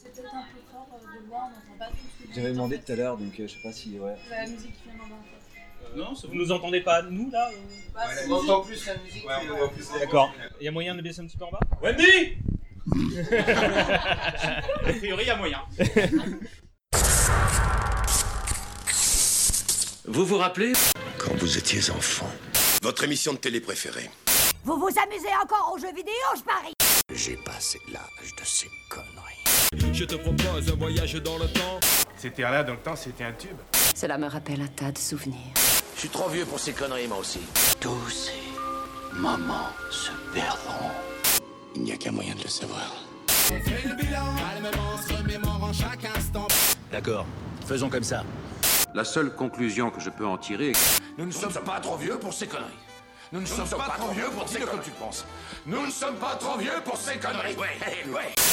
C'est peut-être un peu fort euh, de loin, on n'entend pas tout ce que tu J'avais demandé en tout à l'heure, donc euh, je sais pas si. Ouais. La musique qui vient d'en bas, en fait. Non, vous nous entendez pas, nous, là euh Bah, Ouais, on entend plus la musique. Ouais, on voit plus D'accord. Il y a moyen de baisser un petit peu en bas Wendy A priori, il y a moyen. Vous vous rappelez Quand vous étiez enfant, Votre émission de télé préférée Vous vous amusez encore aux jeux vidéo, je parie j'ai passé l'âge de ces conneries. Je te propose un voyage dans le temps. C'était là dans le temps, c'était un tube. Cela me rappelle un tas de souvenirs. Je suis trop vieux pour ces conneries, moi aussi. Tous ces moments se perdront. Il n'y a qu'un moyen de le savoir. D'accord, faisons comme ça. La seule conclusion que je peux en tirer est Nous ne sommes pas trop vieux pour ces conneries. Nous ne sommes pas trop vieux pour ces conneries. tu penses. Nous ne sommes pas trop vieux pour ces conneries. Ouais, ouais.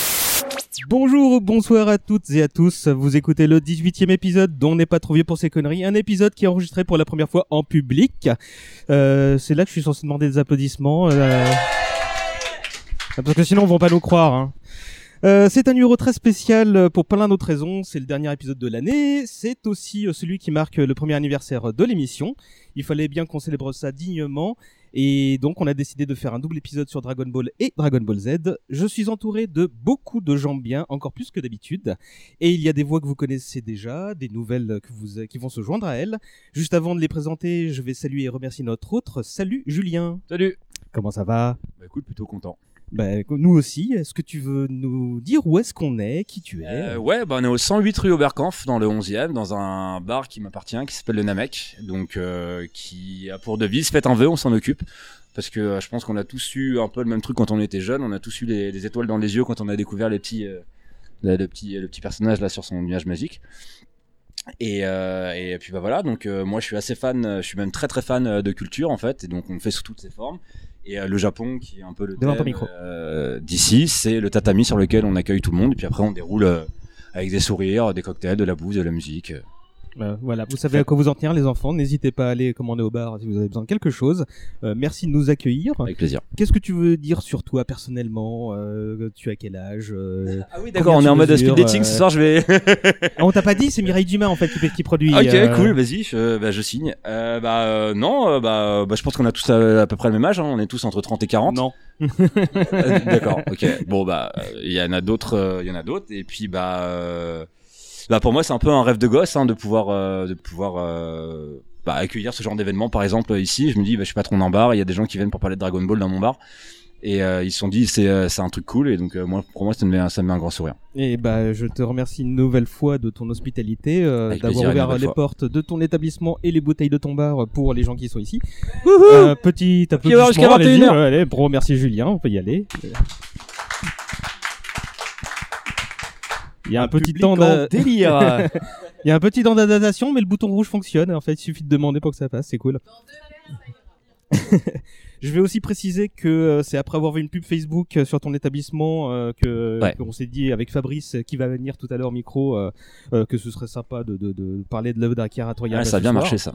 Bonjour, bonsoir à toutes et à tous. Vous écoutez le 18e épisode dont on n'est pas trop vieux pour ces conneries. Un épisode qui est enregistré pour la première fois en public. Euh, c'est là que je suis censé demander des applaudissements. euh, Parce que sinon, on vont pas nous croire. hein. Euh, c'est un numéro très spécial euh, pour plein d'autres raisons. C'est le dernier épisode de l'année. C'est aussi euh, celui qui marque le premier anniversaire de l'émission. Il fallait bien qu'on célèbre ça dignement. Et donc, on a décidé de faire un double épisode sur Dragon Ball et Dragon Ball Z. Je suis entouré de beaucoup de gens bien, encore plus que d'habitude. Et il y a des voix que vous connaissez déjà, des nouvelles que vous, qui vont se joindre à elles. Juste avant de les présenter, je vais saluer et remercier notre autre. Salut Julien. Salut Comment ça va? Bah écoute, plutôt content. Bah, nous aussi. Est-ce que tu veux nous dire où est-ce qu'on est, qui tu es Euh, ouais, bah on est au 108 rue Oberkampf, dans le 11e, dans un bar qui m'appartient, qui s'appelle le Namek, donc euh, qui a pour devise faites un vœu, on s'en occupe. Parce que euh, je pense qu'on a tous eu un peu le même truc quand on était jeune, on a tous eu les, les étoiles dans les yeux quand on a découvert les petits, le, petit, le petit personnage là sur son nuage magique. Et, et puis bah voilà, donc moi je suis assez fan, je suis même très très fan de culture en fait, et donc on le fait sous toutes ses formes. Et euh, le Japon, qui est un peu le Devant ton thème micro. euh, d'ici, c'est le tatami sur lequel on accueille tout le monde, et puis après on déroule euh, avec des sourires, des cocktails, de la bouffe, de la musique. Euh. Bah, voilà, vous savez à quoi vous en tenir les enfants. N'hésitez pas à aller commander au bar si vous avez besoin de quelque chose. Euh, merci de nous accueillir. Avec plaisir. Qu'est-ce que tu veux dire sur toi personnellement? Euh, Tu as quel âge? Euh, Ah oui, d'accord, on est en mode speed dating euh, ce soir, je vais. ah, On t'a pas dit, c'est Mireille Dumas en fait qui, qui produit. ok, euh, cool, vas-y, je, bah, je signe. Euh, bah euh, non, euh, bah, bah je pense qu'on a tous à, à peu près le même âge, hein, on est tous entre 30 et 40. Non. Euh, D'accord, ok. Bon bah euh, il y en a d'autres, euh, il y en a d'autres et puis bah euh, bah pour moi c'est un peu un rêve de gosse hein, de pouvoir euh, de pouvoir euh, bah, accueillir ce genre d'événement par exemple ici. Je me dis bah, je suis patron d'un bar, il y a des gens qui viennent pour parler de Dragon Ball dans mon bar et euh, ils se sont dit c'est euh, c'est un truc cool et donc euh, moi pour moi ça me met un- ça me met un grand sourire. Et bah, je te remercie une nouvelle fois de ton hospitalité, euh, d'avoir ouvert les fois. portes de ton établissement et les bouteilles de ton bar pour les gens qui sont ici. Euh, petit applaudissement. allez-y, 21 heures. ouais, allez, bon, merci Julien, on peut y aller. Il y a un, petit temps d'a- délire. Il y a un petit temps d'adaptation, mais le bouton rouge fonctionne. En fait, il suffit de demander pour que ça passe. C'est cool. Je vais aussi préciser que euh, c'est après avoir vu une pub Facebook euh, sur ton établissement euh, que Ouais. qu'on s'est dit avec Fabrice qui va venir tout à l'heure au micro euh, euh, que ce serait sympa de, de, de parler de l'œuvre d'Akira Toriyama. Ouais, ça a bien soir. marché ça.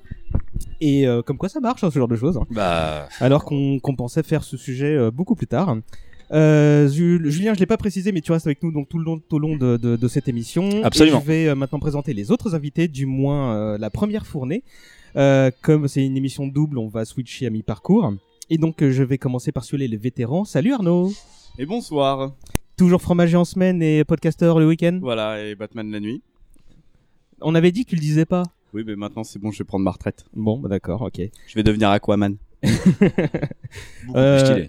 Et euh, comme quoi ça marche, hein, ce genre de choses. hein. Bah Alors qu'on pensait faire ce sujet euh, beaucoup plus tard. Euh, Ju- Julien, je l'ai pas précisé, mais tu restes avec nous donc tout le long, tout au long de, de, de cette émission. Absolument. Et je vais euh, maintenant présenter les autres invités, du moins euh, la première fournée. Euh, comme c'est une émission double, on va switcher à mi-parcours. Et donc euh, je vais commencer par saluer les vétérans. Salut Arnaud Et bonsoir. Toujours fromager en semaine et podcaster le week-end Voilà, et Batman la nuit. On avait dit que tu le disais pas. Oui, mais maintenant c'est bon, je vais prendre ma retraite. Bon, bah d'accord, ok. Je vais devenir Aquaman. beaucoup Euh, plus stylé.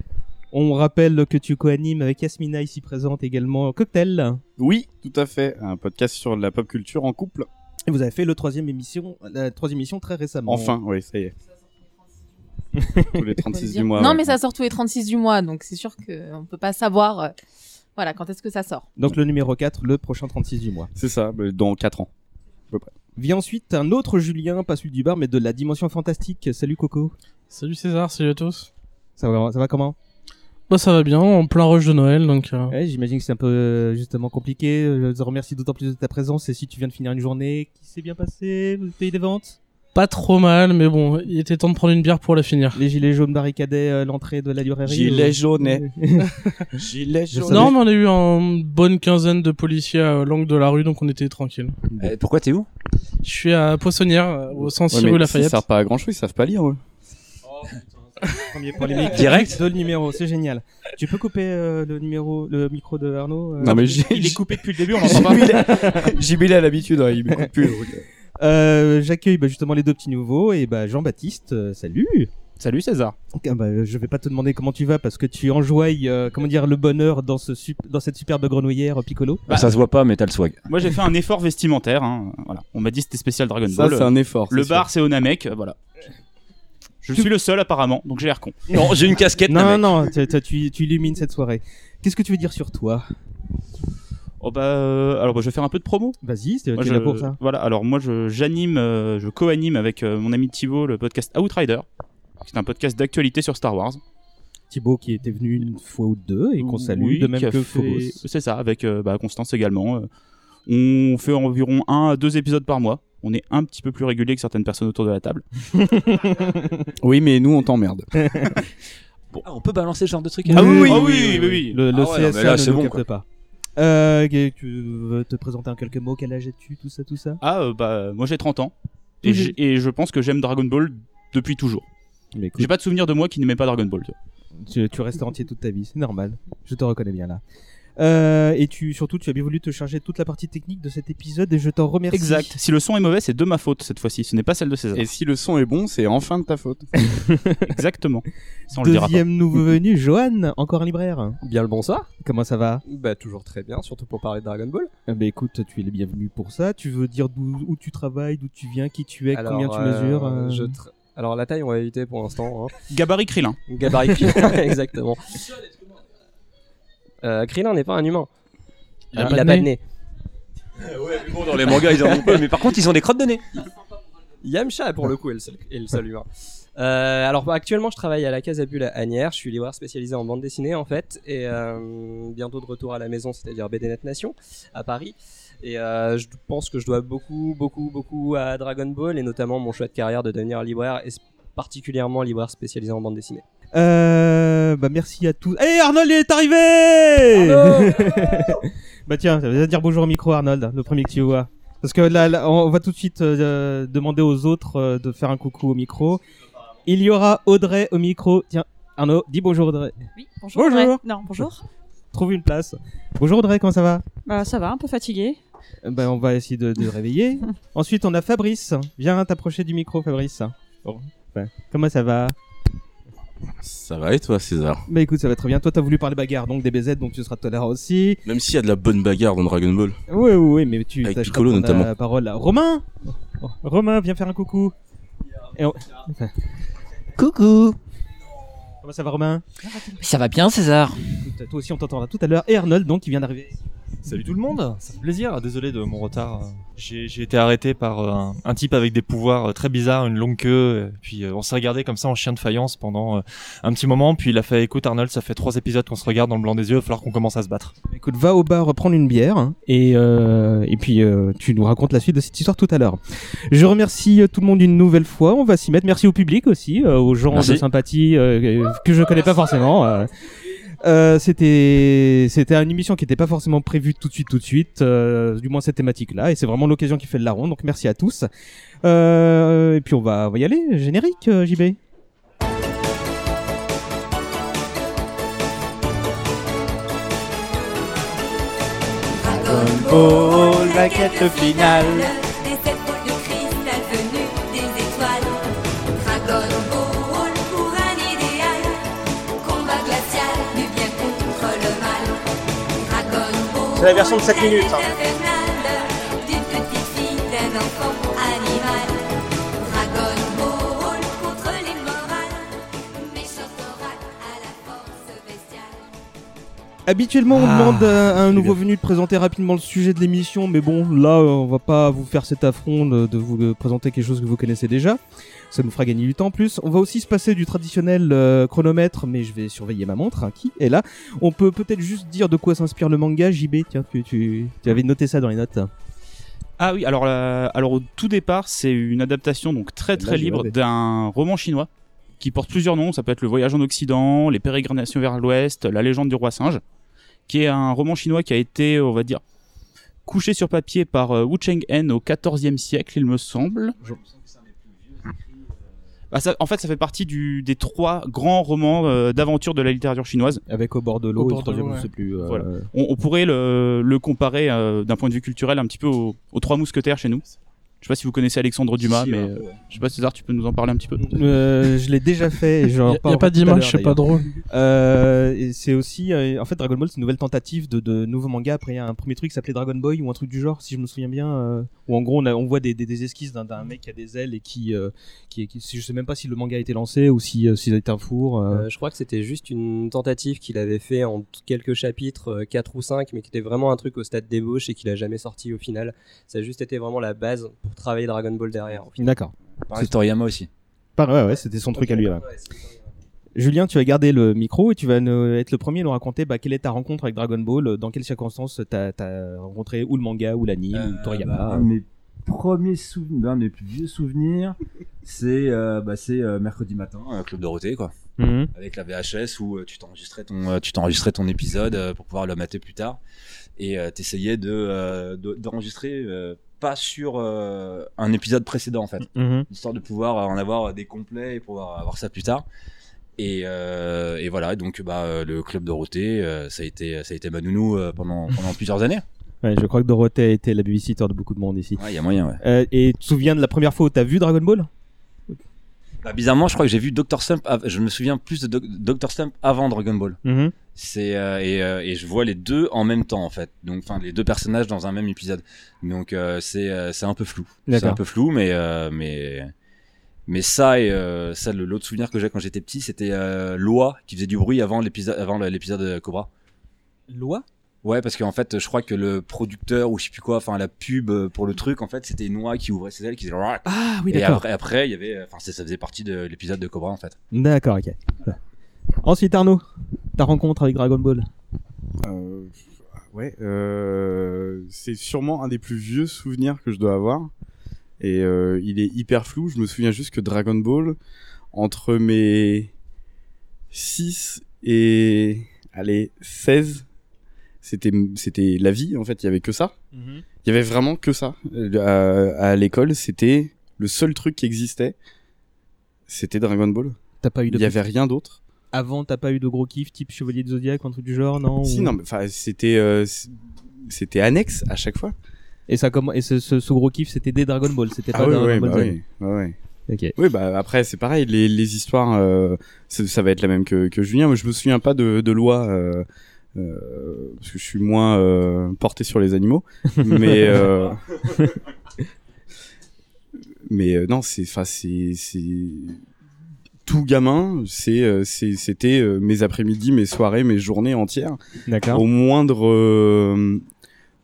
On rappelle que tu co-animes avec Yasmina ici présente également Cocktail. Oui, tout à fait. Un podcast sur la pop culture en couple. Et vous avez fait le troisième émission, la troisième émission très récemment. Enfin, oui, ça y est. Tous les 36 du mois. Non, ouais. mais ça sort tous les 36 du mois, donc c'est sûr qu'on peut pas savoir euh, voilà, quand est-ce que ça sort. Donc le numéro 4, le prochain 36 du mois. C'est ça, bah, dans 4 ans. À peu près. Vient ensuite un autre Julien, pas celui du bar, mais de la dimension fantastique. Salut Coco. Salut César, salut à tous. Ça va, ça va comment? Bah ça va bien, en plein rush de Noël donc. euh, Ouais, J'imagine que c'est un peu euh, justement compliqué. Je te remercie d'autant plus de ta présence. Et si tu viens de finir une journée qui s'est bien passée, vous avez payé des ventes? Pas trop mal, mais bon, il était temps de prendre une bière pour la finir. Les gilets jaunes barricadaient euh, l'entrée de la librairie. Gilet ou- jaune. Gilet Je jaune. savais- Non, mais on a eu une bonne quinzaine de policiers à l'angle de la rue, donc on était tranquille. Eh, pourquoi t'es où? Je suis à Poissonnière, au 106 Ouais, mais rue Ça Lafayette. sert pas à grand chose, ils savent pas lire. eux. Premier pour les mecs. Direct Deux numéros, c'est génial. Tu peux couper euh, le numéro, le micro de Arnaud euh Non, mais j'ai- il est coupé depuis le début, on l'entend pas. JB a l'habitude, hein, il me coupe plus. donc, euh. Euh, J'accueille bah, justement les deux petits nouveaux et bah Jean-Baptiste, euh, salut. Salut César. Ah bah, je vais pas te demander comment tu vas parce que tu enjoyes, euh, comment dire, le bonheur dans ce sup- dans cette superbe grenouillère euh, Piccolo. Bah, Ça se voit pas, mais t'as le swag. Moi j'ai fait un effort vestimentaire. hein. Voilà. On m'a dit que c'était spécial Dragon Ça, Ball. c'est un effort. Le c'est bar c'est au Namek. euh, Voilà. Je suis le seul apparemment, donc j'ai l'air con. Non, j'ai une casquette. Non, Namek. non, tu, tu- tu, tu illumines cette soirée. Qu'est-ce que tu veux dire sur toi? Oh bah euh, alors bah, je vais faire un peu de promo. Vas-y, c'est là pour ça. Voilà, alors moi je j'anime, euh, je co-anime avec euh, mon ami Thibaut le podcast Outrider. C'est un podcast d'actualité sur Star Wars. Thibaut qui était venu une fois ou deux et qu'on salue, Oui, de même qui que fait- Phobos. C'est ça, avec euh, bah, Constance également. euh. on fait environ un à deux épisodes par mois. On est un petit peu plus régulier que certaines personnes autour de la table. Oui, mais nous on t'emmerde. Ah, on peut balancer ce genre de truc. Ah oui, oui, Ah oui, oui, oui. Le, le Ah ouais, CSA là, ne c'est nous bon, capte quoi. pas. Euh, tu veux te présenter en quelques mots? Quel âge as-tu Tout ça, tout ça? Ah euh, bah moi j'ai 30 ans et, je pense que j'aime Dragon Ball depuis toujours. J'ai pas de souvenir de moi qui n'aimait pas Dragon Ball. tu, tu restes entier toute ta vie, c'est normal. Je te reconnais bien là. Euh, et tu surtout, tu as bien voulu te charger de toute la partie technique de cet épisode et je t'en remercie. Exact. Si le son est mauvais, c'est de ma faute cette fois-ci. Ce n'est pas celle de César. Et si le son est bon, c'est enfin de ta faute. Exactement. Ça, on le dira pas. Deuxième nouveau venu, Johan, encore un libraire. Bien le bonsoir. Comment ça va? Bah toujours très bien, surtout pour parler de Dragon Ball. Eh ben, écoute, tu es le bienvenu pour ça. Tu veux dire d'où où tu travailles, d'où tu viens, qui tu es, Alors, combien tu euh, mesures euh, je tra- Alors la taille on va éviter pour l'instant. Hein. Gabarit Krillin. Gabarit exactement. Euh, Krillin n'est pas un humain. Il a il pas de a pas de nez. nez. Bon, dans les mangas, ils en ont pas, mais par contre, ils ont des crottes de nez. Yamcha pour le coup est le seul, est le seul humain. Euh, alors bah, actuellement je travaille à la Casabule à Agnières, je suis libraire spécialisé en bande dessinée en fait et euh, bientôt de retour à la maison c'est-à-dire BDNet Nation à Paris et euh, je pense que je dois beaucoup beaucoup beaucoup à Dragon Ball et notamment mon choix de carrière de devenir libraire et particulièrement libraire spécialisé en bande dessinée. Euh, bah merci à tous. Hé Arnold il est arrivé Bah tiens, va dire bonjour au micro Arnold, le premier que tu vois. Parce que là, là, on va tout de suite euh, demander aux autres euh, de faire un coucou au micro. Il y aura Audrey au micro. Tiens, Arnaud, dis bonjour Audrey. Oui, bonjour. Bonjour. Audrey. Non, bonjour. Trouve une place. Bonjour Audrey, comment ça va? Bah, ça va, un peu fatigué. Euh, Bah on va essayer de, de réveiller. Ensuite on a Fabrice. Viens t'approcher du micro Fabrice. Bon. Ouais. Comment ça va? Ça va et toi, César? Bah écoute, ça va très bien. Toi, t'as voulu parler bagarre, donc des BZ, donc tu seras tolérant aussi. Même s'il y a de la bonne bagarre dans Dragon Ball. Oui, oui, oui, mais tu Avec Piccolo, notamment. la parole là. Romain Oh, Romain, viens faire un coucou. Et on- Coucou Comment ça va, Romain? Ça va bien, César Écoute, Toi aussi, on t'entendra tout à l'heure. Et Arnold, donc, qui vient d'arriver. Salut tout le monde, ça fait plaisir. Désolé de mon retard. J'ai j'ai été arrêté par euh, un, un type avec des pouvoirs euh, très bizarres, une longue queue. et Puis euh, on s'est regardé comme ça en chien de faïence pendant euh, un petit moment. Puis il a fait écoute Arnold, ça fait trois épisodes qu'on se regarde dans le blanc des yeux. Il va falloir qu'on commence à se battre. Écoute, va au bar prendre une bière hein, et, euh, et puis euh, tu nous racontes la suite de cette histoire tout à l'heure. Je remercie euh, tout le monde une nouvelle fois. On va s'y mettre. Merci au public aussi, euh, aux gens Merci. de sympathie euh, que je connais pas forcément. Euh. C'était c'était une émission qui n'était pas forcément prévue tout de suite tout de suite euh, du moins cette thématique là et c'est vraiment l'occasion qui fait le larron donc merci à tous euh, et puis on va, on va y aller générique euh, JB Dragon la. C'est la version de 7 minutes, hein. Habituellement, on Ah, demande à un nouveau venu de présenter rapidement le sujet de l'émission, mais bon, là, on va pas vous faire cet affront de, de vous euh, présenter quelque chose que vous connaissez déjà. Ça nous fera gagner du temps en plus. On va aussi se passer du traditionnel euh, chronomètre, mais je vais surveiller ma montre, hein, qui est là. On peut peut-être juste dire de quoi s'inspire le manga, JB. Tiens, tu, tu, tu avais noté ça dans les notes. Ah oui, alors, euh, alors au tout départ, c'est une adaptation donc très très libre d'un roman chinois qui porte plusieurs noms. Ça peut être Le Voyage en Occident, Les Pérégrinations vers l'Ouest, La Légende du Roi Singe, qui est un roman chinois qui a été, on va dire, couché sur papier par euh, Wu Cheng-en au XIVe siècle, il me semble. Bah, ça- en fait, ça fait partie du, des trois grands romans euh, d'aventure de la littérature chinoise. Avec Au bord de l'eau, Au et bord le de troisième, l'eau, je sais plus. euh, Voilà. On, on pourrait le, le comparer euh, d'un point de vue culturel un petit peu aux, aux Trois Mousquetaires chez nous. Je sais pas si vous connaissez Alexandre Dumas, Si, mais euh, ouais. je sais pas César, tu peux nous en parler un petit peu? Euh, je l'ai déjà fait. Et Y a- y a pas d'image, c'est pas drôle. Euh, et c'est aussi, euh, en fait, Dragon Ball, c'est une nouvelle tentative de, de nouveau manga. Après, il y a un premier truc qui s'appelait Dragon Boy ou un truc du genre, si je me souviens bien. euh, où en gros, on, a- on voit des, des, des esquisses d'un, mec qui a des ailes et qui, euh, qui, qui, je sais même pas si le manga a été lancé ou si, euh, s'il a été un four. euh. Euh, je crois que c'était juste une tentative qu'il avait fait en quelques chapitres, 4 ou 5, mais qui était vraiment un truc au stade d'ébauche et qu'il a jamais sorti au final. Ça a juste été vraiment la base pour travailler Dragon Ball derrière. D'accord. Pareil, Toriyama aussi. Par- ouais, ouais, c'était son truc à lui. ouais. Julien, tu vas garder le micro et tu vas nous- être le premier à nous raconter bah, quelle est ta rencontre avec Dragon Ball, euh, dans quelles circonstances t'as as rencontré ou le manga ou l'anime Euh, ou Toriyama. bah, un de mes premiers souvenirs, mes plus vieux souvenirs, c'est euh, bah, c'est euh, mercredi matin. Club Dorothée, quoi. Mhm. Avec la VHS où euh, tu t'enregistrais ton, euh, tu t'enregistrais ton épisode euh, pour pouvoir le mater plus tard. Et euh, t'essayais de, euh, de- d'enregistrer euh, pas sur euh, un épisode précédent en fait. Mhm. Histoire de pouvoir en avoir des complets et pouvoir avoir ça plus tard. Et, euh, et voilà, donc bah, euh, le club Dorothée, euh, ça, a été, ça a été ma nounou euh, pendant, pendant plusieurs années. Ouais, je crois que Dorothée a été la babysitter de beaucoup de monde ici. Ouais, il y a moyen, ouais. Euh, et tu te souviens de la première fois où t'as vu Dragon Ball? Bah, bizarrement, je crois que j'ai vu Dr. Slump. av- Je me souviens plus de Dr. Slump avant Dragon Ball. Mhm. C'est euh, et, euh, et je vois les deux en même temps en fait. Donc enfin les deux personnages dans un même épisode. Donc euh, c'est euh, c'est un peu flou. C'est un peu flou, mais euh, mais mais ça et euh, ça l'autre souvenir que j'ai quand j'étais petit, c'était euh, Loi qui faisait du bruit avant l'épisode avant l'épisode Cobra. Loi Ouais, parce qu'en fait, je crois que le producteur ou je sais plus quoi, enfin la pub pour le truc, en fait, c'était une oie qui ouvrait ses ailes, qui faisait. Ah oui, Et d'accord. après, après, il y avait, enfin, ça ça faisait partie de l'épisode de Cobra, en fait. D'accord, ok. Ensuite, Arnaud, ta rencontre avec Dragon Ball Euh, ouais, euh, c'est sûrement un des plus vieux souvenirs que je dois avoir. Et euh, il est hyper flou. Je me souviens juste que Dragon Ball, entre mes 6 et allez, 16, c'était c'était la vie en fait, il y avait que ça. Mhm. Il y avait vraiment que ça. À, à l'école, c'était le seul truc qui existait. C'était Dragon Ball. T'as pas eu de Il y avait rien d'autre. Avant, t'as pas eu de gros kiff type Chevalier de Zodiac, un truc du genre, non Si, Ou- non, mais enfin, c'était euh, c'était annexe à chaque fois. Et ça comment et ce, ce, ce gros kiff, c'était des Dragon Ball, c'était Ah pas oui, Dragon ouais, Ball bah oui, ouais, ouais. Ok. Oui, bah après c'est pareil, les, les histoires, euh, ça, ça va être la même que, que Julien. Moi, je me souviens pas de, de loi euh, euh, parce que je suis moins euh, porté sur les animaux, mais euh, mais non, c'est, enfin c'est tout gamin, c'est, euh, c'était euh, mes après-midi, mes soirées, mes journées entières. D'accord. Au moindre euh,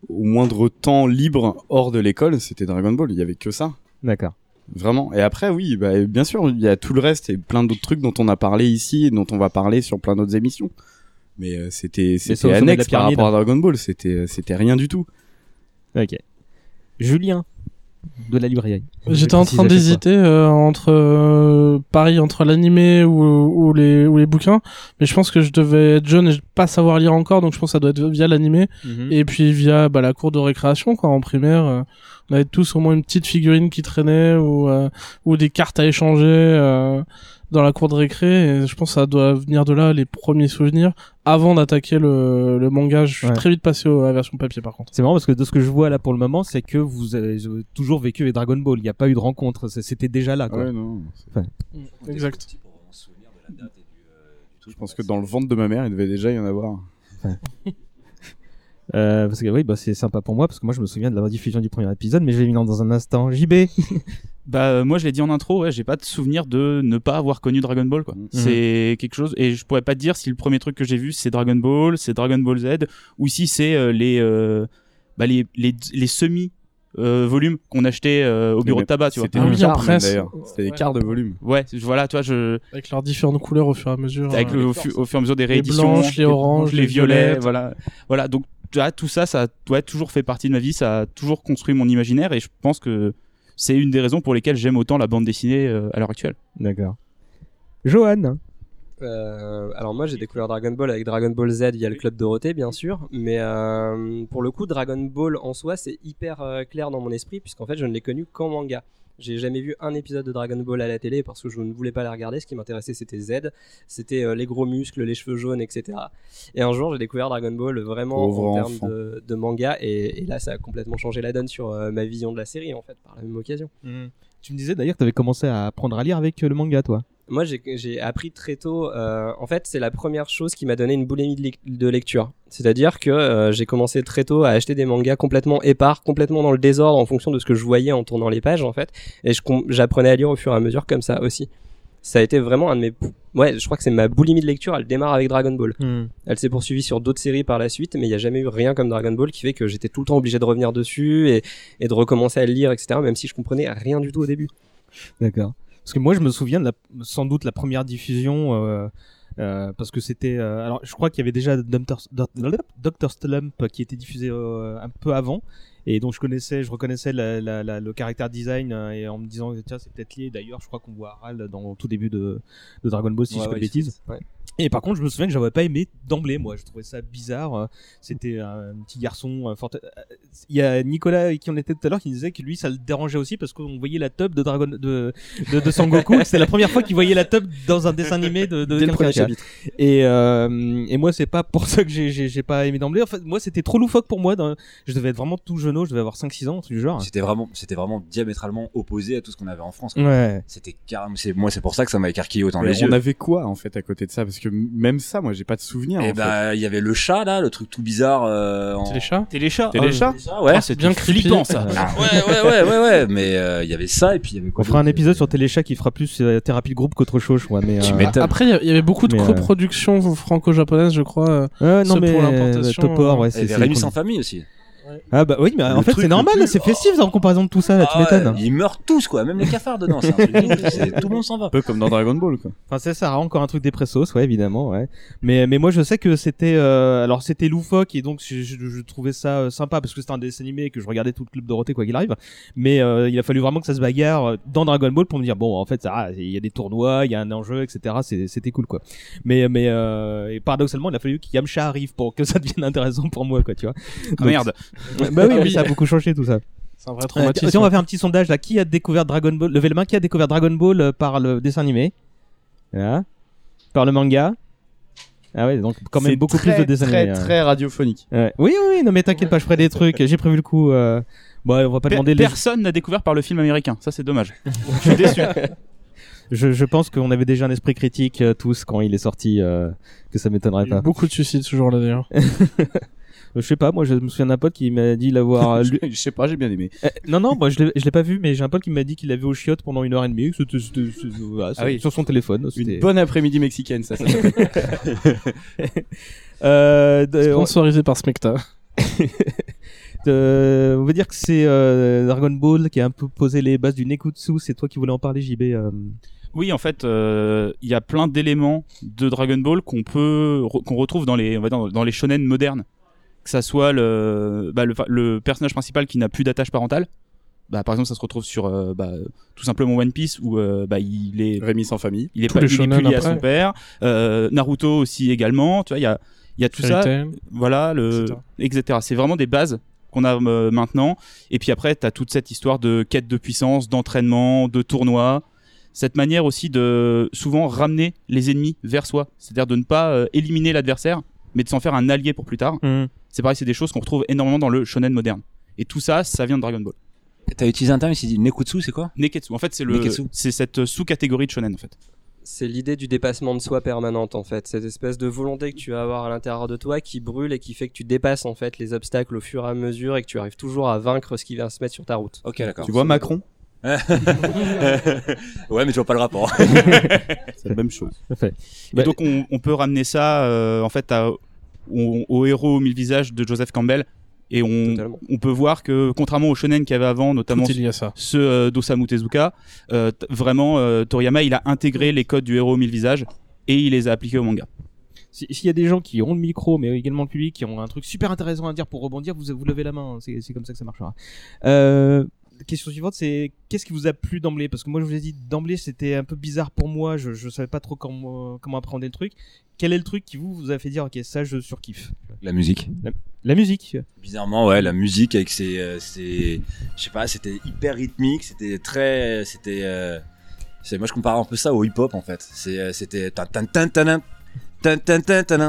au moindre temps libre hors de l'école, c'était Dragon Ball. Il y avait que ça. D'accord. Vraiment. Et après, oui, bah, bien sûr, il y a tout le reste et plein d'autres trucs dont on a parlé ici et dont on va parler sur plein d'autres émissions. Mais euh, c'était c'était annexe par rapport à Dragon Ball. C'était euh, c'était rien du tout. Ok. Julien de la librairie. J'étais en train d'hésiter euh, entre euh, pareil entre l'animé ou, ou les ou les bouquins, mais je pense que je devais être jeune et pas savoir lire encore, donc je pense que ça doit être via l'animé Mhm. et puis via bah, la cour de récréation quoi en primaire. euh, on avait tous au moins une petite figurine qui traînait ou euh, ou des cartes à échanger euh, dans la cour de récré. Et je pense que ça doit venir de là les premiers souvenirs avant d'attaquer le, le manga. Je suis Ouais. très vite passé à la version papier par contre. C'est marrant parce que de ce que je vois là pour le moment, c'est que vous avez euh, toujours vécu avec Dragon Ball. Il n'y a pas eu de rencontre. C'était déjà là. Quoi. Ouais, non. Enfin, Exact. Je pense que dans le ventre de ma mère, il devait déjà y en avoir. Euh, parce que oui, bah, c'est sympa pour moi parce que moi je me souviens de la rediffusion du premier épisode, mais je vais venir dans un instant. JB. Bah euh, moi je l'ai dit en intro, ouais, j'ai pas de souvenir de ne pas avoir connu Dragon Ball quoi. C'est quelque chose et je pourrais pas te dire si le premier truc que j'ai vu c'est Dragon Ball, c'est Dragon Ball Z ou si c'est euh, les, euh, bah, les les les semi euh, volumes qu'on achetait euh, au bureau de tabac, tu vois. C'était des quarts, même, d'ailleurs. C'était des quarts de volume. Ouais, voilà, toi je Avec leurs différentes couleurs au fur et à mesure. avec euh, le, au, fu- au fur et à mesure des les rééditions, blanches, les oranges, les les violets, violettes. voilà, voilà. Donc tu vois, tout ça, ça a ouais, toujours fait partie de ma vie, ça a toujours construit mon imaginaire et je pense que c'est une des raisons pour lesquelles j'aime autant la bande dessinée euh, à l'heure actuelle. D'accord. Johan Euh, alors moi j'ai découvert Dragon Ball avec Dragon Ball Z via le club Dorothée bien sûr, mais euh, pour le coup Dragon Ball en soi c'est hyper euh, clair dans mon esprit puisqu'en fait je ne l'ai connu qu'en manga. J'ai jamais vu un épisode de Dragon Ball à la télé parce que je ne voulais pas la regarder. Ce qui m'intéressait c'était Z, c'était euh, les gros muscles, les cheveux jaunes, etc. Et un jour j'ai découvert Dragon Ball vraiment Pauvre en termes de, de manga et, et là ça a complètement changé la donne sur euh, ma vision de la série en fait par la même occasion. Tu me disais d'ailleurs que tu avais commencé à apprendre à lire avec euh, le manga, toi. Moi, j'ai- appris très tôt. euh, en fait, c'est la première chose qui m'a donné une boulimie de, lec- de lecture. C'est-à-dire que euh, j'ai commencé très tôt à acheter des mangas complètement épars, complètement dans le désordre en fonction de ce que je voyais en tournant les pages, en fait. Et j'apprenais à lire au fur et à mesure comme ça aussi. Ça a été vraiment un de mes. Ouais, je crois que c'est ma boulimie de lecture. Elle démarre avec Dragon Ball. Hmm. Elle s'est poursuivie sur d'autres séries par la suite, mais il n'y a jamais eu rien comme Dragon Ball qui fait que j'étais tout le temps obligé de revenir dessus et, et de recommencer à le lire, etc. Même si je comprenais rien du tout au début. D'accord. Parce que moi, je me souviens de la, sans doute la première diffusion, euh, euh, parce que c'était. euh, alors, je crois qu'il y avait déjà Dr. Dr. Slump qui était diffusé euh, un peu avant, et donc je connaissais, je reconnaissais la, la, la- le caractère design, euh, et en me disant tiens, c'est peut-être lié. D'ailleurs, je crois qu'on voit Aral dans le tout début de, de Dragon Ball, si Ouais, je pas de ouais, bêtises. ouais. Et par contre, je me souviens que j'avais pas aimé d'emblée, moi. Je trouvais ça bizarre. C'était un petit garçon. fort- euh, Il y a Nicolas qui en était tout à l'heure qui disait que lui, ça le dérangeait aussi parce qu'on voyait la tub de Dragon de de, de Sangoku. C'était la première fois qu'il voyait la tub dans un dessin animé de, de Dès le quelqu'un, premier tu vois. chapitre. Et euh, et moi, c'est pas pour ça que j'ai j'ai j'ai pas aimé d'emblée. En fait, moi, c'était trop loufoque pour moi. dans- Je devais être vraiment tout jeune, je devais avoir 5-6 ans, un truc du genre. C'était vraiment, c'était vraiment diamétralement opposé à tout ce qu'on avait en France. quoi. Ouais. C'était carrément, c'est, moi, c'est pour ça que ça m'a écarquillé autant Mais les on yeux. avait quoi en fait à côté de ça? Parce que même ça, moi, j'ai pas de souvenir. Et en bah, il y avait le chat là, le truc tout bizarre. Euh, en... Téléchat Téléchat Téléchat Téléchat, ouais. Ah, c'est bien flippant ça. Ah, ouais, ouais, ouais, ouais, ouais. Mais euh, il y avait ça et puis il y avait On quoi fera un épisode sur Téléchat qui fera plus euh, thérapie de groupe qu'autre chose, je crois. Mais Tu euh, m'étonnes. Après, il y avait beaucoup de Mais, euh, coproductions franco-japonaises, je crois. euh, Ouais, non, mais pour l'importation. Topor, ouais, Rémi sans famille aussi. Ah bah oui, mais en fait c'est normal, plus- c'est festif en comparaison de tout ça, là, tu Ah ouais, m'étonnes. Ils meurent tous quoi, même les cafards dedans. C'est un truc de ouf, c'est- tout le monde s'en va. Un peu comme dans Dragon Ball, quoi. Enfin c'est ça, encore un truc dépressos, ouais évidemment, ouais. Mais mais moi je sais que c'était, euh, alors c'était loufoque et donc je, je, je trouvais ça euh, sympa parce que c'était un dessin animé et que je regardais tout le club Dorothée quoi qu'il arrive. Mais euh, il a fallu vraiment que ça se bagarre euh, dans Dragon Ball pour me dire bon en fait ça, ah, il y a des tournois, il y a un enjeu, etc. C'est- C'était cool quoi. Mais mais euh, et paradoxalement il a fallu que Yamcha arrive pour que ça devienne intéressant pour moi quoi, tu vois. Ah, merde. Bah oui, Ah mais ça a beaucoup changé tout ça. C'est un vrai Euh, traumatisme. si on va faire un petit sondage là, qui a découvert Dragon Ball Levez la main, qui a découvert Dragon Ball euh, par le dessin animé? Voilà. Par le manga? Ah ouais, donc quand même beaucoup très, plus de dessins très, animés. hein. très radiophonique. Ouais. Oui, oui, oui, non mais t'inquiète pas, je ferai des trucs. J'ai prévu le coup. Euh... Bon, on va pas Per- demander les... Personne n'a découvert par le film américain. Ça, c'est dommage. Je suis déçu. je, je pense qu'on avait déjà un esprit critique euh, tous quand il est sorti, euh, que ça m'étonnerait pas. beaucoup de suicides ce jour-là d'ailleurs. Je sais pas, moi je me souviens d'un pote qui m'a dit l'avoir lu. je sais pas, j'ai bien aimé. Euh, non, non, moi je l'ai je l'ai pas vu, mais j'ai un pote qui m'a dit qu'il l'avait au chiotte pendant une heure et demie, c'était- c'était- c'était- voilà, Ah oui. sur son téléphone. c'était- Une bonne après-midi mexicaine, ça. ça. Euh, de- Sponsorisé par Smecta. de- on va dire que c'est euh, Dragon Ball qui a un peu posé les bases du Nekutsu. C'est toi qui voulais en parler, JB. euh. Oui, en fait, euh, il y a plein d'éléments de Dragon Ball qu'on peut re- qu'on retrouve dans les on va dire, dans les shonen modernes. Que ça soit le bah, le, le personnage principal qui n'a plus d'attache parentale. Bah, par exemple, ça se retrouve sur euh, bah, tout simplement One Piece où euh, bah, il est Rémi sans famille. il est pas il est plus lié à son père. Euh, Naruto aussi également. Tu vois, il y a il y a tout Fairy ça. Voilà le etc. C'est vraiment des bases qu'on a euh, maintenant. Et puis après, tu as toute cette histoire de quête de puissance, d'entraînement, de tournoi. Cette manière aussi de souvent ramener les ennemis vers soi. C'est-à-dire de ne pas euh, éliminer l'adversaire, mais de s'en faire un allié pour plus tard. Mhm. C'est pareil, c'est des choses qu'on retrouve énormément dans le shonen moderne. Et tout ça, ça vient de Dragon Ball. T'as utilisé un terme ici, dit Nekutsu, c'est quoi Neketsu. En fait, c'est le, c'est cette sous-catégorie de shonen en fait. C'est l'idée du dépassement de soi permanente en fait, cette espèce de volonté que tu vas avoir à l'intérieur de toi qui brûle et qui fait que tu dépasses en fait les obstacles au fur et à mesure et que tu arrives toujours à vaincre ce qui vient se mettre sur ta route. Ok, d'accord. Tu vois Macron ouais, mais je vois pas le rapport. C'est la même chose. Et Bah, donc on, on peut ramener ça euh, en fait à- au, au héros aux mille visages de Joseph Campbell. Et on, on peut voir que contrairement aux shonen qu'il y avait avant, notamment ça. ceux euh, d'Osamu Tezuka, euh, t- vraiment euh, Toriyama il a intégré les codes du héros aux mille visages et il les a appliqués au manga. si- s'il y a des gens qui ont le micro, mais également le public, qui ont un truc super intéressant à dire pour rebondir, vous, vous levez la main. hein. C'est c'est comme ça que ça marchera question suivante, c'est qu'est-ce qui vous a plu d'emblée Parce que moi, je vous ai dit d'emblée, c'était un peu bizarre pour moi. Je ne savais pas trop comment, comment appréhender le truc. Quel est le truc qui vous, a fait dire, ok, ça, je surkiffe La musique. La, musique. Bizarrement, ouais, la musique avec ses, ses je sais pas, c'était hyper rythmique, c'était très, c'était. Moi, je compare un peu ça au hip-hop en fait. C'est, c'était tu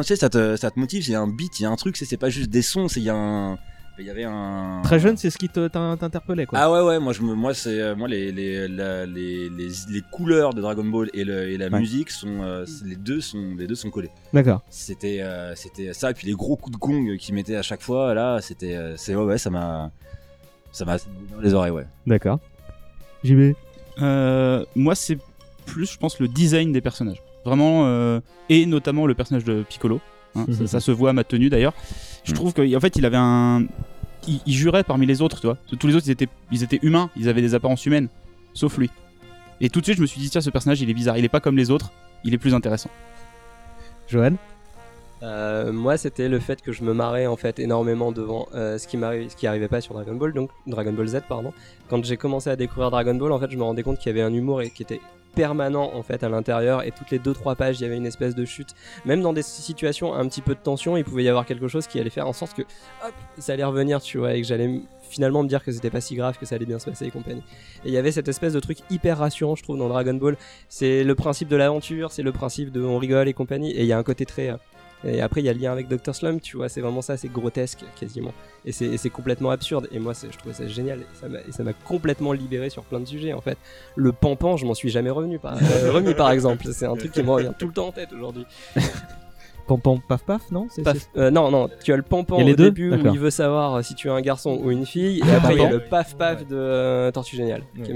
sais, ça te, ça te motive, il y a un beat, il y a un truc, c'est, c'est pas juste des sons, c'est il y a un, il y avait un. Très jeune, c'est ce qui te- t'in- t'interpellait, quoi. Ah ouais ouais, moi je me, moi c'est, euh, moi les les, la- les les les couleurs de Dragon Ball et, le, et la Ouais. musique sont, euh, les deux sont, les deux sont collés. D'accord. C'était euh, c'était ça et puis les gros coups de gong qu'ils mettaient à chaque fois là c'était euh, c'est ouais, ouais ça m'a ça m'a dans les oreilles ouais. D'accord. JB. Euh, moi, c'est plus, je pense, le design des personnages. Vraiment, euh, et notamment le personnage de Piccolo. Hein, ça, ça se voit à ma tenue d'ailleurs. Je trouve qu'en fait, il avait un. Il, il jurait parmi les autres, tu vois. Tous les autres, ils étaient, ils étaient humains, ils avaient des apparences humaines, sauf lui. Et tout de suite, je me suis dit, tiens, ce personnage, il est bizarre, il est pas comme les autres, il est plus intéressant. Johan? Euh, moi, c'était le fait que je me marrais en fait énormément devant euh, ce qui qui arrivait pas sur Dragon Ball, donc Dragon Ball Z, pardon. Quand j'ai commencé à découvrir Dragon Ball, en fait, je me rendais compte qu'il y avait un humour et qui était permanent en fait à l'intérieur et toutes les 2-3 pages il y avait une espèce de chute. Même dans des situations un petit peu de tension il pouvait y avoir quelque chose qui allait faire en sorte que hop ça allait revenir tu vois et que j'allais finalement me dire que c'était pas si grave que ça allait bien se passer et compagnie. Et il y avait cette espèce de truc hyper rassurant je trouve dans Dragon Ball. C'est le principe de l'aventure c'est le principe de on rigole et compagnie et il y a un côté très euh, et après, il y a le lien avec Dr. Slump, tu vois, c'est vraiment ça, c'est grotesque quasiment. Et c'est complètement absurde. Et moi, je trouvais ça génial. Et ça m'a- complètement libéré sur plein de sujets, en fait. Le pampan, je m'en suis jamais revenu, par, euh, remis, par exemple. C'est un truc qui me revient tout le temps en tête aujourd'hui. Pam paf paf, non? Paf- euh, non, non, tu as le pampan au deux? début où il veut savoir si tu es un garçon ou une fille. Et Ah, après, il y a le paf paf de euh, Tortue Géniale, qui est.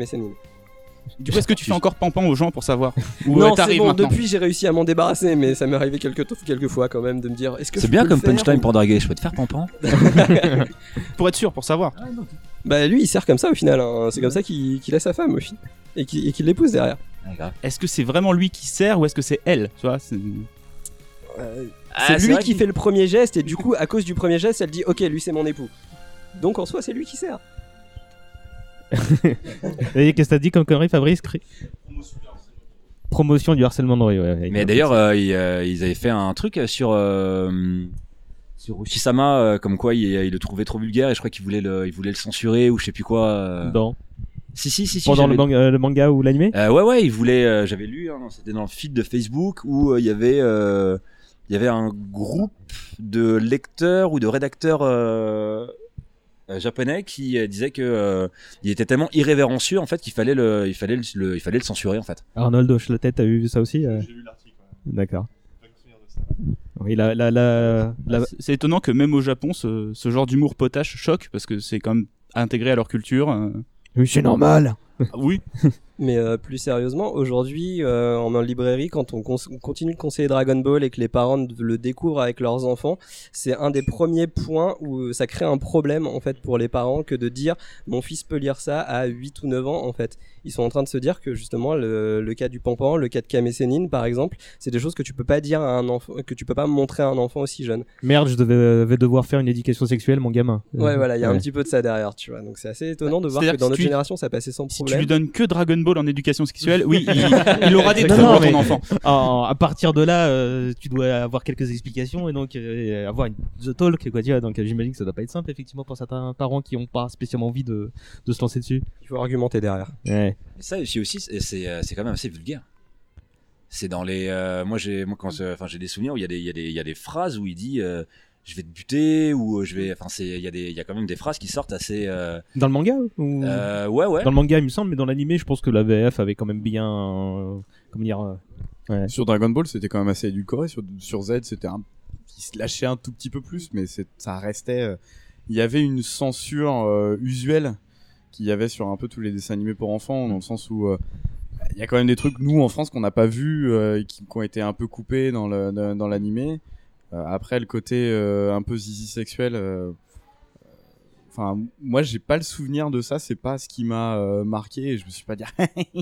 Du coup, est-ce que tu fais encore pampan aux gens pour savoir non, euh, c'est t'arrives bon, maintenant depuis j'ai réussi à m'en débarrasser, mais ça m'est arrivé quelques, quelques fois quand même de me dire est-ce que C'est bien peux comme punchline ou- pour draguer, je peux te faire pampan. Pour être sûr, pour savoir. Bah lui il sert comme ça au final, hein. c'est comme ça qu'il qu'il a sa femme au final. Et qu'il l'épouse derrière. Est-ce que c'est vraiment lui qui sert ou est-ce que c'est elle Tu vois c'est- Ah, c'est c'est lui qui fait le premier geste et du coup à cause du premier geste elle dit ok lui c'est mon époux. Donc en soi c'est lui qui sert. Et qu'est-ce que t'as dit comme connerie, Fabrice Promotion du harcèlement de rue, ouais. Mais d'ailleurs, euh, ils, euh, ils avaient fait un truc sur euh, sur Oshisama, euh, comme quoi il, il le trouvait trop vulgaire et je crois qu'il voulait le, il voulait le censurer ou je sais plus quoi. euh. Dans Si si si si. Pendant le manga, euh, le manga ou l'animé? Euh, ouais ouais, il voulait. euh, J'avais lu, hein, c'était dans le feed de Facebook où euh, il y avait euh, il y avait un groupe de lecteurs ou de rédacteurs euh, euh, japonais qui euh, disaient que euh, il était tellement irrévérencieux en fait qu'il fallait le il fallait le, le- il fallait le censurer en fait. Arnold hoche la tête, t'as vu ça aussi J'ai lu l'article. D'accord. Oui, la, la, la, la- C'est- étonnant que même au Japon, ce, ce genre d'humour potache choque parce que c'est quand même intégré à leur culture. euh. Oui, c'est normal. Ah oui. Mais euh, plus sérieusement, aujourd'hui, euh, en librairie, quand on, continue de conseiller Dragon Ball et que les parents le découvrent avec leurs enfants, c'est un des premiers points où ça crée un problème en fait pour les parents que de dire mon fils peut lire ça à 8 ou 9 ans en fait. Ils sont en train de se dire que justement le, le cas du pampan, le cas de Kame Sennin par exemple, c'est des choses que tu peux pas dire à un enfant, que tu peux pas montrer à un enfant aussi jeune. Merde, je devais, vais devoir faire une éducation sexuelle, mon gamin. Ouais, Euh, voilà, il y a un petit peu de ça derrière, tu vois. Donc c'est assez étonnant de voir que dans notre si tu- génération ça passait sans Si problème. tu lui donnes que Dragon Ball en éducation sexuelle, oui, il, il aura des troubles, non, ton enfant. en- à partir de là, euh, tu dois avoir quelques explications et donc euh, avoir une the talk, quoi, tu vois. Donc euh, j'imagine que ça doit pas être simple, effectivement, pour certains parents qui ont pas spécialement envie de, de se lancer dessus. Il faut argumenter derrière. Ouais. Mais ça aussi, aussi c'est- euh, quand même assez vulgaire. C'est dans les. euh, moi, j'ai moi, quand, enfin, j'ai des souvenirs où il y, a des- il y, a des- il y a des phrases où il dit euh, je vais te buter ou euh, je vais. Enfin, c'est- il y, a des- il y a quand même des phrases qui sortent assez. euh, Dans le manga ou... Euh, ouais, ouais. Dans le manga, il me semble, mais dans l'animé, je pense que la VF avait quand même bien. euh, comment dire euh, ouais. Sur Dragon Ball, c'était quand même assez édulcoré. Sur, sur Z, c'était un. Il se lâchait un tout petit peu plus, mais c'est- ça restait. euh, Il y avait une censure euh, usuelle qu'il y avait sur un peu tous les dessins animés pour enfants, dans le sens où. euh, il y a quand même des trucs, nous, en France, qu'on n'a pas vu, euh, qui, qui ont été un peu coupés dans le- dans dans l'animé. Euh, après, le côté euh, un peu zizi sexuel. euh, enfin, moi, j'ai pas le souvenir de ça. C'est pas ce qui m'a euh, marqué. Et je me suis pas dit,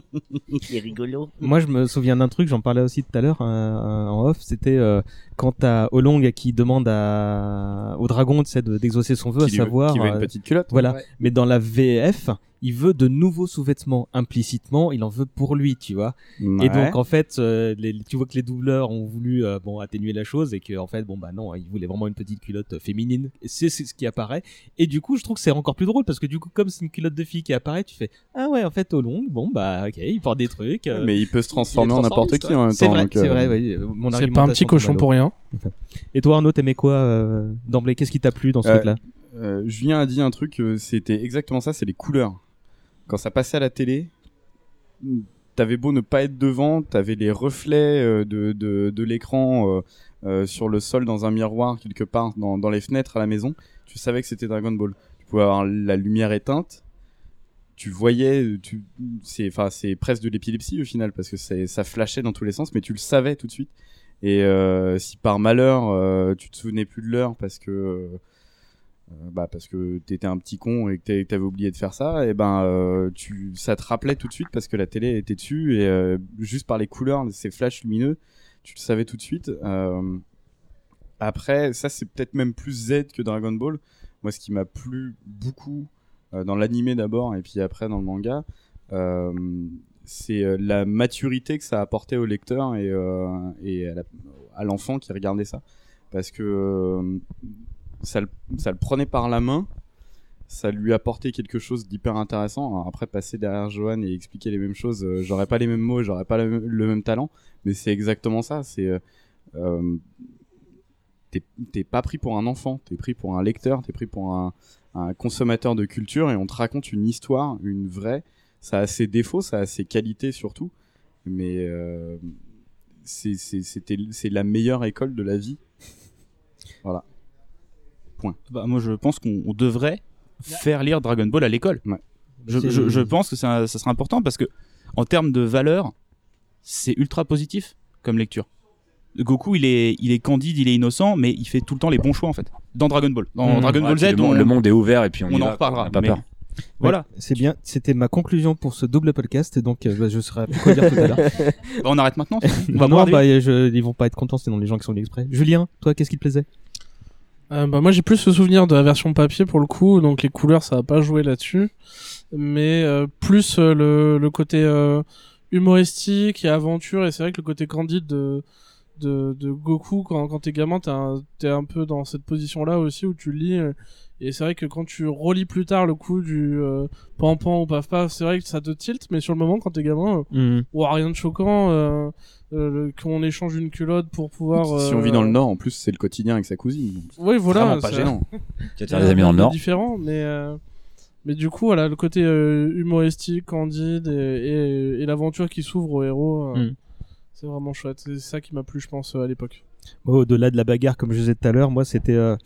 il est rigolo. Moi, je me souviens d'un truc, j'en parlais aussi tout à l'heure euh, en off. C'était euh, quand t'as Olong qui demande à... au dragon tu sais, de- d'exaucer son vœu, à lui savoir. qui veut une petite culotte. Voilà. Ouais. Mais dans la VF, il veut de nouveaux sous-vêtements. Implicitement, il en veut pour lui, tu vois. Ouais. Et donc, en fait, euh, les- tu vois que les doubleurs ont voulu euh, bon atténuer la chose et que en fait, bon bah non, ils voulaient vraiment une petite culotte euh, féminine. C'est c'est ce qui apparaît. Et du coup, je trouve que c'est encore plus drôle parce que du coup, comme c'est une culotte de fille qui apparaît, tu fais ah ouais, en fait, Olong, bon bah ok, il porte des trucs. euh, Mais il peut se transformer en n'importe qui en même C'est temps, vrai, c'est euh, vrai. oui. Euh, Mon C'est pas un petit cochon pour rien. Et toi, Arnaud, t'aimais quoi euh, d'emblée? Qu'est-ce qui t'a plu dans ce Euh, truc-là? euh, Julien a dit un truc, c'était exactement ça, c'est les couleurs. Quand ça passait à la télé, t'avais beau ne pas être devant, t'avais les reflets euh, de, de, l'écran euh, euh, sur le sol dans un miroir quelque part dans, dans les fenêtres à la maison, tu savais que c'était Dragon Ball. Tu pouvais avoir la lumière éteinte, tu voyais, tu, c'est, enfin, c'est presque de l'épilepsie au final parce que ça flashait dans tous les sens, mais tu le savais tout de suite. Et si par malheur tu te souvenais plus de l'heure parce que bah parce que t'étais un petit con et que t'a- que t'avais oublié de faire ça, et ben euh, tu ça te rappelait tout de suite parce que la télé était dessus et euh, juste par les couleurs, ces flashs lumineux, tu le savais tout de suite. Euh, après, ça c'est peut-être même plus Z que Dragon Ball. Moi, ce qui m'a plu beaucoup euh, dans l'animé d'abord et puis après dans le manga, euh, c'est euh, la maturité que ça apportait au lecteur et, euh, et à l'enfant qui regardait ça. Parce que euh, ça, le, ça le prenait par la main, ça lui apportait quelque chose d'hyper intéressant. Alors après, passer derrière Johan et expliquer les mêmes choses, euh, j'aurais pas les mêmes mots, j'aurais pas le, même talent, mais c'est exactement ça. C'est euh, euh, t'es pas pris pour un enfant, t'es pris pour un lecteur, t'es pris pour un, un consommateur de culture et on te raconte une histoire, une vraie. Ça a ses défauts, ça a ses qualités surtout, mais euh, c'est la meilleure école de la vie. Voilà. Point. Bah, moi, je pense qu'on on devrait faire lire Dragon Ball à l'école. Je, C'est- je- je pense que ça, ça sera important parce que, en termes de valeur, c'est ultra positif comme lecture. Goku, il est, il est candide, il est innocent, mais il fait tout le temps les bons choix en fait. Dans Dragon Ball, dans Mmh. Dragon Ouais, Ball Z, le monde- on- le monde est ouvert et puis on y en va, reparlera. on a pas mais- peur. Voilà. Ouais, c'est bien. C'était ma conclusion pour ce double podcast, donc euh, bah, je serai plus quoi dire tout à l'heure. Bah, on arrête maintenant. On va non, boire des- bah, je- ils vont pas être contents, sinon les gens qui sont venus exprès. Julien, toi, qu'est-ce qui te plaisait? Euh, bah moi j'ai plus le souvenir de la version papier pour le coup, donc les couleurs ça va pas jouer là-dessus, mais euh, plus euh, le, le côté euh, humoristique et aventure et c'est vrai que le côté candide de de, de Goku quand quand t'es gamin t'es un, t'es un peu dans cette position là aussi où tu lis euh, et c'est vrai que quand tu relis plus tard le coup du euh, pan pan ou paf paf c'est vrai que ça te tilte mais sur le moment quand t'es gamin Mhm. ouah, rien de choquant euh, qu'on échange une culotte pour pouvoir Si on euh, vit dans le Nord, en plus, c'est le quotidien avec sa cousine. donc oui, voilà. Vraiment pas ça- gênant. Tu faire des amis dans le Nord. différent, mais euh, mais du coup, voilà, le côté euh, humoristique, candide et, et, et l'aventure qui s'ouvre au héros, euh, Mm. c'est vraiment chouette. C'est ça qui m'a plu, je pense, euh, à l'époque. Moi, Au-delà de la bagarre, comme je disais tout à l'heure, moi, c'était euh,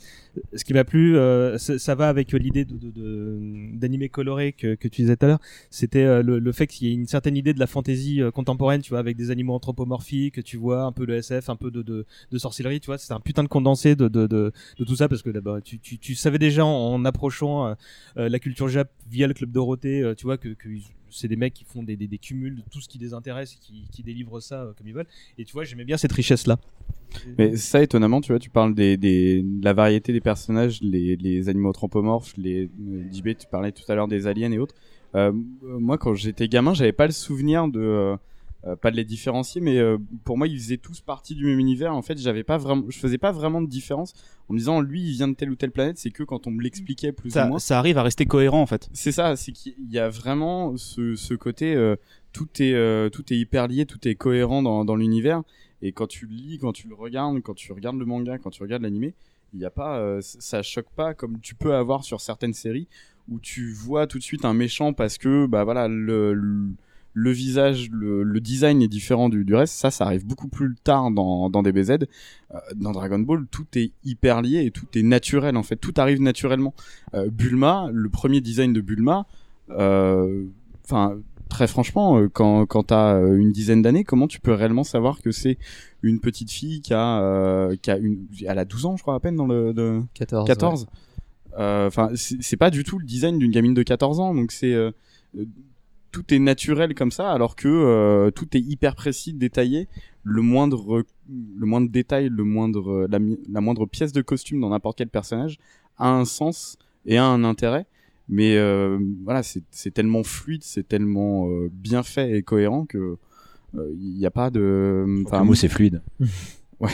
ce qui m'a plu. euh, ça va avec l'idée de, de, de- coloré que, que tu disais tout à l'heure. C'était euh, le, fait qu'il y ait une certaine idée de la fantaisie contemporaine, tu vois, avec des animaux anthropomorphiques, tu vois, un peu le SF, un peu de, de, de sorcellerie, tu vois. C'est un putain de condensé de, de, de, de tout ça parce que d'abord, tu, tu, tu savais déjà en, approchant la culture Jap via le club Dorothée, tu vois, que c'est des mecs qui font des, cumuls de tout ce qui les intéresse et qui, délivrent ça euh, comme ils veulent. Et tu vois, j'aimais bien cette richesse-là. Mais ça, étonnamment, tu vois, tu parles des, de la variété des personnages, les, animaux anthropomorphes, les euh, JB, tu parlais tout à l'heure des aliens et autres. Euh, euh, moi, quand j'étais gamin, j'avais pas le souvenir de, euh, pas de les différencier, mais euh, pour moi, ils faisaient tous partie du même univers. En fait, j'avais pas vraiment, je faisais pas vraiment de différence en me disant, lui, il vient de telle ou telle planète. C'est que quand on me l'expliquait plus Ça- ou moins. ça arrive à rester cohérent en fait. C'est ça, c'est qu'il y a vraiment ce, ce côté, euh, tout est tout est hyper lié, tout est cohérent dans, dans l'univers. Et quand tu le lis, quand tu le regardes, quand tu regardes le manga, quand tu regardes l'animé, il y a pas, ça choque pas comme tu peux avoir sur certaines séries où tu vois tout de suite un méchant parce que bah voilà le, le, le visage, le, le design est différent du, du reste. Ça, ça arrive beaucoup plus tard dans, dans DBZ. Euh, dans Dragon Ball, tout est hyper lié et tout est naturel en fait. Tout arrive naturellement. Euh, Bulma, le premier design de Bulma, euh, enfin très franchement, euh, quand, quand t'as euh, une dizaine d'années, comment tu peux réellement savoir que c'est une petite fille qui a, euh, qui a une, elle a 12 ans, je crois, à peine dans le, de, 14, 14. Euh, Enfin, c'est c'est pas du tout le design d'une gamine de 14 ans, donc c'est euh, euh, tout est naturel comme ça, alors que euh, tout est hyper précis, détaillé. Le moindre, le moindre détail, le moindre, la, moindre pièce de costume dans n'importe quel personnage a un sens et a un intérêt. Mais euh, voilà, c'est tellement fluide, c'est tellement euh, bien fait et cohérent que il n'y a pas de. Le mot, c'est fluide. ouais.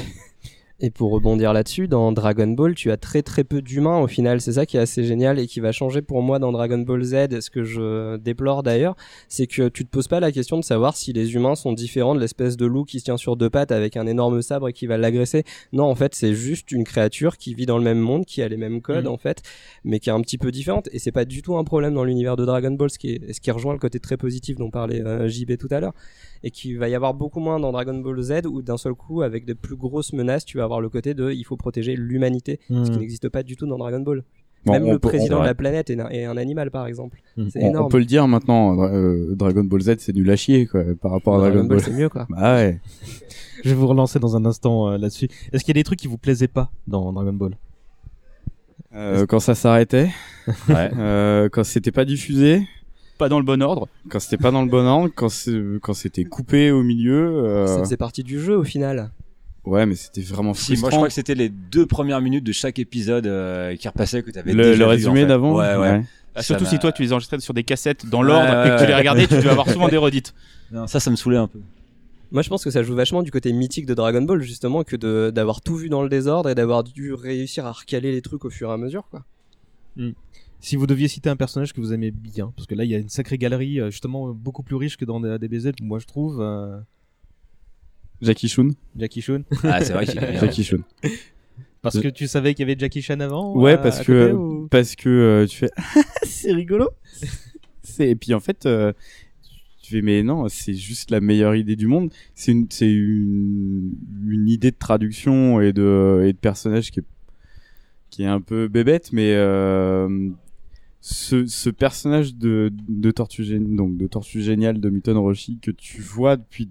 Et pour rebondir là-dessus, dans Dragon Ball, tu as très très peu d'humains au final. C'est ça qui est assez génial et qui va changer pour moi dans Dragon Ball Z. Ce que je déplore d'ailleurs, c'est que tu te poses pas la question de savoir si les humains sont différents de l'espèce de loup qui se tient sur deux pattes avec un énorme sabre et qui va l'agresser. Non, en fait, c'est juste une créature qui vit dans le même monde, qui a les mêmes codes Mhm. en fait, mais qui est un petit peu différente. Et c'est pas du tout un problème dans l'univers de Dragon Ball, ce qui, est, ce qui rejoint le côté très positif dont parlait euh, JB tout à l'heure et qui va y avoir beaucoup moins dans Dragon Ball Z où d'un seul coup avec de plus grosses menaces tu vas avoir le côté de il faut protéger l'humanité ce qui Mhm. n'existe pas du tout dans Dragon Ball Bon, même le peut- président on- de la planète est un, est un animal par exemple c'est On, énorme on peut le dire maintenant, euh, Dragon Ball Z c'est nul à chier quoi, par rapport à Dragon Dragon, Ball, Ball. c'est mieux, quoi. Bah ouais. Je vais vous relancer dans un instant euh, là-dessus. Est-ce qu'il y a des trucs qui vous plaisaient pas dans Dragon Ball? Euh, quand ça s'arrêtait, Ouais. euh, quand c'était pas diffusé, Pas dans le bon ordre. quand c'était pas dans le bon ordre, quand c'est- quand c'était coupé au milieu. euh, ça faisait partie du jeu au final Ouais, mais c'était vraiment Si, moi je frustrant. crois que c'était les deux premières minutes de chaque épisode euh, qui repassaient que tu avais Le- déjà le résumé en fait. d'avant Ouais, ouais. Ouais. Ah, Ça surtout m'a- si toi tu les enregistrais sur des cassettes dans l'ordre Ouais, et que tu les regardais, tu devais avoir souvent des redites. Non, ça, ça me saoulait un peu. moi je pense que ça joue vachement du côté mythique de Dragon Ball justement que de- d'avoir tout vu dans le désordre et d'avoir dû réussir à recaler les trucs au fur et à mesure quoi Si vous deviez citer un personnage que vous aimez bien, parce que là il y a une sacrée galerie, euh, justement beaucoup plus riche que dans des DBZ, moi je trouve. euh, Jackie Chun. Jackie Chun. Ah, c'est vrai qu'il est bien. Jackie Chun. Parce que tu savais qu'il y avait Jackie Chan avant Ouais, euh, parce à que ou- parce que euh, tu fais c'est rigolo. c'est et puis en fait euh, tu fais mais non, c'est juste la meilleure idée du monde. C'est une c'est une une idée de traduction et de et de personnage qui est qui est un peu bébête mais euh, ce, ce personnage de, de Tortue donc de Tortue Géniale de Muton Roshi que tu vois depuis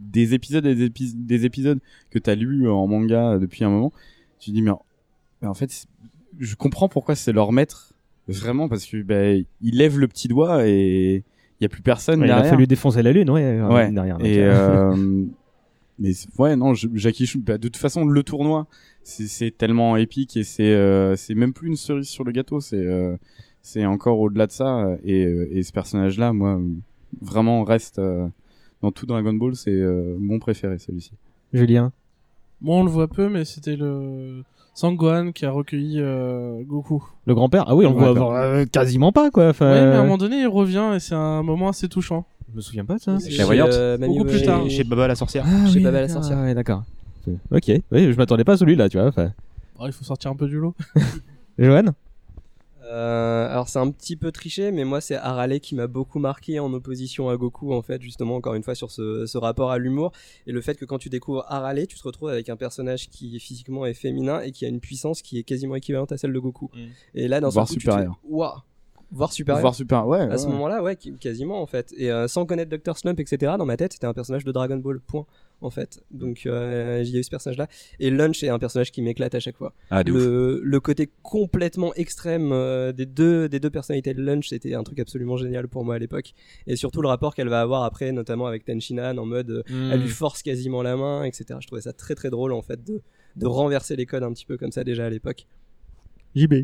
des épisodes et des, épis- des épisodes que tu as lu en manga depuis un moment, tu te dis mais en, mais en fait je comprends pourquoi c'est leur maître vraiment parce que bah, il lève le petit doigt et il y a plus personne Ouais, il a derrière. fallu défoncer la lune, ouais, euh, Ouais. derrière. et euh, euh, mais ouais non, Jackie bah, de toute façon le tournoi c'est tellement épique et c'est euh, c'est même plus une cerise sur le gâteau, c'est euh, c'est encore au-delà de ça et, et ce personnage là moi vraiment reste dans tout Dragon Ball, c'est euh, mon préféré celui-ci. Julien. Moi, on le voit peu, mais c'était le Sanggohan qui a recueilli euh, Goku. Le grand-père? Ah oui, on le voit D'accord. euh, quasiment pas quoi. enfin, Oui, mais à un moment donné, il revient et c'est un moment assez touchant. Je me souviens pas de ça. C'est La voyante. euh, Beaucoup plus tard. Chez Baba la sorcière. Ah, Chez oui, Baba la sorcière. ouais, d'accord. Ok, oui, je m'attendais pas à celui-là, tu vois. enfin. Oh, il faut sortir un peu du lot. Johan Euh, alors c'est un petit peu triché, mais moi c'est Harale qui m'a beaucoup marqué en opposition à Goku en fait, justement encore une fois sur ce, ce rapport à l'humour et le fait que quand tu découvres Harale, tu te retrouves avec un personnage qui est physiquement est féminin et qui a une puissance qui est quasiment équivalente à celle de Goku. Et là seul Voire coup, tu te. Voire supérieur. Voir super ouais. À ce moment-là, ouais, quasiment en fait. Et euh, sans connaître Dr. Slump, etc., dans ma tête, c'était un personnage de Dragon Ball, point, en fait. Donc, euh, a eu ce personnage-là. Et Lunch est un personnage qui m'éclate à chaque fois. Ah, le, le côté complètement extrême euh, des, deux, des deux personnalités de Lunch, c'était un truc absolument génial pour moi à l'époque. Et surtout le rapport qu'elle va avoir après, notamment avec Tenshinhan, en mode, euh, Mm. elle lui force quasiment la main, etc. Je trouvais ça très très drôle, en fait, de, de renverser les codes un petit peu comme ça déjà à l'époque. JB.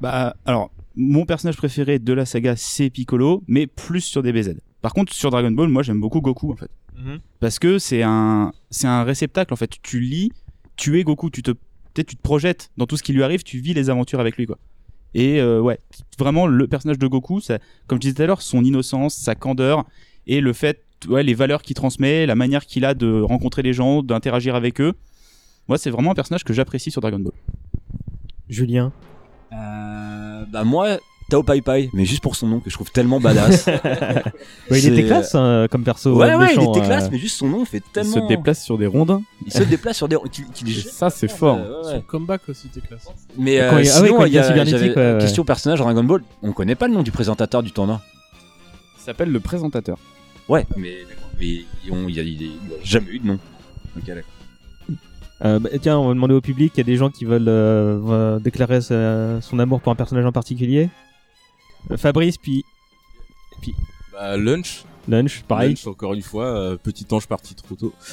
Bah, alors, mon personnage préféré de la saga, c'est Piccolo, mais plus sur DBZ. Par contre, sur Dragon Ball, moi, j'aime beaucoup Goku, en fait. Mhm. Parce que c'est un, c'est un réceptacle, en fait. Tu lis, tu es Goku, tu te, peut-être tu te projettes dans tout ce qui lui arrive, tu vis les aventures avec lui, quoi. Et euh, ouais, vraiment, le personnage de Goku, ça, comme je disais tout à l'heure, son innocence, sa candeur, et le fait, ouais, les valeurs qu'il transmet, la manière qu'il a de rencontrer les gens, d'interagir avec eux. Moi, c'est vraiment un personnage que j'apprécie sur Dragon Ball. Julien. Euh, bah moi, Tao Pai Pai, mais juste pour son nom que je trouve tellement badass. Ouais, il était classe hein, comme perso. Ouais, euh, ouais, méchant, il était euh. classe, mais juste son nom fait Il tellement. se déplace sur des rondins. Il se déplace sur des. est- ça c'est fort. Ouais, Son comeback aussi, t'es classe. Mais Quand euh, il- ah ouais, sinon, quand il il y a, question personnage Dragon Ball. On connaît pas le nom du présentateur du tournoi. Il s'appelle le présentateur. Ouais, mais, mais ils ont- il y a, il y a- il y a jamais eu de nom. Ok, d'accord. Euh, bah, tiens, on va demander au public, il y a des gens qui veulent euh, déclarer sa- son amour pour un personnage en particulier. Euh, Fabrice, puis... puis... Bah, Lunch. Lunch, pareil. Lunch, encore une fois, petit ange parti trop tôt.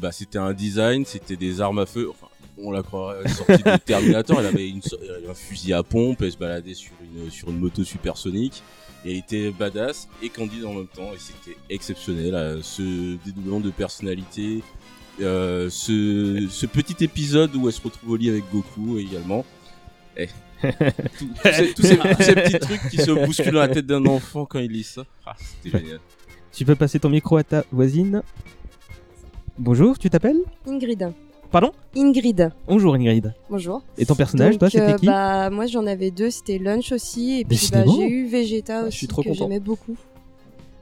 Bah, c'était un design, c'était des armes à feu. Enfin, on la croirait sortie de Terminator. Elle avait une, un fusil à pompe, elle se baladait sur une, sur une moto supersonique. Et elle était badass et candide en même temps. Et c'était exceptionnel. ce dédoublement de personnalité. Euh, ce, ce petit épisode où elle se retrouve au lit avec Goku également. Eh. Tous, ces, tous ces- tous ces petits trucs qui se bousculent dans la tête d'un enfant quand il lit ça. Ah, c'était génial. Tu peux passer ton micro à ta voisine Bonjour, tu t'appelles? Ingrid. Pardon? Ingrid. Bonjour Ingrid. Bonjour. Et ton personnage, Donc, toi, c'était euh, qui bah, Moi, j'en avais deux. C'était Lunch aussi. Et puis, bah, j'ai eu Vegeta aussi, suis trop que j'aimais beaucoup.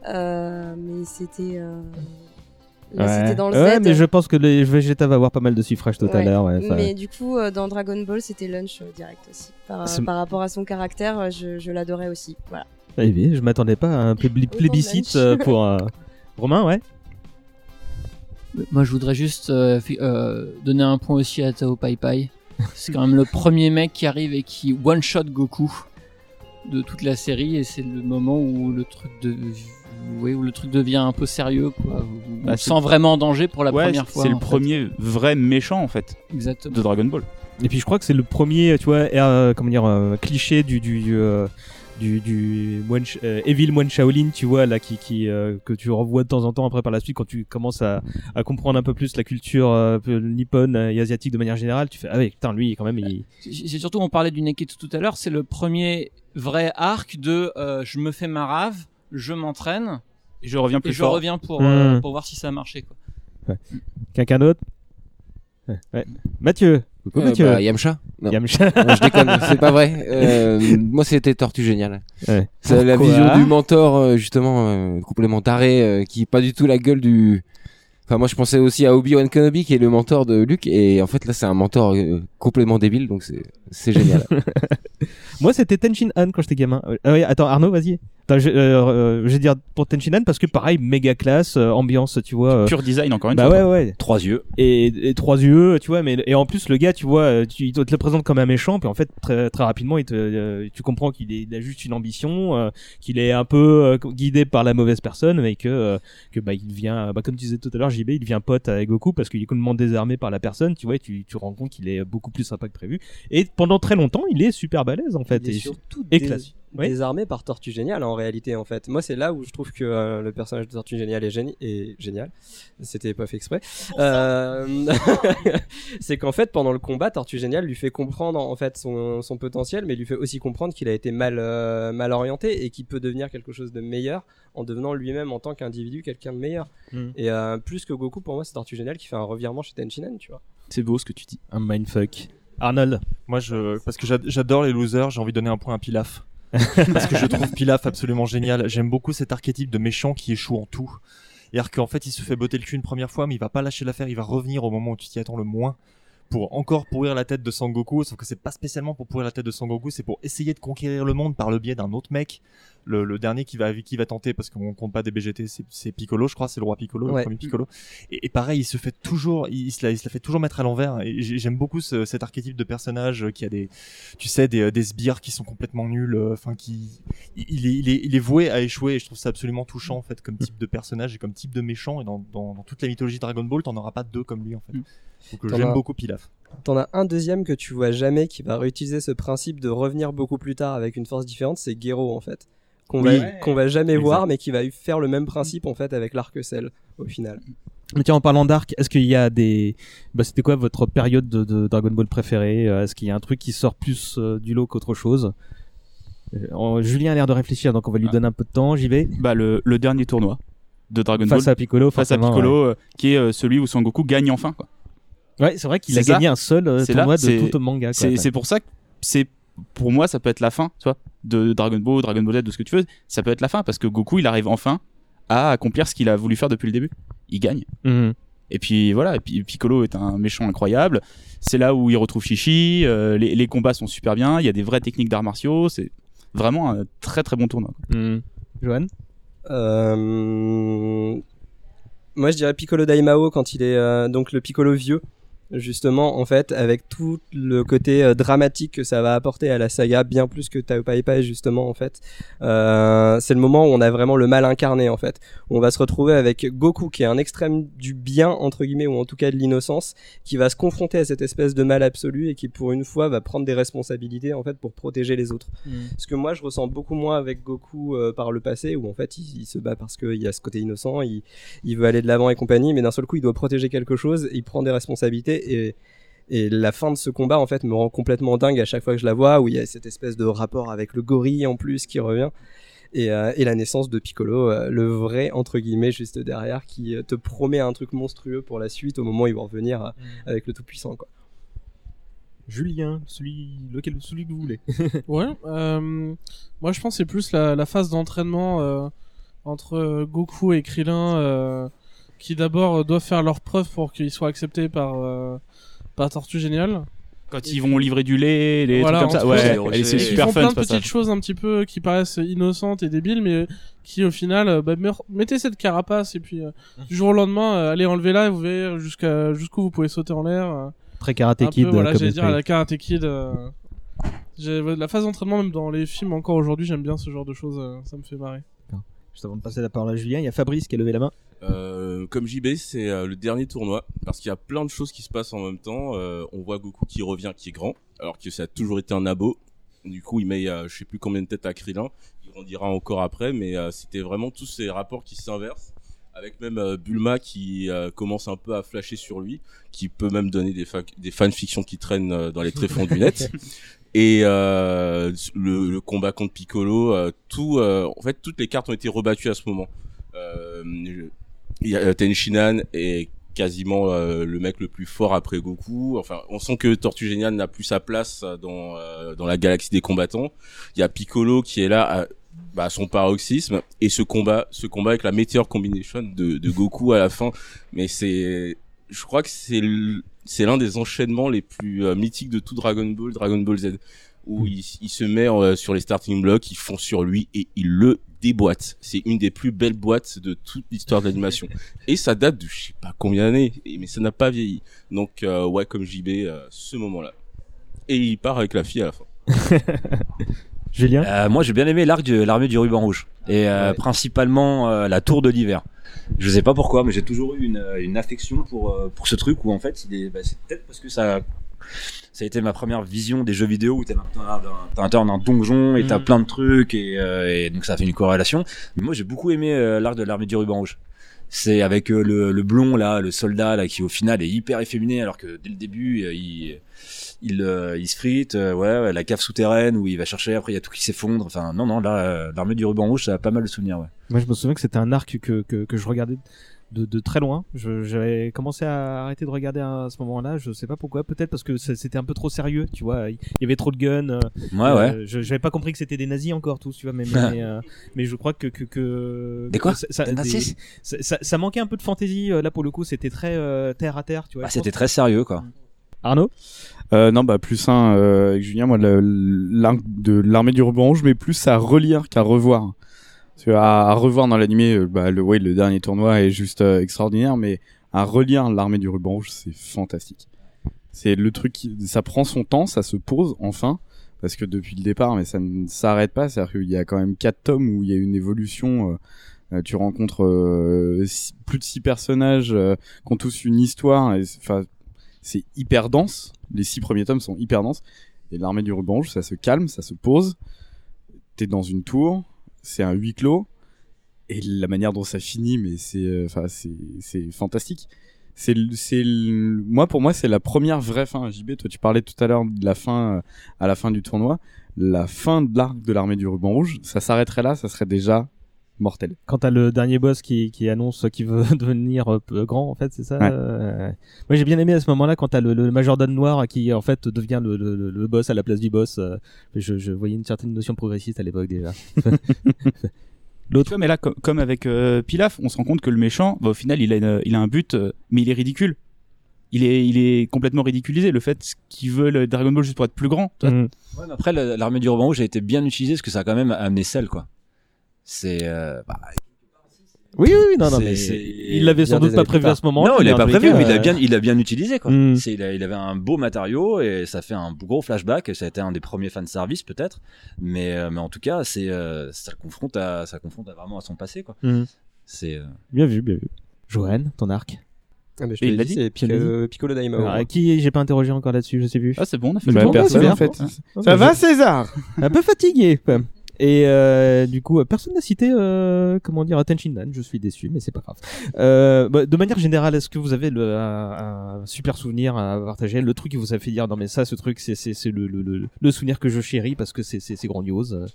Euh, mais c'était. euh, là, Ouais. C'était dans le Ouais, Z. mais je pense que le Vegeta va avoir pas mal de suffrages tout à l'heure. ouais, ça- Mais du coup, euh, dans Dragon Ball, c'était Lunch euh, direct aussi. Par, rapport à son caractère, euh, je, je l'adorais aussi. Voilà. Eh bien, je m'attendais pas à un plébli- plébiscite pour euh, Romain, ouais. Moi, je voudrais juste euh, euh, donner un point aussi à Tao Pai Pai. C'est quand même le premier mec qui arrive et qui one-shot Goku de toute la série, et c'est le moment où le truc de, oui, où le truc devient un peu sérieux, quoi. Où Bah, sent vraiment en danger pour la Ouais, première fois. C'est le fait. premier vrai méchant en fait Exactement. de Dragon Ball. Et puis je crois que c'est le premier, tu vois, euh, comment dire, euh, cliché du du euh, du, du moine Sh- euh, Evil Moine Shaolin, tu vois, là, qui, qui euh, que tu revois de temps en temps après par la suite quand tu commences à, à comprendre un peu plus la culture euh, nippone euh, et asiatique de manière générale. Tu fais ah ouais, putain, lui quand même, il. C'est c'est surtout, on parlait du Neketsu tout à l'heure, c'est le premier vrai arc de euh, je me fais ma rave, je m'entraîne, et je reviens plus et je reviens pour, euh, Hmm. pour voir si ça a marché. Quoi. Ouais. Quelqu'un d'autre ouais. Mathieu. Coucou Euh, Mathieu. bah, Yamcha. Non. Yamcha. Non, je déconne, c'est pas vrai. Euh, moi, c'était Tortue Géniale. Ouais. C'est la vision du mentor, euh, justement, euh, complémentaré, euh, qui est pas du tout la gueule du. Enfin, moi, je pensais aussi à Obi-Wan Kenobi, qui est le mentor de Luke, et en fait, là, c'est un mentor euh, complètement débile, donc c'est c'est génial. Moi, c'était Tenshin Han quand j'étais gamin. Euh, attends, Arnaud, vas-y. Je, euh, euh, je vais dire pour Tenshin Han parce que pareil, méga classe, euh, ambiance, tu vois. euh, Pur design encore une bah fois. ouais, ouais. Trois yeux. Et, et trois yeux, tu vois. Mais et en plus, le gars, tu vois, tu, il te le présente comme un méchant, puis en fait, très, très rapidement, il te, euh, tu comprends qu'il est- il a juste une ambition, euh, qu'il est un peu euh, guidé par la mauvaise personne, mais que euh, que bah il vient, bah comme tu disais tout à l'heure, JB, il devient pote avec Goku parce qu'il est complètement désarmé par la personne, tu vois. Et tu tu rends compte qu'il est beaucoup plus sympa que prévu. Et pendant très longtemps, il est super balèze en fait. Il est et surtout et dés- classe. Oui. désarmé par Tortue Géniale en réalité en fait. Moi c'est là où je trouve que euh, le personnage de Tortue Géniale est, génie est génial. C'était pas fait exprès. Euh, c'est qu'en fait pendant le combat Tortue Géniale lui fait comprendre en fait son, son potentiel mais lui fait aussi comprendre qu'il a été mal, euh, mal orienté et qu'il peut devenir quelque chose de meilleur en devenant lui-même en tant qu'individu quelqu'un de meilleur. Mm. Et euh, plus que Goku pour moi c'est Tortue Géniale qui fait un revirement chez Tenshinhan tu vois. C'est beau ce que tu dis. Un mindfuck. Arnold. Moi, je, parce que j'ad- j'adore les losers, j'ai envie de donner un point à Pilaf. parce que je trouve Pilaf absolument génial. J'aime beaucoup cet archétype de méchant qui échoue en tout. C'est-à-dire qu'en fait, il se fait botter le cul une première fois, mais il va pas lâcher l'affaire, il va revenir au moment où tu t'y attends le moins pour encore pourrir la tête de Sangoku, sauf que c'est pas spécialement pour pourrir la tête de Sangoku, c'est pour essayer de conquérir le monde par le biais d'un autre mec. Le, le dernier qui va, qui va tenter, parce qu'on compte pas des BGT, c'est- Piccolo, je crois, c'est le roi Piccolo, Ouais. le premier Piccolo. Et, et pareil, il se fait toujours, il, il se la, il se la fait toujours mettre à l'envers. Et j'ai- j'aime beaucoup ce- cet archétype de personnage qui a des, tu sais, des, des sbires qui sont complètement nuls, euh, enfin qui, il est, il est, il est voué à échouer. Et je trouve ça absolument touchant en fait, comme type de personnage et comme type de méchant. Et dans, dans, dans toute la mythologie Dragon Ball, t'en auras pas deux comme lui en fait. Donc T'en j'aime as- beaucoup Pilaf. T'en as un deuxième que tu vois jamais qui va réutiliser ce principe de revenir beaucoup plus tard avec une force différente, c'est Gero en fait. Qu'on Oui. va, jamais Exact. voir mais qui va faire le même principe en fait avec l'arc cell au final. Mais tiens, en parlant d'arc, est-ce qu'il y a des, bah, c'était quoi votre période de, de Dragon Ball préférée Euh, Est-ce qu'il y a un truc qui sort plus euh, du lot qu'autre chose? Euh, en- Julien a l'air de réfléchir, donc on va lui donner un peu de temps. J'y vais. Bah le, le dernier tournoi de Dragon Ball. Face à Piccolo, Face à Piccolo, euh, qui est euh, celui où Sangoku gagne enfin. Quoi. Ouais, c'est vrai qu'il a ça. gagné un seul euh, C'est tournoi là, de tout manga. quoi. C'est pour ça que c'est pour moi ça peut être la fin, tu vois, de Dragon Ball, Dragon Ball Z, de ce que tu veux. Ça peut être la fin parce que Goku il arrive enfin à accomplir ce qu'il a voulu faire depuis le début. Il gagne. Mhm. Et puis voilà, et puis Piccolo est un méchant incroyable. C'est là où il retrouve Chichi. euh, les, les combats sont super bien. Il y a des vraies techniques d'arts martiaux. C'est vraiment un très très bon tournoi. Mhm. Johan Euh, Moi, je dirais Piccolo Daimao quand il est euh, donc le Piccolo vieux, justement, en fait, avec tout le côté euh, dramatique que ça va apporter à la saga, bien plus que Tao Pai Pai, justement, en fait. Euh, c'est le moment où on a vraiment le mal incarné, en fait. On va se retrouver avec Goku, qui est un extrême du bien, entre guillemets, ou en tout cas de l'innocence, qui va se confronter à cette espèce de mal absolu et qui, pour une fois, va prendre des responsabilités, en fait, pour protéger les autres. Mm. Ce que moi, je ressens beaucoup moins avec Goku euh, par le passé, où en fait, il, il se bat parce qu'il y a ce côté innocent, il, il veut aller de l'avant et compagnie, mais d'un seul coup, il doit protéger quelque chose, il prend des responsabilités et, et la fin de ce combat, en fait, me rend complètement dingue à chaque fois que je la vois, où il y a cette espèce de rapport avec le gorille en plus qui revient. Et, euh, et la naissance de Piccolo, euh, le vrai entre guillemets juste derrière, qui euh, te promet un truc monstrueux pour la suite au moment où ils vont revenir euh, avec le tout puissant quoi. Julien, celui, lequel, celui que vous voulez. Ouais, euh, moi je pense que c'est plus la, la phase d'entraînement euh, entre Goku et Krillin euh, qui d'abord euh, doivent faire leur preuve pour qu'ils soient acceptés par, euh, par Tortue Géniale. Quand ils vont livrer du lait, des Voilà, trucs comme ça. Ouais, c'est Ils super font fun plein ce de petites passage. choses un petit peu qui paraissent innocentes et débiles, mais qui au final, euh, bah, mettez cette carapace et puis euh, du jour au lendemain, euh, allez enlevez-la et vous verrez jusqu'à jusqu'où vous pouvez sauter en l'air. euh. Très Karate peu, Kid, voilà, j'allais dire la Karate Kid. euh, j'ai- La phase d'entraînement, même dans les films encore aujourd'hui, j'aime bien ce genre de choses, euh, ça me fait marrer. Juste avant de passer la parole à Julien, il y a Fabrice qui a levé la main. Euh, comme JB, c'est euh, le dernier tournoi parce qu'il y a plein de choses qui se passent en même temps. Euh, on voit Goku qui revient, qui est grand, alors que ça a toujours été un abo. Du coup, il met, euh, je sais plus combien de têtes à Krillin. Il grandira encore après, mais euh, c'était vraiment tous ces rapports qui s'inversent. Avec même euh, Bulma qui euh, commence un peu à flasher sur lui, qui peut même donner des, fa- des fanfictions qui traînent euh, dans les tréfonds du net. Et euh, le, le combat contre Piccolo, euh, tout, euh, en fait, toutes les cartes ont été rebattues à ce moment. Euh, Tenshinhan est quasiment euh, le mec le plus fort après Goku. Enfin, on sent que Tortue Géniale n'a plus sa place dans euh, dans la galaxie des combattants. Il y a Piccolo qui est là à, bah, à son paroxysme et ce combat, ce combat avec la Meteor Combination de, de Goku à la fin. Mais c'est, je crois que c'est c'est l'un des enchaînements les plus euh, mythiques de tout Dragon Ball, Dragon Ball Z, où il, il se met euh, sur les starting blocks, ils font sur lui et il le déboîte. C'est une des plus belles boîtes de toute l'histoire de l'animation. Et ça date de je sais pas combien d'années, et- mais ça n'a pas vieilli. Donc euh, ouais, comme JB, euh, ce moment-là. Et il part avec la fille à la fin. Julien Euh, Moi, j'ai bien aimé l'arc de l'armée du ruban rouge. Et euh, principalement euh, la tour de l'hiver. Je sais pas pourquoi, mais j'ai toujours eu une, une affection pour, euh, pour ce truc où en fait, bah, c'est peut-être parce que ça, ça a été ma première vision des jeux vidéo où t'es l'intérieur d'un donjon et t'as Mhm. plein de trucs et, euh, et donc ça a fait une corrélation. Mais moi, j'ai beaucoup aimé euh, l'arc de l'armée du ruban rouge. C'est avec euh, le, le blond là, le soldat là, qui au final est hyper efféminé alors que dès le début, euh, il il, euh, il se frite, euh, ouais, ouais, la cave souterraine où il va chercher, après il y a tout qui s'effondre. Enfin, non, non, là, euh, l'armée du ruban rouge, ça a pas mal de souvenirs, ouais. Moi, je me souviens que c'était un arc que, que, que je regardais de, de très loin. Je- J'avais commencé à arrêter de regarder à ce moment-là. Je sais pas pourquoi. Peut-être parce que c'était un peu trop sérieux, tu vois. Il y avait trop de guns. euh, Ouais, ouais. je J'avais pas compris que c'était des nazis encore tous, tu vois. Mais, mais, mais, euh, mais je crois que que, que Des quoi? ça, ça- Des nazis? ça, ça- ça manquait un peu de fantaisie euh, là pour le coup. C'était très euh, terre à terre, tu vois. Bah, Je c'était très sérieux, quoi. Arnaud? Euh, non, bah plus un euh, avec Julien, moi l'arc de l'armée du ruban rouge, mais plus à relire qu'à revoir. Parce que à, à revoir dans l'animé, euh, bah le ouais, le dernier tournoi est juste euh, extraordinaire, mais à relire l'armée du ruban rouge, c'est fantastique. C'est le truc, qui, ça prend son temps, ça se pose enfin, parce que depuis le départ, mais ça ne s'arrête pas. C'est-à-dire qu'il y a quand même quatre tomes où il y a une évolution. euh, euh, tu rencontres euh, plus de six personnages qui ont tous une histoire. Enfin, c'est hyper dense. Les six premiers tomes sont hyper denses. Et l'armée du ruban rouge, ça se calme, ça se pose. T'es dans une tour, c'est un huis clos. Et la manière dont ça finit, mais c'est, euh, enfin, c'est, fantastique. C'est, c'est, moi pour moi, c'est la première vraie fin. JB, toi, tu parlais tout à l'heure de la fin euh, à la fin du tournoi. La fin de l'arc de l'armée du ruban rouge, ça s'arrêterait là, ça serait déjà mortel. Quand t'as le dernier boss qui, qui annonce qu'il veut devenir euh, peu grand, en fait, c'est ça. Ouais. euh, Moi, j'ai bien aimé à ce moment-là quand t'as le, le majordome noir qui, en fait, devient le, le, boss à la place du boss. euh, Je, je voyais une certaine notion progressiste à l'époque déjà. L'autre, mais là, co- comme avec euh, Pilaf, on se rend compte que le méchant, bah, au final, il a, une- il a un but, mais il est ridicule. Il est, il est complètement ridiculisé. Le fait qu'il veut le Dragon Ball juste pour être plus grand. Mm. Ouais, mais après, la- l'armée du ruban rouge a été bien utilisée parce que ça a quand même amené celle, quoi. C'est, euh, bah, Oui, oui, oui, non, non, mais il l'avait sans doute pas prévu à ce tard. moment-là, Non, il l'avait pas prévu, mais il a euh, bien, il a bien utilisé quoi. Mm. C'est- il, a- il avait un beau matériau et ça fait un gros flashback. Et ça a été un des premiers fan service peut-être, mais euh, mais en tout cas, c'est euh, ça le confronte à ça confronte à vraiment à son passé quoi. Mm. C'est euh, Bien vu, bien vu. Johan, ton arc. Ah, je il l'a dit, dit, c'est Piccolo. Piccolo Daimao. Alors, à qui j'ai pas interrogé encore là-dessus, je sais plus. Ah, c'est bon, on a fait Bah, le tour. personne, en fait. Ah, Ah, Ça bah, va, César? Un peu fatigué. Et euh, du coup, euh, personne n'a cité, euh, comment dire, Tenshinhan. Je suis déçu, mais c'est pas grave. Euh, bah, de manière générale, est-ce que vous avez le, un, un super souvenir à partager? Le truc qui vous a fait dire, non mais ça, ce truc, c'est c'est c'est le, le, le, le souvenir que je chéris parce que c'est c'est c'est grandiose.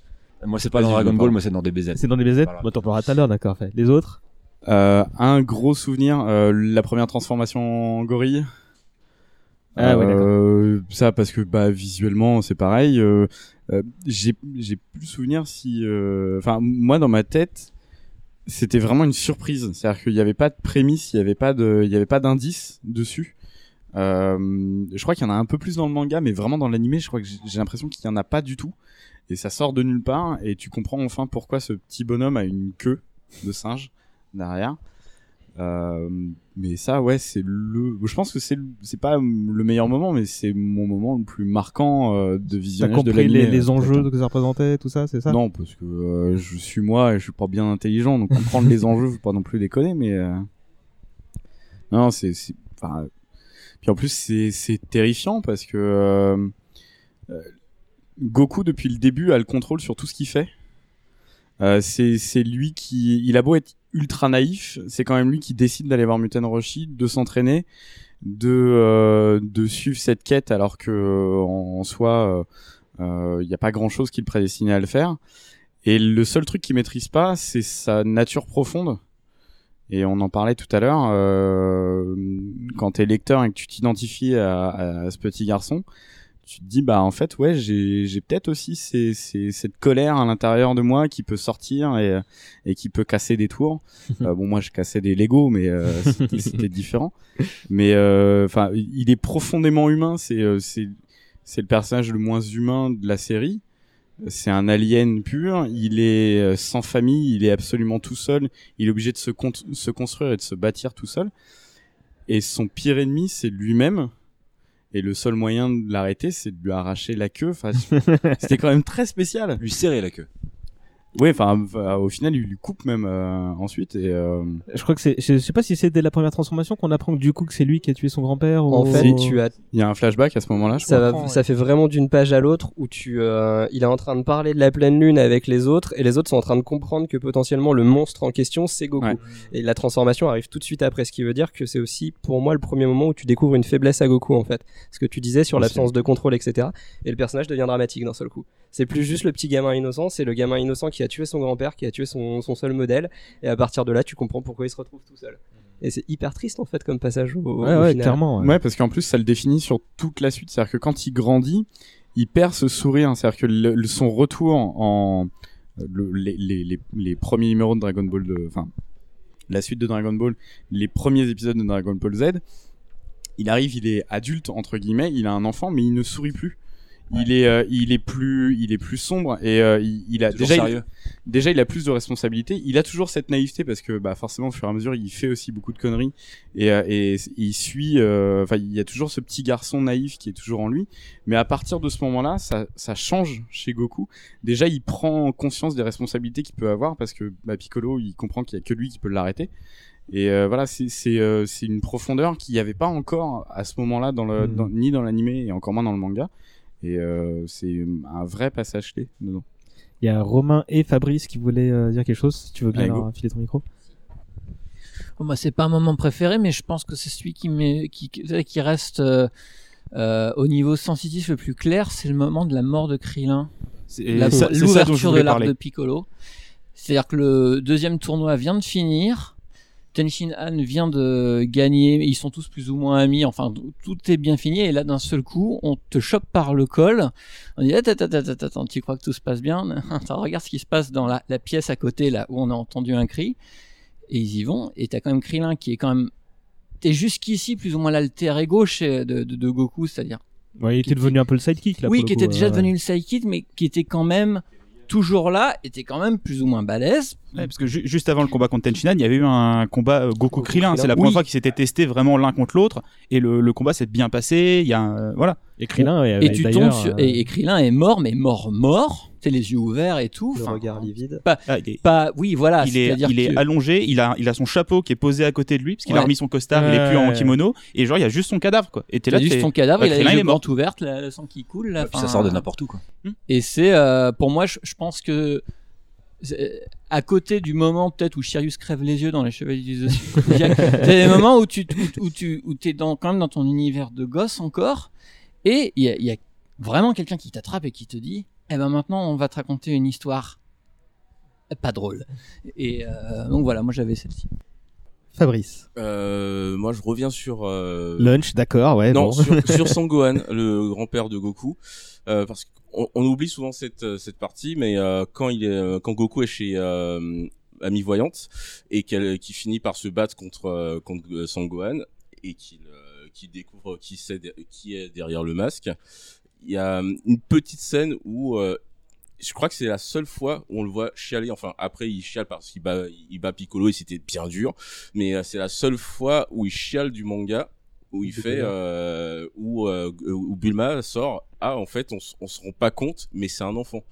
moi c'est pas dans Dragon Ball, moi c'est dans DBZ. C'est dans des BZ. Voilà. Moi, t'en parleras tout à l'heure, d'accord. Fait. Les autres? Euh, un gros souvenir, euh, la première transformation en gorille. Ah ouais, d'accord. Euh, Ça parce que bah visuellement c'est pareil. Euh, j'ai j'ai plus souvenir si, euh, enfin moi dans ma tête c'était vraiment une surprise. C'est-à-dire qu'il n'y avait pas de prémisse, il n'y avait pas de, avait pas d'indice dessus. Euh, je crois qu'il y en a un peu plus dans le manga, mais vraiment dans l'animé, je crois que j'ai l'impression qu'il y en a pas du tout. Et ça sort de nulle part, et tu comprends enfin pourquoi ce petit bonhomme a une queue de singe derrière. Euh, mais ça, ouais, c'est le. Je pense que c'est c'est pas le meilleur moment, mais c'est mon moment le plus marquant euh, de visionnage de compris l'animé. les, les euh, enjeux peut-être. que ça représentait, tout ça, c'est ça? Non, parce que euh, je suis moi et je suis pas bien intelligent, donc comprendre les enjeux, faut pas non plus déconner, mais euh... non, c'est, c'est, enfin, puis en plus c'est, c'est terrifiant parce que Goku depuis le début a le contrôle sur tout ce qu'il fait. Euh, c'est, c'est lui qui, il a beau être ultra naïf, c'est quand même lui qui décide d'aller voir Muten Roshi, de s'entraîner, de, euh, de suivre cette quête alors que euh, en, en soi, il euh, n'y a pas grand chose qui le prédestinait à le faire. Et le seul truc qu'il maîtrise pas, c'est sa nature profonde. Et on en parlait tout à l'heure, euh, quand t'es lecteur et que tu t'identifies à, à ce petit garçon, tu te dis bah en fait ouais j'ai j'ai peut-être aussi ces, ces, cette colère à l'intérieur de moi qui peut sortir et et qui peut casser des tours. Euh, bon moi je cassais des Lego mais euh, c'était différent. Mais euh, enfin il est profondément humain. C'est c'est c'est le personnage le moins humain de la série. C'est un alien pur. Il est sans famille. Il est absolument tout seul. Il est obligé de se, con- se construire et de se bâtir tout seul. Et son pire ennemi, c'est lui-même. Et le seul moyen de l'arrêter, c'est de lui arracher la queue. Enfin, c'était quand même très spécial. Lui serrer la queue. Oui, enfin, enfin, au final, il lui coupe même euh, ensuite. Et euh, Je crois que c'est, je sais pas si c'est dès la première transformation qu'on apprend que du coup que c'est lui qui a tué son grand-père. En ou... fait, tu as il y a un flashback à ce moment-là. Ça, fait vraiment d'une page à l'autre où tu, euh, il est en train de parler de la pleine lune avec les autres et les autres sont en train de comprendre que potentiellement le monstre en question c'est Goku. Ouais. Et la transformation arrive tout de suite après, ce qui veut dire que c'est aussi pour moi le premier moment où tu découvres une faiblesse à Goku en fait. Ce que tu disais sur l'absence de contrôle, etc. Et le personnage devient dramatique d'un seul coup. C'est plus juste le petit gamin innocent, c'est le gamin innocent qui a tué son grand-père, qui a tué son, son seul modèle. Et à partir de là, tu comprends pourquoi il se retrouve tout seul. Et c'est hyper triste en fait comme passage au, au final. Ouais. parce qu'en plus, ça le définit sur toute la suite. C'est-à-dire que quand il grandit, il perd ce sourire. C'est-à-dire que le- le- son retour en le- les, les, les, les premiers numéros de Dragon Ball, de- enfin la suite de Dragon Ball, les premiers épisodes de Dragon Ball Z, il arrive, il est adulte entre guillemets, il a un enfant, mais il ne sourit plus. Il est, euh, il est plus, il est plus sombre et euh, il, il a Toujours déjà, il, déjà il a plus de responsabilités. Il a toujours cette naïveté parce que bah forcément au fur et à mesure il fait aussi beaucoup de conneries et, euh, et il suit. euh, Enfin il y a toujours ce petit garçon naïf qui est toujours en lui. Mais à partir de ce moment-là, ça, ça change chez Goku. Déjà il prend conscience des responsabilités qu'il peut avoir parce que bah, Piccolo il comprend qu'il y a que lui qui peut l'arrêter. Et euh, voilà, c'est c'est euh, c'est une profondeur qu'il n'y avait pas encore à ce moment-là dans le dans- ni dans l'animé et encore moins dans le manga. Et euh, c'est un vrai passage clé dedans. Il y a Romain et Fabrice qui voulaient euh, dire quelque chose. Si tu veux bien leur filer ton micro? Oh, Moi, c'est pas un moment préféré, mais je pense que c'est celui qui, met, qui, qui reste euh, euh, au niveau sensitif le plus clair, c'est le moment de la mort de Krillin. L'ouverture de l'arc de Piccolo. C'est-à-dire que le deuxième tournoi vient de finir. Tenshin Han vient de gagner, ils sont tous plus ou moins amis, enfin tout est bien fini et là d'un seul coup on te chope par le col, on dit attends, attends, attends, attends, tu crois que tout se passe bien? Regarde ce qui se passe dans la, la pièce à côté là où on a entendu un cri. Et ils y vont et t'as quand même Krillin qui est quand même t'es jusqu'ici plus ou moins l'alter ego de, de, de Goku, c'est-à-dire Ouais, il était devenu un peu le sidekick là. oui, pour qui le était déjà euh, devenu le sidekick, mais qui était quand même toujours là était quand même plus ou moins balèze. Ouais, parce que ju- juste avant le combat contre Tenshinhan, il y avait eu un combat euh, Goku Krillin. C'est la première Oui. fois qu'ils s'étaient testés vraiment l'un contre l'autre, et le, le combat s'est bien passé. Il y a un, euh, voilà. Et Krillin, ouais, et tu tombes d'ailleurs, sur euh, et, et Krillin est mort mais mort mort les yeux ouverts et tout Le enfin, regard livide. pas, Ah, est- pas oui voilà il est, c'est-à-dire il est que- allongé, il a, il a son chapeau qui est posé à côté de lui, parce qu'il a Ouais. remis son costard, il est plus en Ouais. kimono, et genre il y a juste son cadavre, quoi. Et t'es Il a là, juste son cadavre, Ouais, il a les grandes ouvertes, la- le sang qui coule. ça sort de n'importe où, quoi. Et c'est, euh, pour moi, je, je pense que c'est- à côté du moment peut-être où Sirius crève les yeux dans les Chevaliers du Zodiac, c'est des moments où tu où, où tu où t'es dans quand même dans ton univers de gosse encore, et il y a, il y a vraiment quelqu'un qui t'attrape et qui te dit, eh ben maintenant on va te raconter une histoire pas drôle. Et euh, donc voilà, moi j'avais celle-ci. Fabrice. Euh, moi, je reviens sur euh, Lunch, d'accord, ouais. Non, bon. sur, sur Sangohan, le grand-père de Goku, euh, parce qu'on on oublie souvent cette euh, cette partie, mais euh, quand il est euh, quand Goku est chez euh, Ami Voyante et qu'elle qui finit par se battre contre euh, contre Sangohan et qu'il euh, qu'il découvre qui c'est de- qui est derrière le masque, il y a euh, une petite scène où euh, je crois que c'est la seule fois où on le voit chialer. Enfin, après, il chiale parce qu'il bat, il bat Piccolo et c'était bien dur. Mais euh, c'est la seule fois où il chiale du manga, où il fait, euh, où, euh, où Bulma sort. Ah, en fait, on, on se rend pas compte, mais c'est un enfant.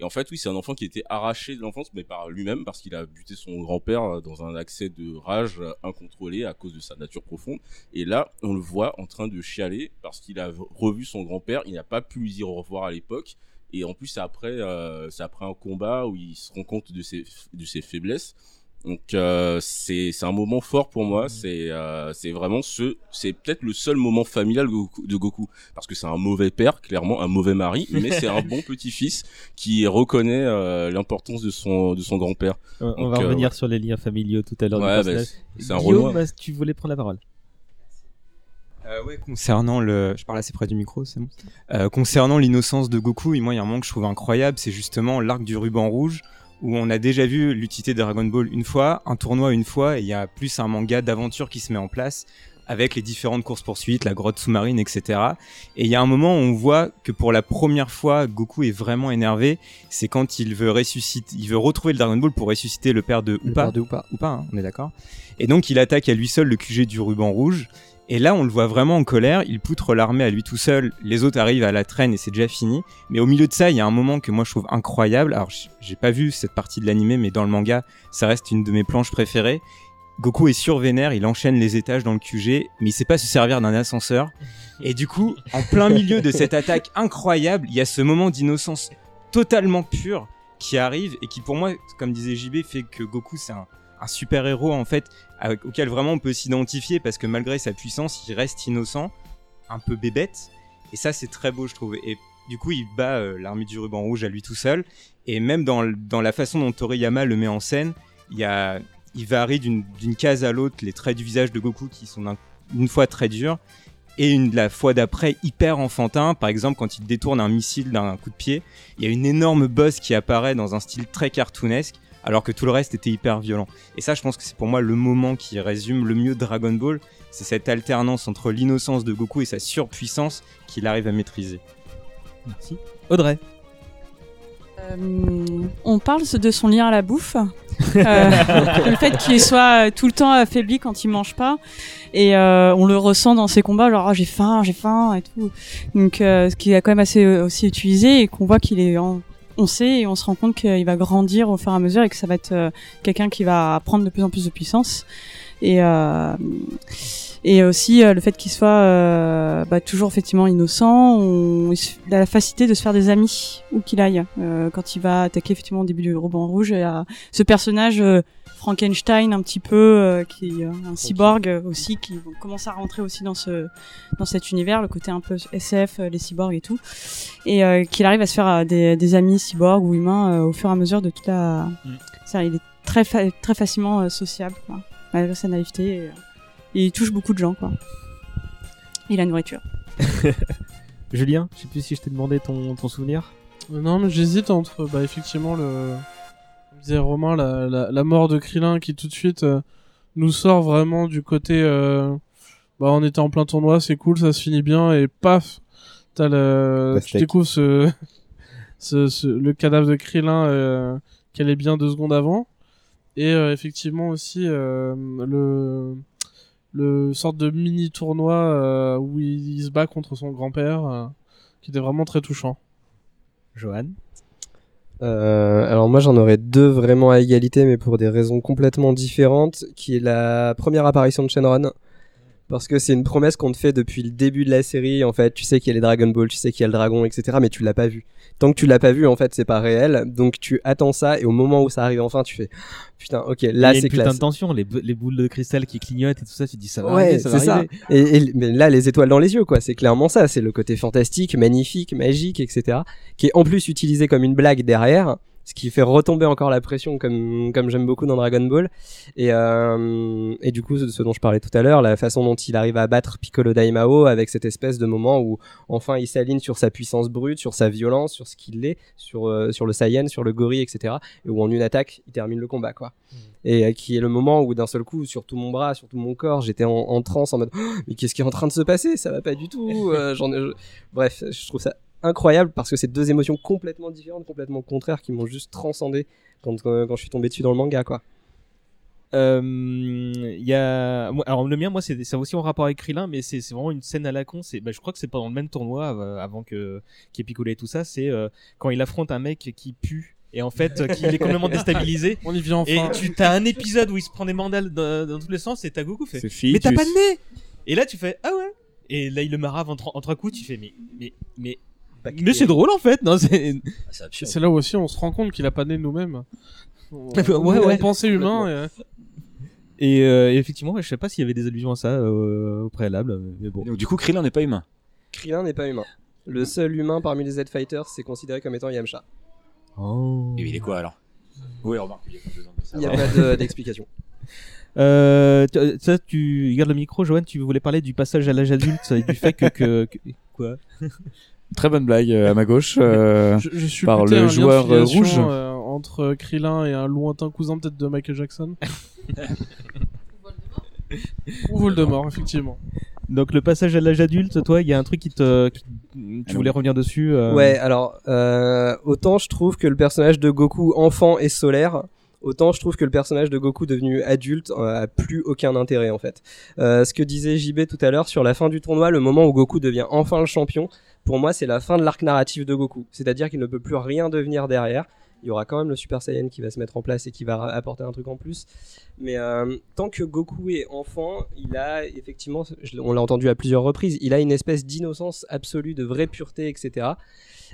Et en fait, oui, c'est un enfant qui était arraché de l'enfance, mais par lui-même, parce qu'il a buté son grand-père euh, dans un accès de rage euh, incontrôlé à cause de sa nature profonde. Et là, on le voit en train de chialer parce qu'il a revu son grand-père. Il n'a pas pu lui dire au revoir à l'époque. Et en plus, après, euh, après un combat où il se rend compte de ses, de ses faiblesses. Donc euh, c'est c'est un moment fort pour moi. C'est euh, c'est vraiment ce c'est peut-être le seul moment familial de Goku, parce que c'est un mauvais père, clairement un mauvais mari, mais c'est un bon petit-fils qui reconnaît euh, l'importance de son de son grand-père. On, on Donc, va euh, revenir sur les liens familiaux tout à l'heure. Ouais, bah, c'est- un Guillaume, que tu voulais prendre la parole Euh, ouais, concernant le, je parle assez près du micro, c'est bon. Euh, concernant l'innocence de Goku, et moi, il y a un moment que je trouve incroyable, c'est justement l'arc du ruban rouge, où on a déjà vu l'utilité de Dragon Ball une fois, un tournoi une fois, et il y a plus un manga d'aventure qui se met en place avec les différentes courses poursuites, la grotte sous-marine, etc. Et il y a un moment où on voit que pour la première fois, Goku est vraiment énervé. C'est quand il veut ressusciter, il veut retrouver le Dragon Ball pour ressusciter le père de Le Upa. père de Upa. Upa, hein, on est d'accord. Et donc il attaque à lui seul le QG du ruban rouge. Et là, on le voit vraiment en colère. Il poutre l'armée à lui tout seul. Les autres arrivent à la traîne et c'est déjà fini. Mais au milieu de ça, il y a un moment que moi je trouve incroyable. Alors, j'ai pas vu cette partie de l'animé, mais dans le manga, ça reste une de mes planches préférées. Goku est survénère, il enchaîne les étages dans le QG, mais il sait pas se servir d'un ascenseur. Et du coup, en plein milieu de cette attaque incroyable, il y a ce moment d'innocence totalement pur qui arrive et qui pour moi, comme disait JB, fait que Goku c'est un, un super héros en fait avec- auquel vraiment on peut s'identifier parce que malgré sa puissance, il reste innocent, un peu bébête. Et ça c'est très beau je trouve. Et du coup, il bat euh, l'armée du ruban rouge à lui tout seul. Et même dans, la façon dont Toriyama le met en scène, il varie d'une case à l'autre les traits du visage de Goku qui sont une fois très durs et une la fois d'après hyper enfantin. Par exemple, quand il détourne un missile d'un coup de pied, il y a une énorme bosse qui apparaît dans un style très cartoonesque, alors que tout le reste était hyper violent. Et ça, je pense que c'est pour moi le moment qui résume le mieux Dragon Ball. C'est cette alternance entre l'innocence de Goku et sa surpuissance qu'il arrive à maîtriser. Merci. Audrey. Euh, on parle de son lien à la bouffe, Euh, le fait qu'il soit tout le temps affaibli quand il mange pas, et euh, on le ressent dans ses combats, genre Ah, j'ai faim, j'ai faim et tout. Donc euh, ce qui est quand même assez euh, aussi utilisé et qu'on voit qu'il est, en- on sait et on se rend compte qu'il va grandir au fur et à mesure et que ça va être euh, quelqu'un qui va prendre de plus en plus de puissance. Et euh, et aussi euh, le fait qu'il soit bah, toujours effectivement innocent, on, il a la facilité de se faire des amis où qu'il aille. Quand il va attaquer effectivement au début du ruban rouge, a ce personnage Frankenstein un petit peu euh, qui est euh, un cyborg euh, aussi qui commence à rentrer aussi dans ce dans cet univers, le côté un peu SF, les cyborgs et tout, et euh, qu'il arrive à se faire euh, des, des amis cyborgs ou humains euh, au fur et à mesure de toute la. Ça, il est très fa- très facilement euh, sociable, quoi, malgré sa naïveté. Et, euh, il touche beaucoup de gens, quoi. Et la nourriture. Julien, je sais plus si je t'ai demandé ton, ton souvenir. Non, mais j'hésite entre, bah, effectivement, le. Comme disait Romain, la, la, la mort de Krillin qui tout de suite euh, nous sort vraiment du côté. euh, Bah, on était en plein tournoi, c'est cool, ça se finit bien, et paf T'as le. Tu découvres ce. ce, ce- le cadavre de Krillin euh, qu'elle est bien deux secondes avant. Et euh, effectivement aussi le le sorte de mini tournoi où il, il se bat contre son grand-père, qui était vraiment très touchant. Johan? Euh, alors moi j'en aurais deux vraiment à égalité mais pour des raisons complètement différentes qui est la première apparition de Shenron parce que c'est une promesse qu'on te fait depuis le début de la série en fait tu sais qu'il y a les Dragon Ball tu sais qu'il y a le dragon etc mais tu l'as pas vu tant que tu l'as pas vu en fait c'est pas réel donc tu attends ça et au moment où ça arrive enfin tu fais putain ok là Il y a c'est une putain classe de tension, les, bou- les boules de cristal qui clignotent et tout ça, tu te dis ça va Ouais, arriver, ça va c'est ça. arriver. Et, et- mais là, les étoiles dans les yeux, quoi. C'est clairement ça. C'est le côté fantastique, magnifique, magique, etc. Qui est en plus utilisé comme une blague derrière, ce qui fait retomber encore la pression, comme comme j'aime beaucoup dans Dragon Ball. Et euh, et du coup, ce dont je parlais tout à l'heure, la façon dont il arrive à battre Piccolo Daimao avec cette espèce de moment où enfin il s'aligne sur sa puissance brute, sur sa violence, sur ce qu'il est, sur euh, sur le Saiyan, sur le gorille, etc. Et où en une attaque, il termine le combat, quoi et euh, qui est le moment où d'un seul coup sur tout mon bras sur tout mon corps j'étais en, en transe en mode Oh, mais qu'est-ce qui est en train de se passer? Ça va pas du tout j'en bref je trouve ça incroyable parce que c'est deux émotions complètement différentes complètement contraires qui m'ont juste transcendé quand, quand, quand je suis tombé dessus dans le manga quoi Euh, Il y a, alors le mien, moi, c'est aussi en rapport avec Krillin, mais c'est c'est vraiment une scène à la con. C'est, bah, je crois que c'est pendant le même tournoi euh, avant que qu'il y ait Piccolo et tout ça. C'est euh, quand il affronte un mec qui pue. Et en fait, euh, qui est complètement déstabilisé. On y vient Et enfin. tu as un épisode où il se prend des mandales dans, dans tous les sens et t'as Goku fait. Mais t'as pas de nez Et là, tu fais ah ouais. Et là, il le marave en, trois- en trois coups. Tu fais mais mais mais mais c'est drôle en fait. Non, c'est C'est là où aussi on se rend compte qu'il a pas né nous-mêmes. On, Ouais, on- ouais. humain. Et... Et, euh, et effectivement, je sais pas s'il y avait des allusions à ça euh, au préalable, mais bon. Donc, du coup, Krillin n'est pas humain. Krillin n'est pas humain le seul humain parmi les Z-Fighters c'est considéré comme étant Yamcha Oh. Et il est quoi alors? Oui, remarque, il y a pas besoin de il n'y a pas de- d'explication Euh, tu- euh, ça, tu gardes le micro, Johan. Tu voulais parler du passage à l'âge adulte et du fait que, que, que- quoi? Très bonne blague euh, à ma gauche euh, Je, je suis par un le joueur euh, rouge. euh, entre Krillin et un lointain cousin peut-être de Michael Jackson. Ou Voldemort, effectivement. Donc le passage à l'âge adulte, toi, il y a un truc qui te, qui- tu voulais revenir dessus. euh, Ouais, alors euh, autant je trouve que le personnage de Goku enfant est solaire, autant je trouve que le personnage de Goku devenu adulte euh, a plus aucun intérêt en fait. Euh, ce que disait JB tout à l'heure sur la fin du tournoi, le moment où Goku devient enfin le champion, pour moi c'est la fin de l'arc narratif de Goku. C'est-à-dire qu'il ne peut plus rien devenir derrière. Il y aura quand même le Super Saiyan qui va se mettre en place et qui va apporter un truc en plus. Mais euh, tant que Goku est enfant, il a effectivement, on l'a entendu à plusieurs reprises, il a une espèce d'innocence absolue, de vraie pureté, etc.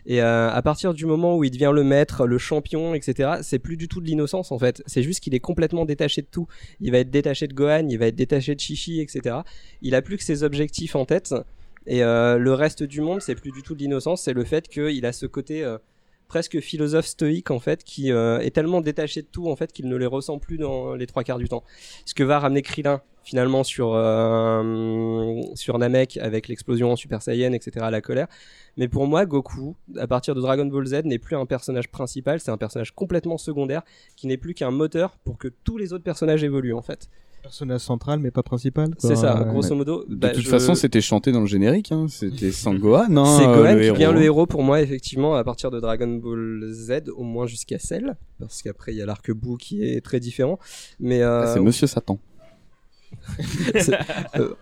Et euh, à partir du moment où il devient le maître, le champion, etc., c'est plus du tout de l'innocence en fait. C'est juste qu'il est complètement détaché de tout. Il va être détaché de Gohan, il va être détaché de Chichi, etc. Il a plus que ses objectifs en tête. Et euh, le reste du monde, c'est plus du tout de l'innocence, c'est le fait qu'il a ce côté euh, presque philosophe stoïque en fait, qui euh, est tellement détaché de tout en fait qu'il ne les ressent plus dans les trois quarts du temps. Ce que va ramener Krillin finalement sur sur Namek avec l'explosion en Super Saiyan, etc. La colère. Mais pour moi, Goku, à partir de Dragon Ball Z, n'est plus un personnage principal, c'est un personnage complètement secondaire qui n'est plus qu'un moteur pour que tous les autres personnages évoluent en fait. Personnage central, mais pas principal. C'est ça, grosso modo. De bah, toute je- façon, c'était chanté dans le générique. Hein. C'était Sangohan. non C'est Gohan le qui héros. devient le héros pour moi, effectivement, à partir de Dragon Ball Z, au moins jusqu'à Cell, parce qu'après il y a l'arc Boo qui est très différent. Mais euh, Ah, C'est Monsieur Satan. euh,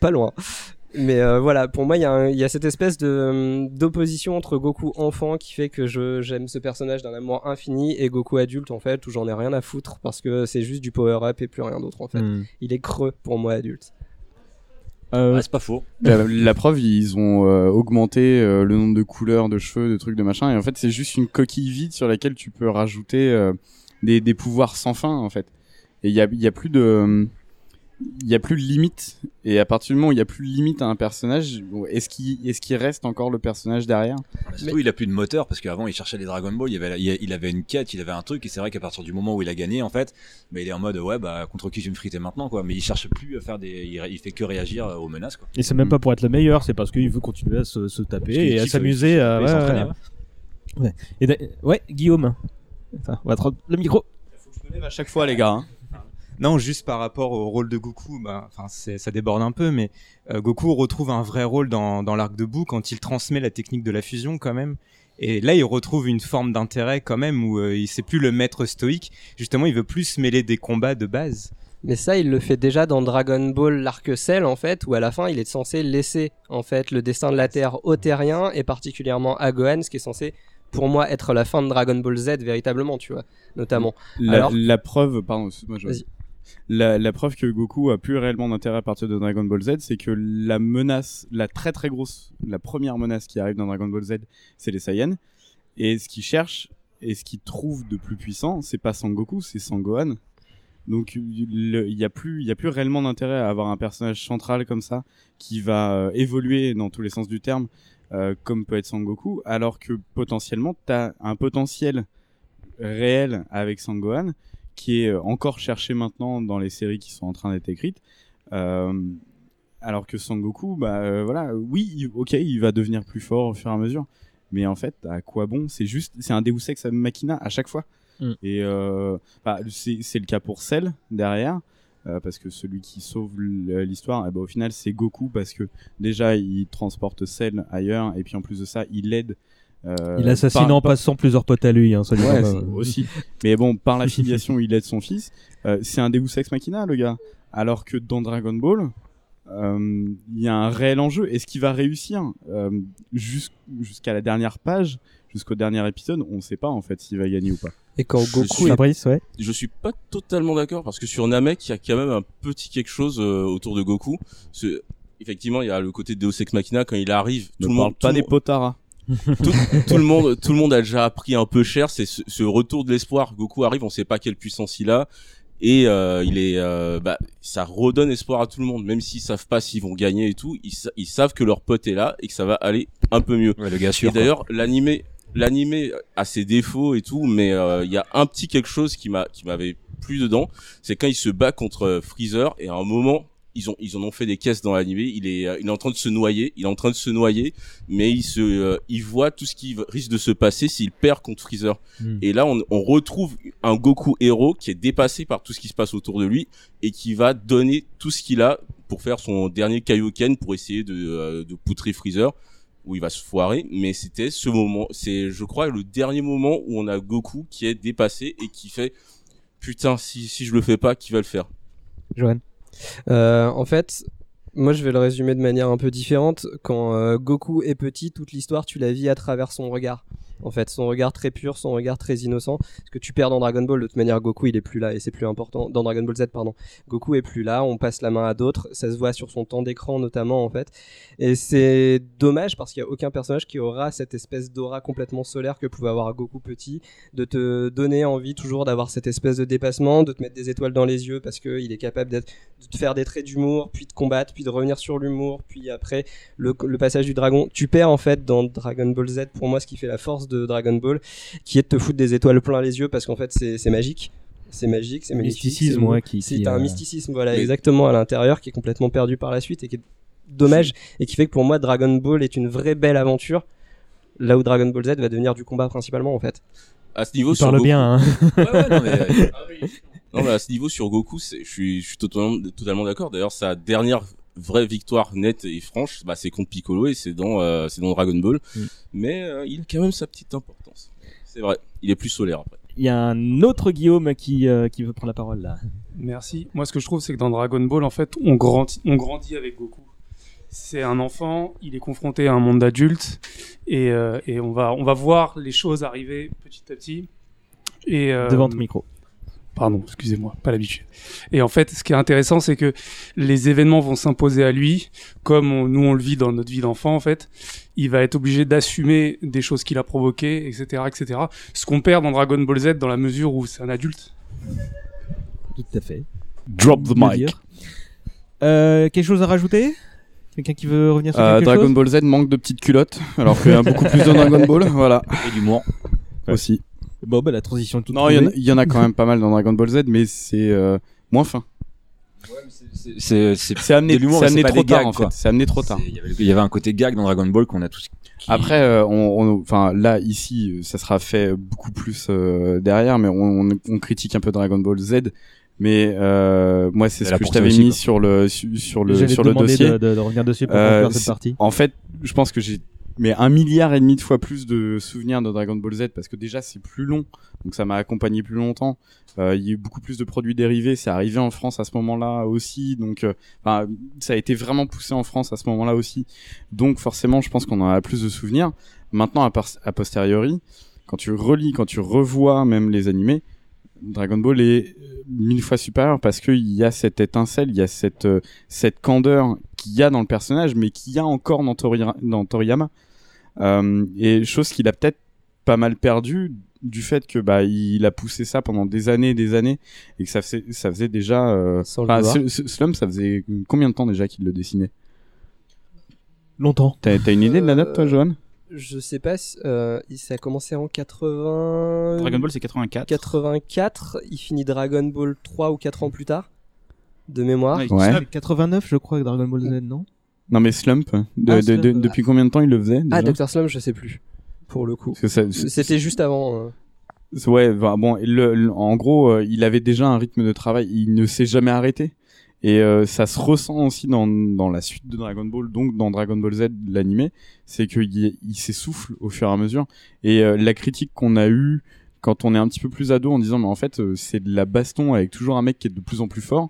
pas loin. Mais euh, voilà, pour moi, il y, a y cette espèce de d'opposition entre Goku enfant qui fait que je j'aime ce personnage d'un amour infini et Goku adulte en fait où j'en ai rien à foutre parce que c'est juste du power up et plus rien d'autre en fait. Hmm. Il est creux pour moi adulte. Euh, Ouais, c'est pas faux. La, la preuve, ils ont euh, augmenté euh, le nombre de couleurs, de cheveux, de trucs, de machin. Et en fait, c'est juste une coquille vide sur laquelle tu peux rajouter euh, des, des pouvoirs sans fin, en fait. Et il y a, il y a plus de... Il y a plus de limite. Et à partir du moment où il y a plus de limite à un personnage, est-ce qu'il est qu'il reste encore le personnage derrière? Bah, Surtout, il a plus de moteur parce qu'avant il cherchait les Dragon Ball, il, avait, il il avait une quête, il avait un truc, et c'est vrai qu'à partir du moment où il a gagné, en fait, bah, il est en mode ouais, bah contre qui je vais me friter maintenant, quoi. Mais il cherche plus à faire des. Il, il fait que réagir euh, aux menaces, quoi. Et c'est même pas pour être le meilleur, c'est parce qu'il veut continuer à se, se taper et à s'amuser. il à il ouais, s'entraîner, ouais. Ouais. Et d'a- ouais, Guillaume. Attends, on va te rendre le micro. à chaque fois, les gars. hein. Non, juste par rapport au rôle de Goku, bah, ça déborde un peu, mais euh, Goku retrouve un vrai rôle dans, dans l'arc de Boo quand il transmet la technique de la fusion quand même. Et là, il retrouve une forme d'intérêt quand même où euh, il c'est plus le maître stoïque. Justement, il veut plus se mêler des combats de base. Mais ça, il le fait déjà dans Dragon Ball l'arc Cell, en fait, où à la fin, il est censé laisser, en fait, le destin de la Terre aux Terriens, et particulièrement à Gohan, ce qui est censé, pour moi, être la fin de Dragon Ball Z, véritablement, tu vois, notamment. La, Alors, la preuve, pardon, excuse-moi, je- Vas-y. La, preuve que Goku a plus réellement d'intérêt à partir de Dragon Ball Z, c'est que la menace, la très très grosse, la première menace qui arrive dans Dragon Ball Z, c'est les Saiyans. Et ce qu'il cherche et ce qu'il trouve de plus puissant, c'est pas Sangoku, c'est Sangohan. Donc il y a plus, y a plus réellement d'intérêt à avoir un personnage central comme ça qui va euh, évoluer dans tous les sens du terme, euh, comme peut être Sangoku, alors que potentiellement t'as un potentiel réel avec Sangohan qui est euh, encore cherché maintenant dans les séries qui sont en train d'être écrites. Euh, alors que Sangoku, bah euh, voilà, oui, ok, il va devenir plus fort au fur et à mesure, mais en fait, à quoi bon? C'est juste, c'est un Deus Ex Machina à chaque fois. Mm. Et euh, bah, c'est le cas pour Cell derrière. parce que celui qui sauve l'histoire, eh ben, au final c'est Goku parce que déjà il transporte Cell ailleurs et puis en plus de ça il aide. Euh, Il assassine par- en par- passant plusieurs potes à lui, hein, ça Ouais, pas. aussi. Mais bon, par la filiation, il aide son fils. Euh, c'est un Deus Ex Machina, le gars. Alors que dans Dragon Ball, euh, il y a un réel enjeu. Est-ce qu'il va réussir euh, jus- jusqu'à la dernière page, jusqu'au dernier épisode? On ne sait pas en fait s'il va gagner ou pas. Et quand Je suis- Fabrice, ouais. Je suis pas totalement d'accord parce que sur Namek, il y a quand même un petit quelque chose euh, autour de Goku. Effectivement, il y a le côté Deus Ex Machina quand il arrive. Ne tout le parle monde, pas tout des le- potaras. Tout, tout le monde, tout le monde a déjà appris un peu cher. C'est ce, ce retour de l'espoir. Goku arrive, on sait pas quelle puissance il a, et euh, il est, euh, bah, ça redonne espoir à tout le monde, même s'ils savent pas s'ils vont gagner et tout. Ils, sa- ils savent que leur pote est là et que ça va aller un peu mieux. le gars sûr, Et d'ailleurs, l'animé, l'animé a ses défauts et tout, mais euh, il y a un petit quelque chose qui m'a, qui m'avait plu dedans, c'est quand il se bat contre euh, Freezer et à un moment. Ils ont, ils en ont fait des caisses dans l'animé. Il est, euh, il est en train de se noyer. Il est en train de se noyer, mais il se, euh, il voit tout ce qui risque de se passer s'il perd contre Freezer. Hmm. Et là, on, on retrouve un Goku héros qui est dépassé par tout ce qui se passe autour de lui et qui va donner tout ce qu'il a pour faire son dernier Kaioken pour essayer de, euh, de poutrer Freezer où il va se foirer. Mais c'était ce moment, c'est, je crois, le dernier moment où on a Goku qui est dépassé et qui fait putain, si, si je le fais pas, qui va le faire? Johan. Euh, en fait, moi je vais le résumer de manière un peu différente. Quand euh, Goku est petit, toute l'histoire tu la vis à travers son regard. En fait, son regard très pur, son regard très innocent. Ce que tu perds dans Dragon Ball, de toute manière, Goku il est plus là et c'est plus important. Dans Dragon Ball Z, pardon. Goku est plus là, on passe la main à d'autres. Ça se voit sur son temps d'écran notamment en fait. Et c'est dommage parce qu'il y a aucun personnage qui aura cette espèce d'aura complètement solaire que pouvait avoir Goku petit, de te donner envie toujours d'avoir cette espèce de dépassement, de te mettre des étoiles dans les yeux parce qu'il est capable de te faire des traits d'humour, puis de combattre, puis de revenir sur l'humour, puis après le passage du dragon. Tu perds en fait dans Dragon Ball Z pour moi ce qui fait la force de Dragon Ball, qui est de te foutre des étoiles plein les yeux parce qu'en fait c'est c'est magique. C'est magique, c'est magnifique. Mysticisme, ouais, qui- C'est un euh, mysticisme, voilà, Mais- exactement à l'intérieur, qui est complètement perdu par la suite et qui est dommage et qui fait que pour moi Dragon Ball est une vraie belle aventure. Là où Dragon Ball Z va devenir du combat principalement en fait. à ce niveau Il sur parle Goku- bien, hein. Ouais, ouais, non, mais, euh, non, mais à ce niveau sur Goku, je suis, je suis totalement, totalement d'accord. D'ailleurs, sa dernière vraie victoire nette et franche, bah, c'est contre Piccolo et c'est dans, euh, c'est dans Dragon Ball. Mm. Mais euh, il a quand même sa petite importance. C'est vrai. Il est plus solaire après. Il y a un autre Guillaume qui, euh, qui veut prendre la parole là. Merci. Moi, ce que je trouve, c'est que dans Dragon Ball, en fait, on grandit, on grandit avec Goku. C'est un enfant, il est confronté à un monde d'adultes, et, euh, et on, va, on va voir les choses arriver petit à petit. Et, euh, Devant ton micro. Pardon, excusez-moi, pas l'habitude. Et en fait, ce qui est intéressant, c'est que les événements vont s'imposer à lui, comme on- nous on le vit dans notre vie d'enfant, en fait. Il va être obligé d'assumer des choses qu'il a provoquées, etc., etc. Ce qu'on perd dans Dragon Ball Z dans la mesure où c'est un adulte. Tout à fait. Drop the mic. Euh, quelque chose à rajouter? Quelqu'un qui veut revenir sur Euh, quelque Dragon chose? Ball Z manque de petites culottes, alors qu'il y a beaucoup plus de Dragon Ball, voilà. Et d'humour. Aussi. Bon, bah la transition est toute Non, il y, en a- trouvée. il y en a quand même pas mal dans Dragon Ball Z, mais c'est euh, moins fin. C'est c'est C'est amené, amené trop tard en fait. C'est amené trop tard. Il y avait- un côté gag dans Dragon Ball qu'on a tous. qui- Après, euh, on, on- enfin là ici, ça sera fait beaucoup plus euh, derrière, mais on, on, on critique un peu Dragon Ball Z. Mais euh, moi, c'est ce que je t'avais mis quoi. sur le su- sur le sur le dossier. de- de- de revenir dessus pour Euh, conclure cette partie. En fait, je pense que j'ai mais un milliard et demi de fois plus de souvenirs de Dragon Ball Z parce que déjà c'est plus long, donc ça m'a accompagné plus longtemps. Euh, il y a eu beaucoup plus de produits dérivés, c'est arrivé en France à ce moment-là aussi, donc euh, ça a été vraiment poussé en France à ce moment-là aussi. Donc forcément, je pense qu'on en a plus de souvenirs. Maintenant, à, posteriori, quand tu relis, quand tu revois même les animés, Dragon Ball est euh, mille fois supérieur parce qu'il y a cette étincelle, il y a cette, cette candeur qu'il y a dans le personnage, mais qu'il y a encore dans Toriyama. Euh, et chose qu'il a peut-être pas mal perdu du fait que bah il a poussé ça pendant des années et des années et que ça faisait ça faisait déjà euh, Slum ça faisait combien de temps déjà qu'il le dessinait? Longtemps. T'as une idée de la date toi Johan? Je sais pas, si, euh, ça a commencé en 80. Dragon Ball, c'est 84. 84, il finit Dragon Ball 3 ou 4 ans plus tard, de mémoire. Ouais. C'est 89, je crois, Dragon Ball Z, non? Non mais Slump de, Ah, de- Slump, de- euh, depuis combien de temps il le faisait Ah, Dr. Slum, je sais plus, pour le coup. C'était juste avant. euh. C'est- Ouais, bah, bon, le- le- en gros, euh, il avait déjà un rythme de travail, il ne s'est jamais arrêté. Et euh, ça se ressent aussi dans, dans la suite de Dragon Ball, donc dans Dragon Ball Z, l'animé, c'est qu'il il s'essouffle au fur et à mesure. Et la critique qu'on a eue quand on est un petit peu plus ado en disant, mais en fait, c'est de la baston avec toujours un mec qui est de plus en plus fort.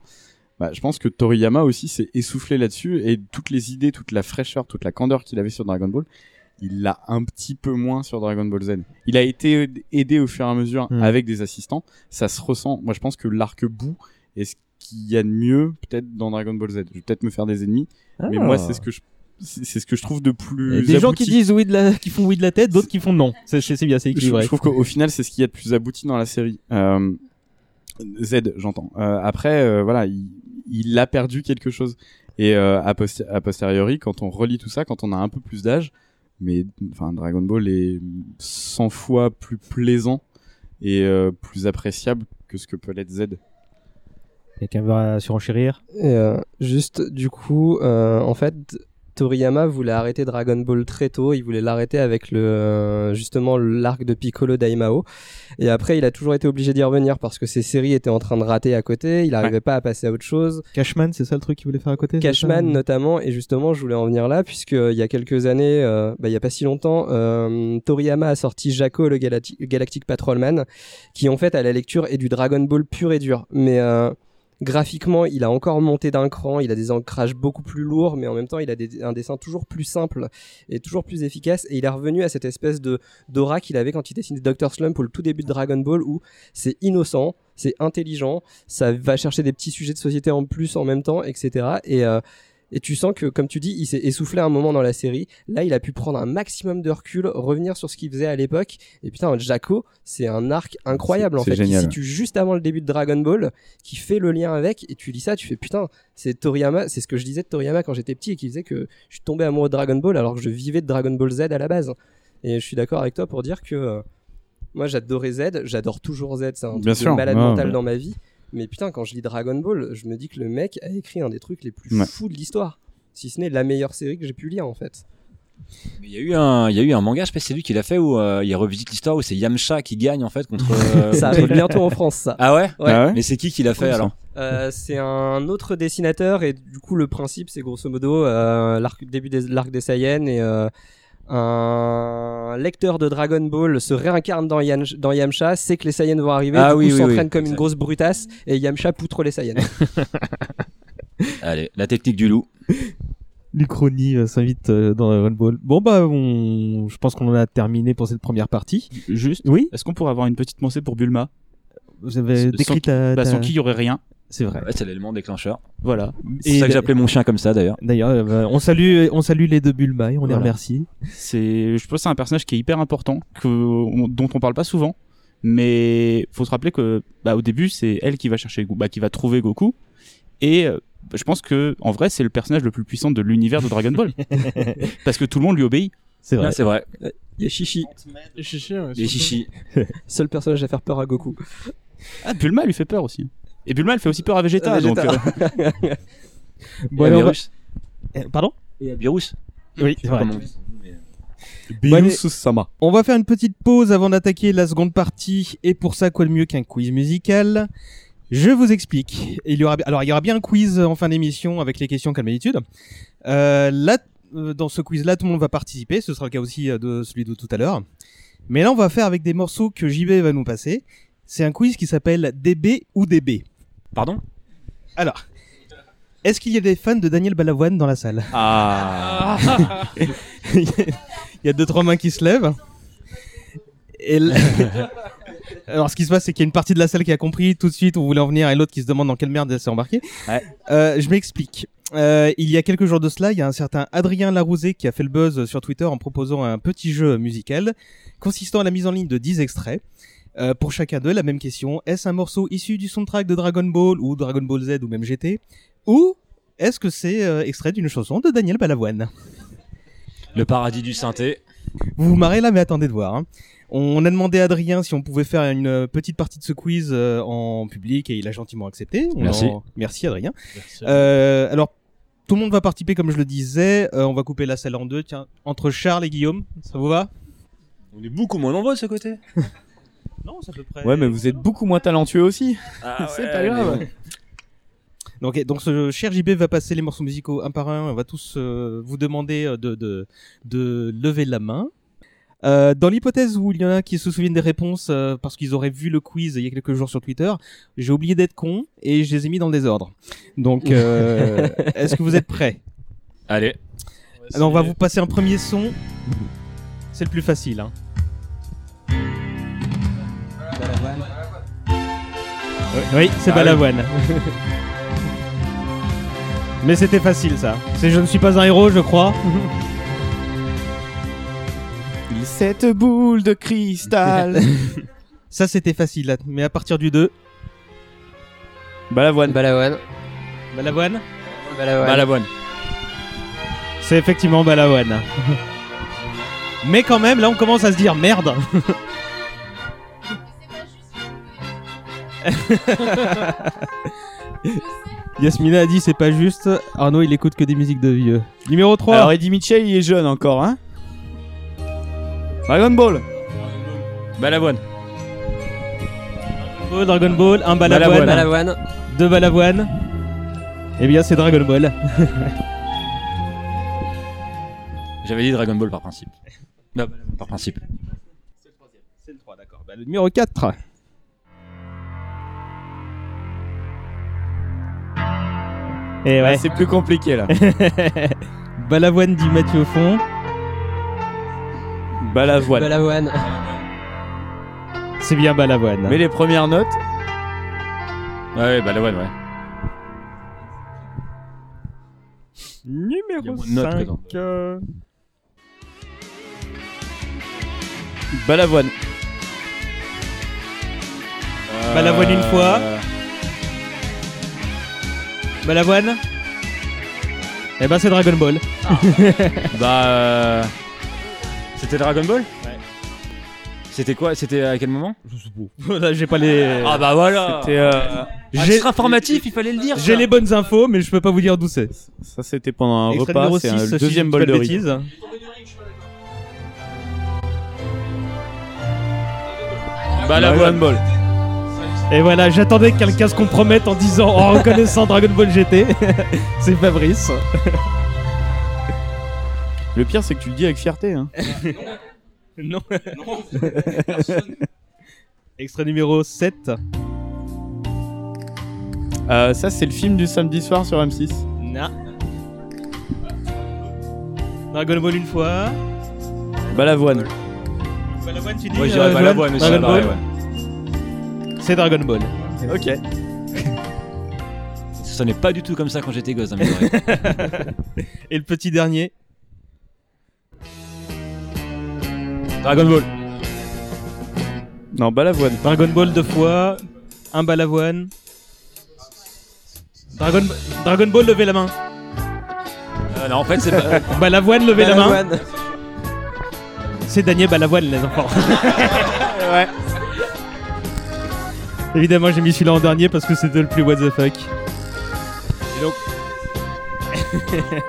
Bah, je pense que Toriyama aussi s'est essoufflé là-dessus et toutes les idées, toute la fraîcheur, toute la candeur qu'il avait sur Dragon Ball, il l'a un petit peu moins sur Dragon Ball Z. Il a été aidé au fur et à mesure Hmm. avec des assistants. Ça se ressent. Moi, je pense que l'arc bout est ce qu'il y a de mieux peut-être dans Dragon Ball Z. Je vais peut-être me faire des ennemis, mais Ah. moi, c'est ce que je c'est ce que je trouve de plus Des gens qui disent oui de la, qui font oui de la tête, d'autres qui font non. C'est bien, c'est Je, équilibré. je trouve qu'au final, c'est ce qu'il y a de plus abouti dans la série. Euh, Z, j'entends. Euh, après, euh, voilà, il, il a perdu quelque chose. Et euh, a, poster- a posteriori, quand on relit tout ça, quand on a un peu plus d'âge, mais enfin, Dragon Ball est 100 fois plus plaisant et euh, plus appréciable que ce que peut l'être Z. Quelqu'un veut surenchérir? Et, euh, juste, du coup, euh, en fait, Toriyama voulait arrêter Dragon Ball très tôt. Il voulait l'arrêter avec le euh, justement l'arc de Piccolo Daimao. Et après, il a toujours été obligé d'y revenir parce que ses séries étaient en train de rater à côté. Il n'arrivait pas à passer à autre chose. Cashman, c'est ça le truc qu'il voulait faire à côté Cashman notamment, et justement, je voulais en venir là, puisque euh, il y a quelques années, euh, bah, il y a pas si longtemps, euh, Toriyama a sorti Jaco le Galacti- Galactic Patrolman, qui en fait à la lecture est du Dragon Ball pur et dur. Mais euh, graphiquement, il a encore monté d'un cran, il a des ancrages beaucoup plus lourds, mais en même temps, il a des- un dessin toujours plus simple et toujours plus efficace, et il est revenu à cette espèce de d'aura qu'il avait quand il dessinait Dr. Slump au tout début de Dragon Ball, où c'est innocent, c'est intelligent, ça va chercher des petits sujets de société en plus en même temps, etc. Et, euh, et tu sens que, comme tu dis, il s'est essoufflé un moment dans la série. Là, il a pu prendre un maximum de recul, revenir sur ce qu'il faisait à l'époque. Et putain, Jaco, c'est un arc incroyable en fait, génial. situe juste avant le début de Dragon Ball, qui fait le lien avec. Et tu lis ça, tu fais putain, c'est Toriyama, c'est ce que je disais de Toriyama quand j'étais petit et qui disait que je suis tombé amoureux de Dragon Ball alors que je vivais de Dragon Ball Z à la base. Et je suis d'accord avec toi pour dire que euh, moi j'adorais Z, j'adore toujours Z, c'est un Bien truc sûr, de malade ouais, mental ouais. dans ma vie. Mais putain, quand je lis Dragon Ball, je me dis que le mec a écrit un des trucs les plus Ouais. fous de l'histoire. Si ce n'est la meilleure série que j'ai pu lire en fait. Mais Il y a eu un, il y a eu un manga, je sais pas si c'est lui qui l'a fait où euh, il revisite l'histoire où c'est Yamcha qui gagne en fait contre. euh, ça arrive bientôt en France, ça. Ah ouais? Ouais. Ah ouais? Mais c'est qui qui l'a fait alors? Euh, c'est un autre dessinateur et du coup le principe c'est grosso modo euh, l'arc début des l'arc des Saiyans et euh, un lecteur de Dragon Ball se réincarne dans, Yan- dans Yamcha, sait que les Saiyans vont arriver, Ah du oui, coup oui, s'entraîne oui. comme une grosse brutasse et Yamcha poutre les Saiyans. Allez, la technique du loup. L'Uchronie euh, s'invite euh, dans Dragon Ball. Bon bah, on... je pense qu'on en a terminé pour cette première partie. Juste. Oui. Est-ce qu'on pourrait avoir une petite pensée pour Bulma? Vous avez décrit sans, ta- bah, sans qui il y aurait rien. C'est vrai. Ouais, c'est l'élément déclencheur. Voilà. C'est pour ça que j'appelais mon chien comme ça d'ailleurs. D'ailleurs, euh, bah, on salue, on salue les deux Bulma et on les remercie. C'est, je pense, que c'est un personnage qui est hyper important, que, on- dont on parle pas souvent. Mais faut se rappeler que, bah, au début, c'est elle qui va chercher, bah, qui va trouver Goku. Et euh, je pense que, en vrai, c'est le personnage le plus puissant de l'univers de Dragon Ball, parce que tout le monde lui obéit. C'est vrai. C'est vrai. Il y a Chichi. Chichi, ouais. Seul personnage à faire peur à Goku. Ah, Bulma lui fait peur aussi. Et Bulma, elle fait aussi peur à Vegeta. Vegeta. euh, Bon, Et. Eh, Pardon? Et Virus. Oui, c'est vrai. Mais- Bon, Sama. On va faire une petite pause avant d'attaquer la seconde partie. Et pour ça, quoi de mieux qu'un quiz musical? Je vous explique. Il y aura, alors, il y aura bien un quiz en fin d'émission avec les questions comme d'habitude. Euh, euh, dans ce quiz-là, tout le monde va participer. Ce sera le cas aussi euh, de celui de tout à l'heure. Mais là, on va faire avec des morceaux que JB va nous passer. C'est un quiz qui s'appelle DB ou DB. Pardon? Alors, est-ce qu'il y a des fans de Daniel Balavoine dans la salle? Ah. Il y a deux trois mains qui se lèvent. Et l- Alors, ce qui se passe, c'est qu'il y a une partie de la salle qui a compris tout de suite où vous voulez en venir et l'autre qui se demande dans quelle merde elle s'est embarquée. Euh, je m'explique. Euh, il y a quelques jours de cela, il y a un certain Adrien Larousé qui a fait le buzz sur Twitter en proposant un petit jeu musical consistant à la mise en ligne de 10 extraits. Euh, pour chacun d'eux, la même question. Est-ce un morceau issu du soundtrack de Dragon Ball ou Dragon Ball Z ou même GT Ou est-ce que c'est euh, extrait d'une chanson de Daniel Balavoine Le paradis du synthé. Vous vous marrez là, mais attendez de voir. hein. On a demandé à Adrien si on pouvait faire une petite partie de ce quiz euh, en public et il a gentiment accepté. On Merci. en- Merci Adrien. Merci. Alors, tout le monde va participer comme je le disais. On va couper la salle en deux. Tiens, entre Charles et Guillaume, ça vous va? On est beaucoup moins nombreux de ce côté. Non, c'est à peu près. Ouais, mais vous êtes beaucoup moins talentueux aussi. Ah c'est ouais, pas grave. Donc, ce cher JB va passer les morceaux musicaux un par un. On va tous euh, vous demander euh, de, de, de lever la main. Euh, dans l'hypothèse où il y en a qui se souviennent des réponses euh, parce qu'ils auraient vu le quiz il y a quelques jours sur Twitter, j'ai oublié d'être con et je les ai mis dans le désordre. Donc, euh, est-ce que vous êtes prêts? Allez. Alors, on va vous passer un premier son. C'est le plus facile. Hein. Oui, c'est Ah Balavoine. Mais c'était facile ça. C'est Je ne suis pas un héros, je crois. Cette boule de cristal. ça c'était facile, là. mais à partir du 2. Balavoine. Balavoine. Balavoine Balavoine. Balavoine. C'est effectivement Balavoine. mais quand même, là on commence à se dire merde. Yasmina a dit c'est pas juste. Arnaud il écoute que des musiques de vieux. Numéro 3. Alors Eddie Mitchell, il est jeune encore, hein Dragon Ball. Balavoine. Oh, Dragon Ball, un Balavoine. Balavoine. Deux Balavoine. Eh bien c'est Dragon Ball. J'avais dit Dragon Ball par principe. Non, par principe. C'est le 3, d'accord. Bah, le numéro 4. Et ouais. Ah, c'est plus compliqué là. Balavoine dit Mathieu au fond. Balavoine. Balavoine. C'est bien Balavoine. Mais les premières notes. Ouais, Balavoine, ouais. Numéro moins de notes 5. présentes. euh, Balavoine. Balavoine une fois. Balavoine. Eh ben c'est Dragon Ball. Bah. euh, C'était Dragon Ball Ouais. C'était quoi C'était à quel moment Là j'ai pas les. Ah bah voilà C'était, euh, À titre informatif, il fallait le dire J'ai ça. les bonnes infos, mais je peux pas vous dire d'où c'est. Ça c'était pendant un Extrait repas, numéro c'est un- si le je deuxième dis bol pas de riz. bêtises. Balavoine. Ball. Et voilà, j'attendais que quelqu'un se compromette en disant, en reconnaissant Dragon Ball GT. c'est Fabrice. Le pire c'est que tu le dis avec fierté. Hein. non. Extrait numéro 7. Euh, ça c'est le film du samedi soir sur M6. Non. Dragon Ball une fois. Balavoine. Balavoine, tu dis Moi, je dirais euh, Balavoine aussi, Dragon pareil, Ball C'est Dragon Ball. Ok. Ça sonnait pas du tout comme ça quand j'étais gosse. oreilles. Et le petit dernier. Dragon Ball. Non, Balavoine. Dragon Ball deux fois. Un Balavoine. Dragon, Dragon Ball, levez la main. Euh, non, en fait, c'est pas. Balavoine, levez la main. C'est Daniel Balavoine, les enfants. ouais. Évidemment, j'ai mis celui-là en dernier parce que c'était le plus what the fuck.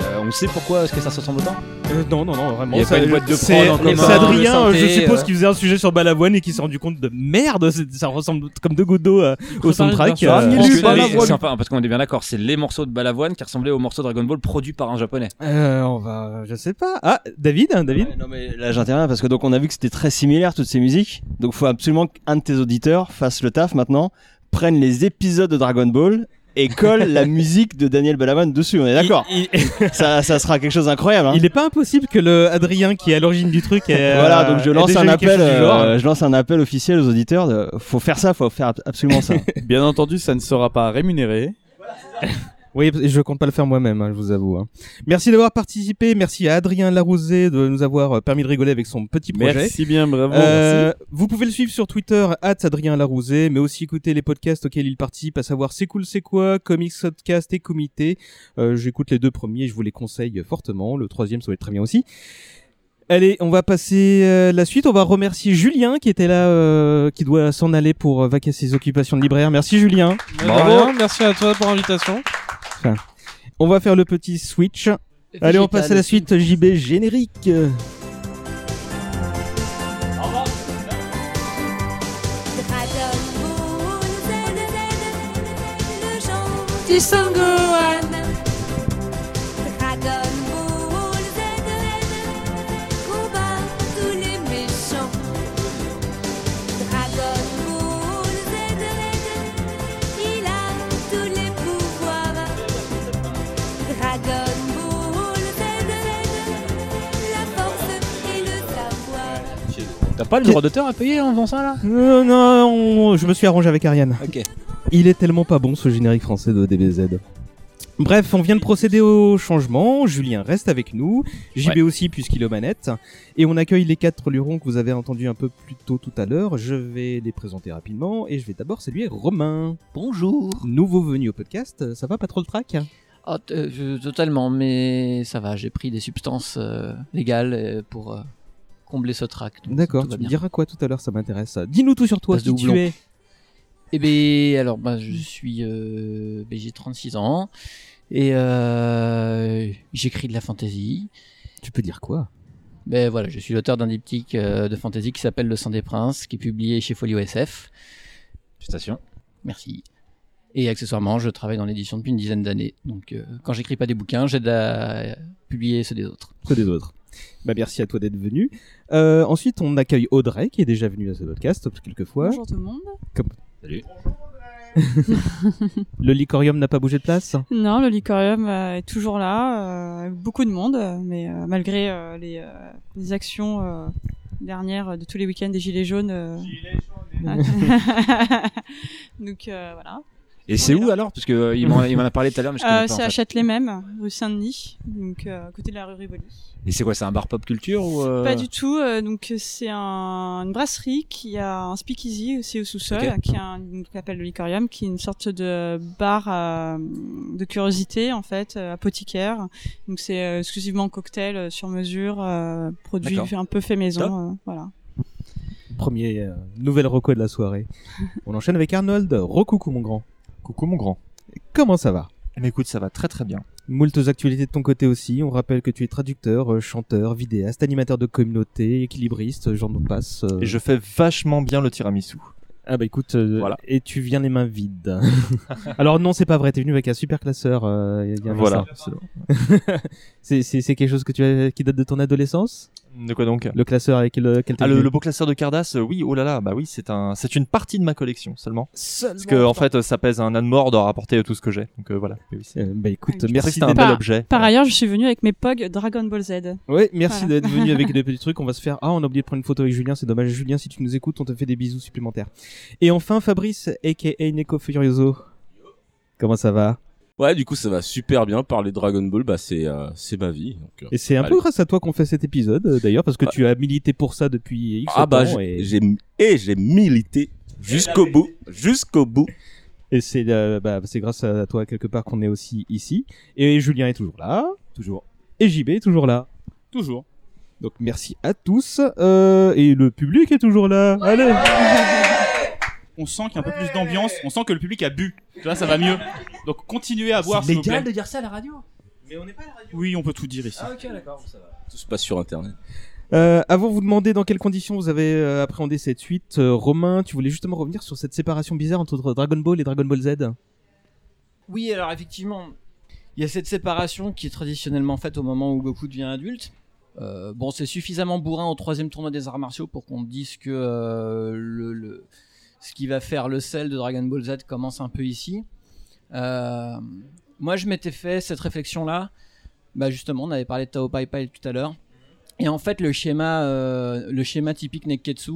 Euh, on sait pourquoi est-ce que ça se ressemble autant Euh, non, non, non, vraiment. Il y a ça- pas une boîte de c'est- prod en commun, C'est Adrien, euh, je suppose, euh. qui faisait un sujet sur Balavoine et qui s'est rendu compte de merde, ça ressemble comme deux gouttes d'eau euh, au soundtrack. Euh, les- c'est enfin, parce qu'on est bien d'accord, c'est les morceaux de Balavoine qui ressemblaient aux morceaux de Dragon Ball produits par un japonais. Euh, on va, je sais pas. Ah, David, hein, David. non mais là j'interviens parce que donc on a vu que c'était très similaire toutes ces musiques. Donc faut absolument qu'un de tes auditeurs fasse le taf maintenant, prenne les épisodes de Dragon Ball et colle la musique de Daniel Balavoine dessus. On est d'accord ça, ça sera quelque chose d'incroyable. Hein. Il est pas impossible que le Adrien qui est à l'origine du truc. ait, voilà, euh, donc je lance un appel, euh, je lance un appel officiel aux auditeurs. De, faut faire ça, faut faire absolument ça. Bien entendu, ça ne sera pas rémunéré. Oui, et je compte pas le faire moi-même, hein, je vous avoue. hein. Merci d'avoir participé. Merci à Adrien Larousé de nous avoir euh, permis de rigoler avec son petit projet. Merci bien, bravo. Euh, vous pouvez le suivre sur Twitter, Adrien Larousé, mais aussi écouter les podcasts auxquels il participe, à savoir C'est cool, c'est quoi, Comics Podcast et Comité. Euh, J'écoute les deux premiers, je vous les conseille fortement. Le troisième, ça va être très bien aussi. Allez, on va passer euh, la suite. On va remercier Julien qui était là, euh, qui doit s'en aller pour euh, vaquer ses occupations de libraire. Merci Julien. Merci à toi pour l'invitation. On va faire le petit switch. Allez, on passe à la suite. JB générique. T'as pas le droit d'auteur à payer en faisant ça là Euh, non, on- je me suis arrangé avec Ariane. Ok. Il est tellement pas bon ce générique français de DBZ. Bref, on vient de procéder au changement. Julien reste avec nous, JB aussi puisqu'il est aux manettes, et on accueille les quatre lurons que vous avez entendus un peu plus tôt tout à l'heure. Je vais les présenter rapidement et je vais d'abord saluer Romain. Bonjour. Nouveau venu au podcast. Ça va pas trop le trac Ah, t- euh, je- totalement, mais ça va, j'ai pris des substances euh, légales euh, pour euh, combler ce trac. donc D'accord. Tu me bien. diras quoi tout à l'heure Ça m'intéresse. Dis-nous tout sur toi. Passe Qui tu es Eh ben, alors, bah, je suis, euh, ben, j'ai 36 ans et euh, j'écris de la fantasy. Tu peux dire quoi? Ben voilà, je suis l'auteur d'un diptyque euh, de fantasy qui s'appelle Le Sang des Princes, qui est publié chez Folio SF. Félicitations. Merci. Et accessoirement, je travaille dans l'édition depuis une dizaine d'années. Donc, euh, quand j'écris pas des bouquins, j'aide à publier ceux des autres. Ceux des autres. Bah, merci à toi d'être venu. Euh, ensuite, on accueille Audrey qui est déjà venue à ce podcast quelques fois. Bonjour tout le monde. Comme- Salut. Le licorium n'a pas bougé de place? Non, le Licorium euh, est toujours là, euh, avec beaucoup de monde, mais euh, malgré euh, les, euh, les actions euh, dernières de tous les week-ends des Gilets jaunes. euh, Donc euh, voilà. Et c'est où alors? Parce que euh, il m'en a parlé tout à l'heure, mais je connais Euh, pas. c'est à. Châtelet-Même, rue Saint-Denis, donc euh, à côté de la rue Rivoli. Et c'est quoi C'est un bar pop culture ou euh, Pas du tout. euh, donc c'est un, une brasserie qui a un speakeasy aussi au sous-sol, Ok. qui a un, donc, qu'on appelle le Licorium, qui est une sorte de bar euh, de curiosité en fait, euh, apothicaire. Donc c'est euh, exclusivement cocktail euh, sur mesure, euh, produit un peu fait maison, euh, voilà. Premier euh, nouvelle reco de la soirée. on enchaîne avec Arnold. Recoucou mon grand. Coucou mon grand. Comment ça va? Eh bien, écoute, ça va très très bien. Moultes actualités de ton côté aussi. On rappelle que tu es traducteur, euh, chanteur, vidéaste, animateur de communauté, équilibriste, j'en passe. euh. Et je fais vachement bien le tiramisu. Ah bah écoute, euh, Voilà. et tu viens les mains vides. Alors non, c'est pas vrai, t'es venu avec un super classeur. euh, il y a un Voilà, instant. c'est c'est c'est quelque chose que tu as, qui date de ton adolescence? De quoi donc? Le classeur avec lequel t'es Ah, le, le beau classeur de Cardass, euh, oui, oh là là, bah oui, c'est un, c'est une partie de ma collection seulement. Seulement Parce que en fait, euh, ça pèse un âne mort de rapporter tout ce que j'ai. Donc euh, voilà. Oui, oui. bah écoute, merci c'était un d'être- bel objet. par ailleurs, je suis venu avec mes POG Dragon Ball Z. Ouais, merci Voilà. d'être venu avec des petits trucs. On va se faire. Ah, on a oublié de prendre une photo avec Julien. C'est dommage. Julien, si tu nous écoutes, on te fait des bisous supplémentaires. Et enfin, Fabrice, aka Neko Furioso. Comment ça va? Ouais, du coup, ça va super bien. Parler Dragon Ball, bah, c'est, euh, c'est ma vie. donc, euh, Et c'est un allez. peu grâce à toi qu'on fait cet épisode, euh, d'ailleurs, parce que tu as milité pour ça depuis X Ah bah, temps. et... j'ai, et j'ai milité jusqu'au bout. Jusqu'au bout. Et c'est euh, bah, c'est grâce à toi quelque part qu'on est aussi ici. Et Julien est toujours là. Toujours. Et JB est toujours là. Toujours. Donc merci à tous. Euh, et le public est toujours là. Allez. On sent qu'il y a un peu plus d'ambiance, on sent que le public a bu. Tu vois, ça va mieux. Donc continuez à boire, s'il vous plaît. de dire ça à la radio Oui, on peut tout dire ici. Ah, ok, d'accord, ça va. Tout se passe sur internet. Euh, avant de vous demander dans quelles conditions vous avez euh, appréhendé cette suite, euh, Romain, tu voulais justement revenir sur cette séparation bizarre entre Dragon Ball et Dragon Ball Z. Oui, alors effectivement, il y a cette séparation qui est traditionnellement faite au moment où Goku devient adulte. Euh, bon, c'est suffisamment bourrin au troisième tournoi des arts martiaux pour qu'on dise que euh, le, le- ce qui va faire le sel de Dragon Ball Z commence un peu ici. Euh, moi, je m'étais fait cette réflexion-là. Bah, justement, on avait parlé de Tao Pai Pai tout à l'heure. Et en fait, le schéma, euh, typique Neketsu,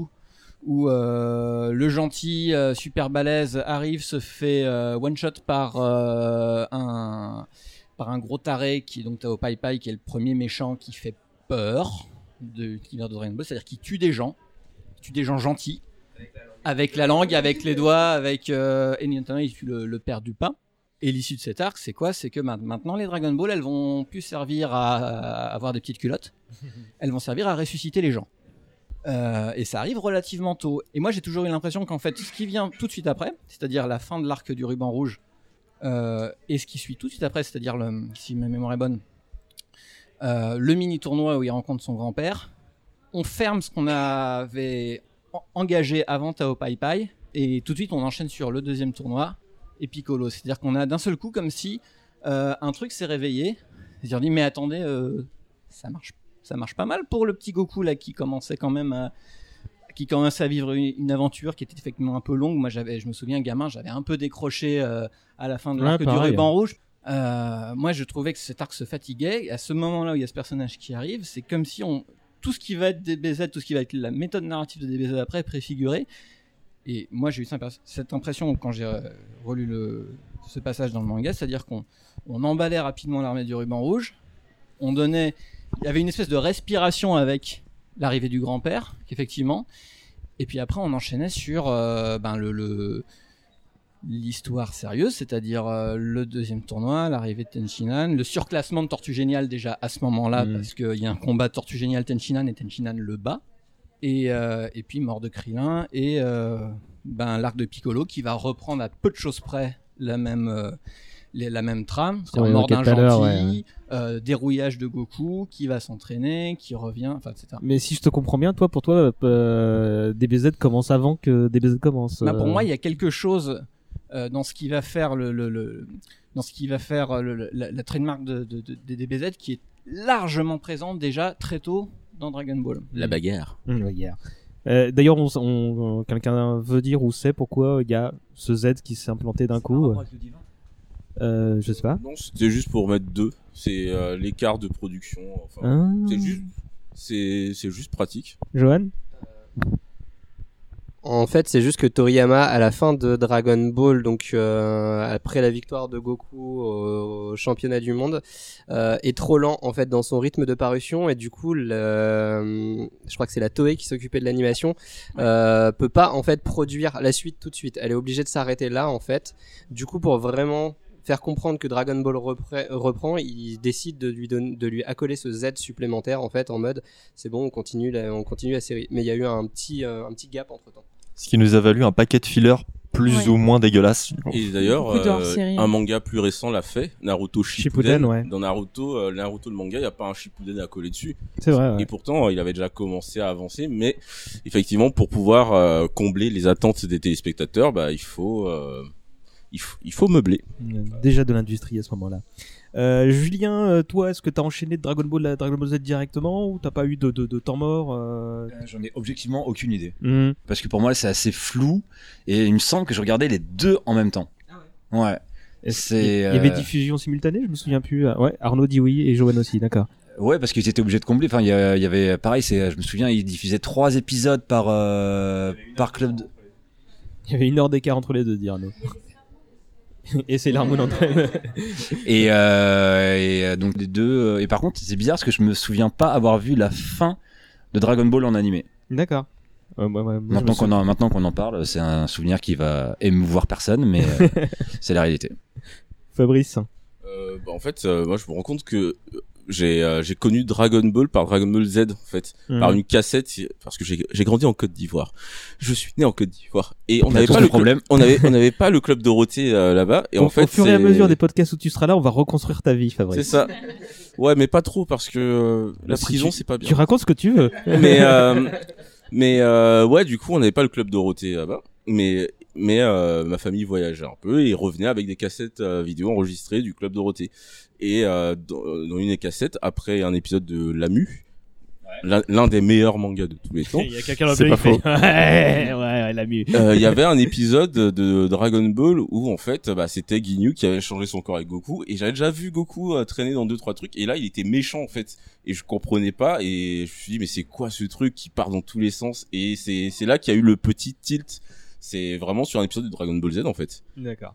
où euh, le gentil super balèze arrive, se fait one shot par un gros taré qui est donc Tao Pai Pai, qui est le premier méchant qui fait peur de qui vient de Dragon Ball, c'est-à-dire qu'il tue des gens, tue des gens gentils langue, avec les doigts, avec euh, et notamment il tue le, le père du pain. Et l'issue de cet arc, c'est quoi? C'est que ma- maintenant les Dragon Ball, elles vont plus servir à, à avoir des petites culottes, elles vont servir à ressusciter les gens. Euh, et ça arrive relativement tôt. Et moi, j'ai toujours eu l'impression qu'en fait, ce qui vient tout de suite après, c'est-à-dire la fin de l'arc du ruban rouge, euh, et ce qui suit tout de suite après, c'est-à-dire, le, si ma mémoire est bonne, euh, le mini tournoi où il rencontre son grand-père, on ferme ce qu'on avait engagé avant Tao Pai Pai, et tout de suite, on enchaîne sur le deuxième tournoi et Piccolo. C'est-à-dire qu'on a d'un seul coup comme si euh, un truc s'est réveillé. C'est-à-dire, dit, mais attendez, euh, ça marche ça marche pas mal pour le petit Goku là qui commençait quand même à qui commençait à vivre une, une aventure qui était effectivement un peu longue. Moi, j'avais, je me souviens, gamin, j'avais un peu décroché euh, à la fin de Ouais, l'arc du ruban rouge. Euh, moi, je trouvais que cet arc se fatiguait. Et à ce moment-là où il y a ce personnage qui arrive, c'est comme si on tout ce qui va être DBZ, tout ce qui va être la méthode narrative de DBZ après est préfiguré. Et moi, j'ai eu cette impress- cette impression quand j'ai euh, relu ce passage dans le manga, c'est-à-dire qu'on on emballait rapidement l'armée du ruban rouge, on donnait, il y avait une espèce de respiration avec l'arrivée du grand-père, effectivement, et puis après on enchaînait sur euh, ben, le- l'histoire sérieuse, c'est-à-dire euh, le deuxième tournoi, l'arrivée de Tenchinan, le surclassement de Tortue Géniale déjà à ce moment-là, Mm. parce qu'il y a un combat Tortue Géniale Tenchinan et Tenchinan le bat, et, euh, et puis mort de Krillin, et euh, ben, l'arc de Piccolo qui va reprendre à peu de choses près la même, les- la même trame, c'est Ouais, mort d'un gentil, euh, dérouillage de Goku qui va s'entraîner, qui revient, enfin etc. Mais si je te comprends bien, toi, pour toi, DBZ commence avant que DBZ commence. Bah, pour moi, il y a quelque chose dans ce qui va faire le, le- le- dans ce qui va faire euh, le- le- la, la trademark de, de- de- des DBZ qui est largement présente déjà très tôt dans Dragon Ball. La bagarre. Mmh, la bagarre. Euh, D'ailleurs, on, on- quelqu'un veut dire où c'est, pourquoi il y a ce Z qui s'est implanté d'un coup euh, Je sais pas. Non, c'était juste pour mettre deux. C'est euh, l'écart de production. Enfin, Ah. c'est juste, c'est, c'est juste pratique. Johan? En fait, c'est juste que Toriyama, à la fin de Dragon Ball, donc euh, après la victoire de Goku au championnat du monde, euh, est trop lent en fait dans son rythme de parution et du coup, le, je crois que c'est la Toei qui s'occupait de l'animation, euh, peut pas en fait produire la suite tout de suite. Elle est obligée de s'arrêter là en fait. Du coup, pour vraiment faire comprendre que Dragon Ball repre- reprend, il décide de lui donner, de lui accoler ce Z supplémentaire en fait en mode c'est bon, on continue la, on continue la série. Mais il y a eu un petit, euh, un petit gap entre temps. Ce qui nous a valu un paquet de fillers plus Ouais. ou moins dégueulasses. Et d'ailleurs, euh, un manga plus récent l'a fait, Naruto Shippuden. Shippuden, ouais. Dans Naruto, euh, Naruto le manga, il n'y a pas un Shippuden à coller dessus. C'est vrai, ouais. Et pourtant, il avait déjà commencé à avancer, mais effectivement, pour pouvoir euh, combler les attentes des téléspectateurs, bah, il faut, euh, il faut, il faut meubler. Déjà de l'industrie à ce moment-là. Euh, Julien, euh, toi, est-ce que t'as enchaîné de Dragon Ball à Dragon Ball Z directement ou t'as pas eu de, de, de temps mort euh... J'en ai objectivement aucune idée. Mhm. Parce que pour moi, c'est assez flou et il me semble que je regardais les deux en même temps. ouais. Qu'il y- C'est. Il y avait euh, diffusion simultanée, je me souviens plus. Ah, Ouais, Arnaud dit oui et Johan aussi, d'accord. Ouais, parce qu'ils étaient obligés de combler. Enfin, il y, avait, pareil, c'est, je me souviens, ils diffusaient trois épisodes par euh, par club. de- Il y avait une heure d'écart entre les deux, dit Arnaud. et c'est l'harmonie entre elles. Et, euh, et euh, donc les deux. euh, Et par contre, c'est bizarre parce que je me souviens pas avoir vu la fin de Dragon Ball en animé. D'accord. Me Maintenant qu'on en, maintenant qu'on en parle, c'est un souvenir qui va émouvoir personne, mais euh, c'est la réalité. Fabrice. Euh, bah, en fait, euh, moi, je me rends compte que euh, j'ai euh, j'ai connu Dragon Ball par Dragon Ball Z en fait, Mhm. par une cassette parce que j'ai j'ai grandi en Côte d'Ivoire. Je suis né en Côte d'Ivoire et on n'avait pas le problème. on avait on n'avait pas le club Dorothée euh, là-bas et en fait au fur et à mesure des podcasts où tu seras là, on va reconstruire ta vie, Fabrice. C'est ça. Ouais, mais pas trop parce que euh, la Si prison c'est pas bien. Tu racontes ce que tu veux. mais euh, mais euh, ouais, du coup, on n'avait pas le club Dorothée là-bas, mais mais euh, ma famille voyageait un peu et revenait avec des cassettes euh, vidéo enregistrées du club Dorothée. Et euh, dans, dans une des cassettes, après un épisode de Lamu, l'un l'un des meilleurs mangas de tous les temps. Il y a quelqu'un dans le C'est pas faux. Ouais, ouais, ouais, Lamu. Euh, Il y avait un épisode de Dragon Ball où en fait bah, c'était Ginyu qui avait changé son corps avec Goku et j'avais déjà vu Goku euh, traîner dans deux trois trucs et là il était méchant en fait et je comprenais pas et je me suis dit mais c'est quoi ce truc qui part dans tous les sens? Et c'est c'est là qu'il y a eu le petit tilt c'est vraiment sur un épisode de Dragon Ball Z en fait D'accord.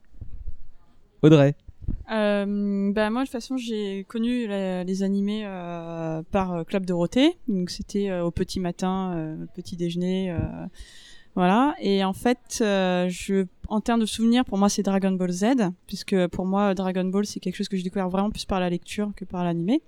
Audrey. Euh, bah moi de toute façon j'ai connu la- les animés euh, par euh, Club Dorothée donc c'était euh, au petit matin euh, petit déjeuner euh, voilà et en fait euh, je en termes de souvenirs pour moi c'est Dragon Ball Z puisque pour moi Dragon Ball c'est quelque chose que j'ai découvert vraiment plus par la lecture que par l'animé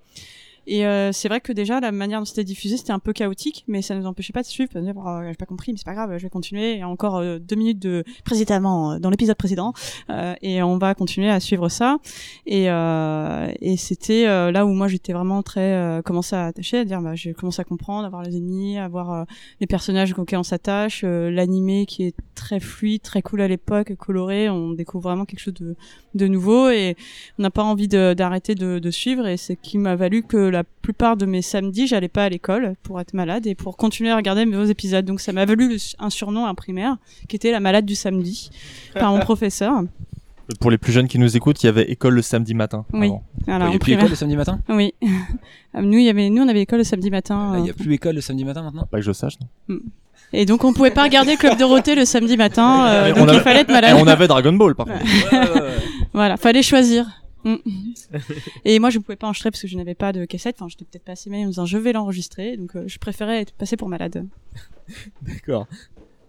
et euh, c'est vrai que déjà la manière dont c'était diffusé c'était un peu chaotique mais ça ne nous empêchait pas de suivre que, oh, j'ai pas compris mais c'est pas grave je vais continuer. A encore euh, deux minutes de précédemment euh, dans l'épisode précédent euh, et on va continuer à suivre ça. Et, euh, et c'était là où moi j'étais vraiment très commencé à attacher à dire bah j'ai commencé à comprendre à voir les ennemis à voir les personnages auxquels on s'attache l'animé qui est très fluide très cool à l'époque coloré on découvre vraiment quelque chose de, de nouveau et on n'a pas envie d'arrêter de, de suivre. Et c'est qui m'a valu que la plupart de mes samedis j'allais pas à l'école pour être malade et pour continuer à regarder mes nouveaux épisodes donc ça m'a valu un surnom un primaire qui était la malade du samedi par mon professeur Pour les plus jeunes qui nous écoutent, il y avait école le samedi matin. oui. avant. Voilà, Il a en plus école le samedi matin? Oui. Euh, nous, il y avait, nous, on avait école le samedi matin. Il n'y euh, a plus école le samedi matin maintenant? Pas que je sache, non. Et donc, on pouvait pas regarder Club Dorothée le samedi matin. euh, donc, on il avait- fallait être malade. et on avait Dragon Ball, par contre. voilà, fallait choisir. Mm. Et moi, je pouvais pas enregistrer parce que je n'avais pas de cassette. Enfin, j'étais peut-être pas assez mal en me disant je vais l'enregistrer. Donc, euh, je préférais être passé pour malade. D'accord.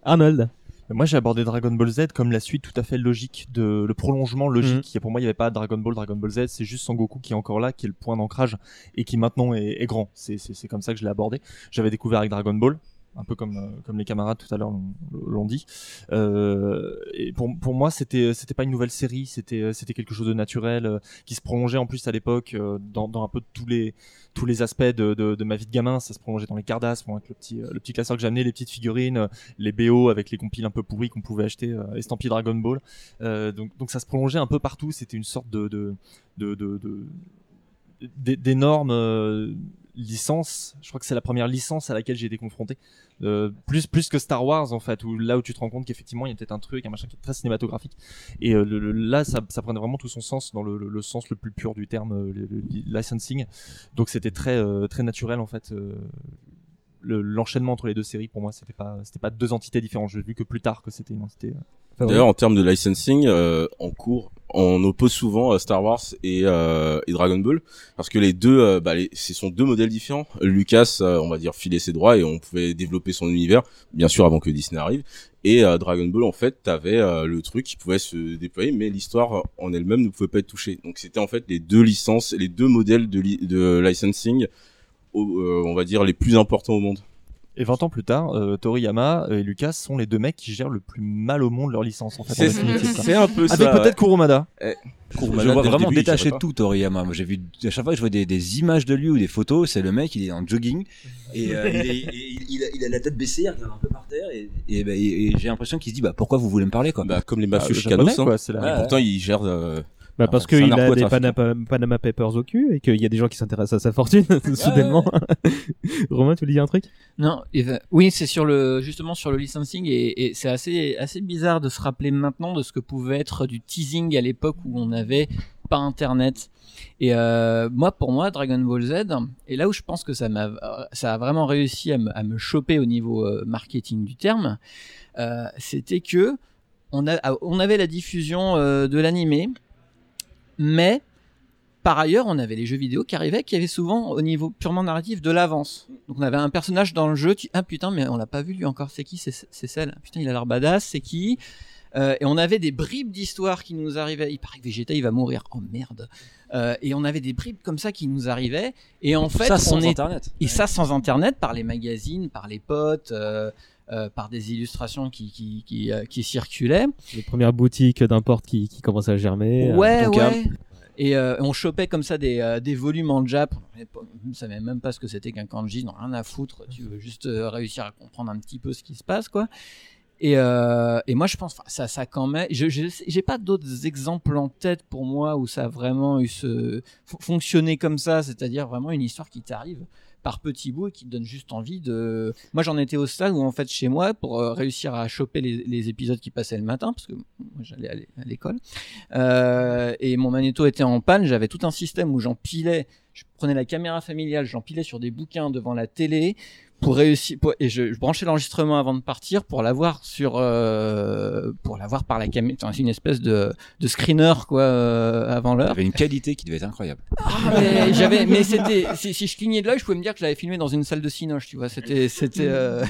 Arnold. Moi, j'ai abordé Dragon Ball Z comme la suite tout à fait logique de le prolongement logique. Et pour moi, il n'y avait pas Dragon Ball, Dragon Ball Z. C'est juste Son Goku qui est encore là, qui est le point d'ancrage et qui maintenant est, est grand. C'est c'est c'est comme ça que je l'ai abordé. J'avais découvert avec Dragon Ball. Un peu comme euh, comme les camarades tout à l'heure l'ont- dit. Euh, pour pour moi, c'était c'était pas une nouvelle série. C'était c'était quelque chose de naturel euh, qui se prolongeait en plus à l'époque euh, dans un peu tous les tous les aspects de, de, ma vie de gamin. Ça se prolongeait dans les Cardass, moi, avec le petit, euh, le petit classeur que j'amenais, les petites figurines, euh, les BO avec les compiles un peu pourris qu'on pouvait acheter, euh, estampillés Dragon Ball. Euh, donc, donc ça se prolongeait un peu partout. C'était une sorte de, de, de, de, de- d'é- d'énormes licences. Je crois que c'est la première licence à laquelle j'ai été confronté. Euh, plus plus que Star Wars en fait, où là où tu te rends compte qu'effectivement il y a peut-être un truc, un machin qui est très cinématographique. Et euh, le- le- là ça, ça prenait vraiment tout son sens dans le, le- le sens le plus pur du terme, euh, le, le licensing. Donc c'était très euh, très naturel en fait. euh, le- l'enchaînement entre les deux séries pour moi c'était pas c'était pas deux entités différentes. J'ai vu que plus tard que c'était une entité. euh, D'ailleurs, en termes de licensing, euh, en cours, on oppose souvent euh, Star Wars et, euh, et Dragon Ball parce que les deux, euh, bah, les, ce sont deux modèles différents. Lucas, on va dire, filait ses droits et on pouvait développer son univers, bien sûr, avant que Disney arrive. Et Dragon Ball, en fait, t'avais le truc qui pouvait se déployer, mais l'histoire en elle-même ne pouvait pas être touchée. Donc, c'était en fait les deux licences, les deux modèles de, de licensing, on va dire, les plus importants au monde. Et 20 ans plus tard, euh, Toriyama et Lucas sont les deux mecs qui gèrent le plus mal au monde leur licence en fait. en C'est- un peu Avec ça, peut-être ouais. Kurumada. Eh, je Kurumada, le vois vraiment début, il détaché de tout Toriyama. Moi, j'ai vu à chaque fois que je vois des, des images de lui ou des photos, c'est le mec, il est en jogging et euh, il, est- il- il a, il a la tête baissée, il regarde un peu par terre et, et, bah, et- et j'ai l'impression qu'il se dit bah pourquoi vous voulez me parler quoi? Bah, comme les Ah, mafieux chez chicanos, hein. Et pourtant, ils gèrent. euh, Bah enfin, parce qu'il a des. Panama, Panama Papers au cul et qu'il y a des gens qui s'intéressent à sa fortune soudainement. Romain, tu voulais dire un truc? Non, oui, c'est sur le justement sur le licensing et, et c'est assez assez bizarre de se rappeler maintenant de ce que pouvait être du teasing à l'époque où on n'avait pas internet. Et euh, moi, pour moi, Dragon Ball Z, et là où je pense que ça m'a ça a vraiment réussi à me, à me choper au niveau euh, marketing du terme, euh, c'était que on a on avait la diffusion euh, de l'animé, mais par ailleurs, on avait les jeux vidéo qui arrivaient, qui avaient souvent, au niveau purement narratif, de l'avance. Donc on avait un personnage dans le jeu, tu... ah putain, mais on l'a pas vu lui encore, c'est qui C'est celle. Putain, il a l'air badass, c'est qui? Euh, et on avait des bribes d'histoire qui nous arrivaient. Il paraît que Vegeta il va mourir. Oh merde. Euh, et on avait des bribes comme ça qui nous arrivaient. Et en fait, Ça, sans on est... Internet. Et ça sans internet, par les magazines, par les potes, euh, euh, par des illustrations qui qui qui, euh, qui circulaient. Les premières boutiques d'import qui, qui commençaient à germer. euh, Ouais, ouais. Et on chopait comme ça des, des volumes en Jap. On ne savait même pas ce que c'était qu'un kanji, non rien à foutre. Tu veux juste réussir à comprendre un petit peu ce qui se passe, quoi. Et, euh, et moi, je pense, ça, ça quand même. Je, j'ai pas d'autres exemples en tête pour moi où ça a vraiment eu ce fonctionné comme ça, c'est-à-dire vraiment une histoire qui t'arrive par petits bouts et qui te donne juste envie de. Moi, j'en étais au stade où en fait chez moi, pour euh, réussir à choper les, épisodes qui passaient le matin, parce que moi j'allais à l'école, euh, et mon magnéto était en panne, j'avais tout un système où j'empilais, je prenais la caméra familiale, j'empilais sur des bouquins devant la télé pour réussir, pour- et je, je branchais l'enregistrement avant de partir pour l'avoir sur, euh, pour l'avoir par la caméra, c'est une espèce de, de screener quoi euh, avant Il y l'heure. avait une qualité qui devait être incroyable. Ah, mais j'avais, mais c'était, si, si je clignais de l'œil, je pouvais me dire que je l'avais filmé dans une salle de cinoche, tu vois. C'était, c'était, euh,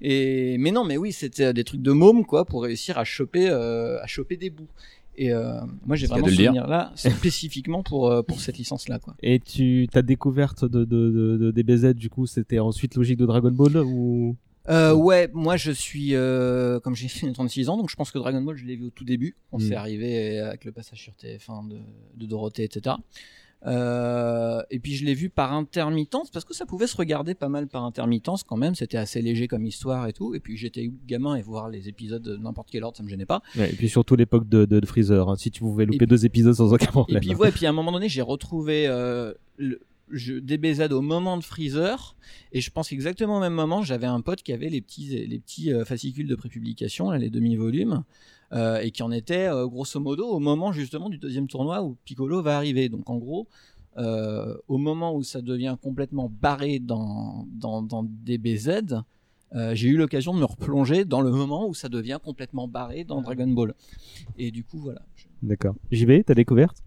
et, mais non, mais oui, c'était des trucs de môme, quoi, pour réussir à choper, euh, à choper des bouts. Et euh, moi, j'ai vraiment cas de le dire. souvenir là, spécifiquement pour, euh, pour cette licence-là, quoi. Et tu ta découverte de, de, de, de DBZ du coup c'était ensuite logique de Dragon Ball ou? Euh, ouais, moi je suis, euh, comme j'ai fait 36 ans, donc je pense que Dragon Ball, je l'ai vu au tout début. On Mm. s'est arrivé avec le passage sur TF1 de, de Dorothée, etc. Euh, et puis je l'ai vu par intermittence, parce que ça pouvait se regarder pas mal par intermittence quand même, c'était assez léger comme histoire et tout. Et puis j'étais gamin et voir les épisodes de n'importe quel ordre, ça me gênait pas. Ouais, et puis surtout l'époque de, de, de Freezer. hein. Si tu pouvais louper deux épisodes sans aucun Et problème. puis, ouais, puis à un moment donné, j'ai retrouvé euh, le jeu DBZ au moment de Freezer. Et je pense qu'exactement au même moment, j'avais un pote qui avait les petits, les petits euh, fascicules de prépublication, les demi-volumes, euh, et qui en était euh, grosso modo au moment justement du deuxième tournoi où Piccolo va arriver. Donc en gros, euh, au moment où ça devient complètement barré dans, dans, dans DBZ, euh, j'ai eu l'occasion de me replonger dans le moment où ça devient complètement barré dans Dragon Ball. Et du coup, voilà. D'accord. JB, ta découverte?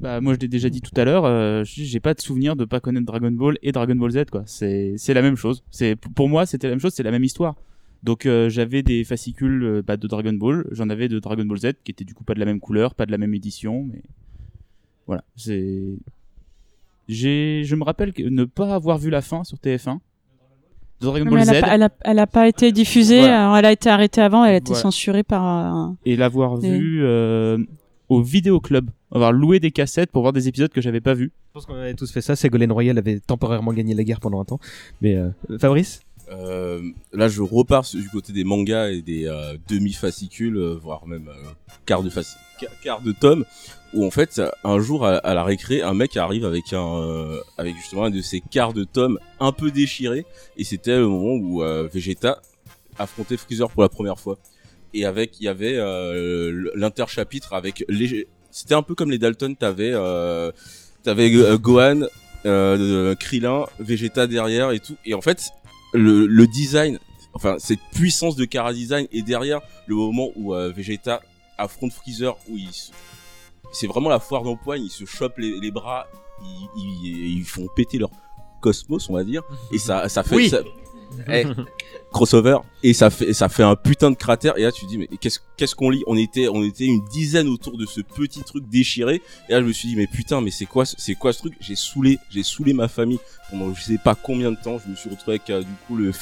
Bah moi je l'ai déjà dit tout à l'heure, euh, je- j'ai pas de souvenir de pas connaître Dragon Ball et Dragon Ball Z quoi. C'est c'est la même chose. C'est pour moi c'était la même chose, c'est la même histoire. Donc euh, j'avais des fascicules euh, bah, de Dragon Ball, j'en avais de Dragon Ball Z qui étaient du coup pas de la même couleur, pas de la même édition, mais voilà c'est. J'ai je me rappelle que ne pas avoir vu la fin sur TF1 de Dragon Ball elle, Z a pas, elle, a, elle a pas été diffusée, Voilà. alors elle a été arrêtée avant, elle a été Voilà. censurée par un... et l'avoir Oui. vu euh, au vidéo club, avoir loué des cassettes pour voir des épisodes que j'avais pas vus. Je pense qu'on avait tous fait ça. Ségolène Royal avait temporairement gagné la guerre pendant un temps. Mais euh, Fabrice? Euh, là, je repars du côté des mangas et des euh, demi-fascicules, euh, voire même quart de fascicule, quart de tome, où en fait, un jour à, la récré, un mec arrive avec un, avec justement un de ces quarts de tome un peu déchiré, et c'était le moment où Vegeta affrontait Freezer pour la première fois. Et avec, il y avait l'interchapitre avec les, c'était un peu comme les Dalton, t'avais, t'avais Gohan, euh, Krillin, Vegeta derrière et tout. Et en fait, le, le design, enfin cette puissance de Kara design est derrière le moment où euh, Vegeta affronte Freezer, où il, se- c'est vraiment la foire d'empoigne, ils se chopent les, les bras, ils, ils, ils font péter leur cosmos, on va dire, et ça, ça fait Oui. ça- Eh, crossover et ça fait ça fait un putain de cratère et là tu te dis mais qu'est-ce qu'est-ce qu'on lit? On était on était une dizaine autour de ce petit truc déchiré et là je me suis dit mais putain mais c'est quoi ce- c'est quoi ce truc? J'ai saoulé j'ai saoulé ma famille pendant je sais pas combien de temps je me suis retrouvé avec euh, du coup le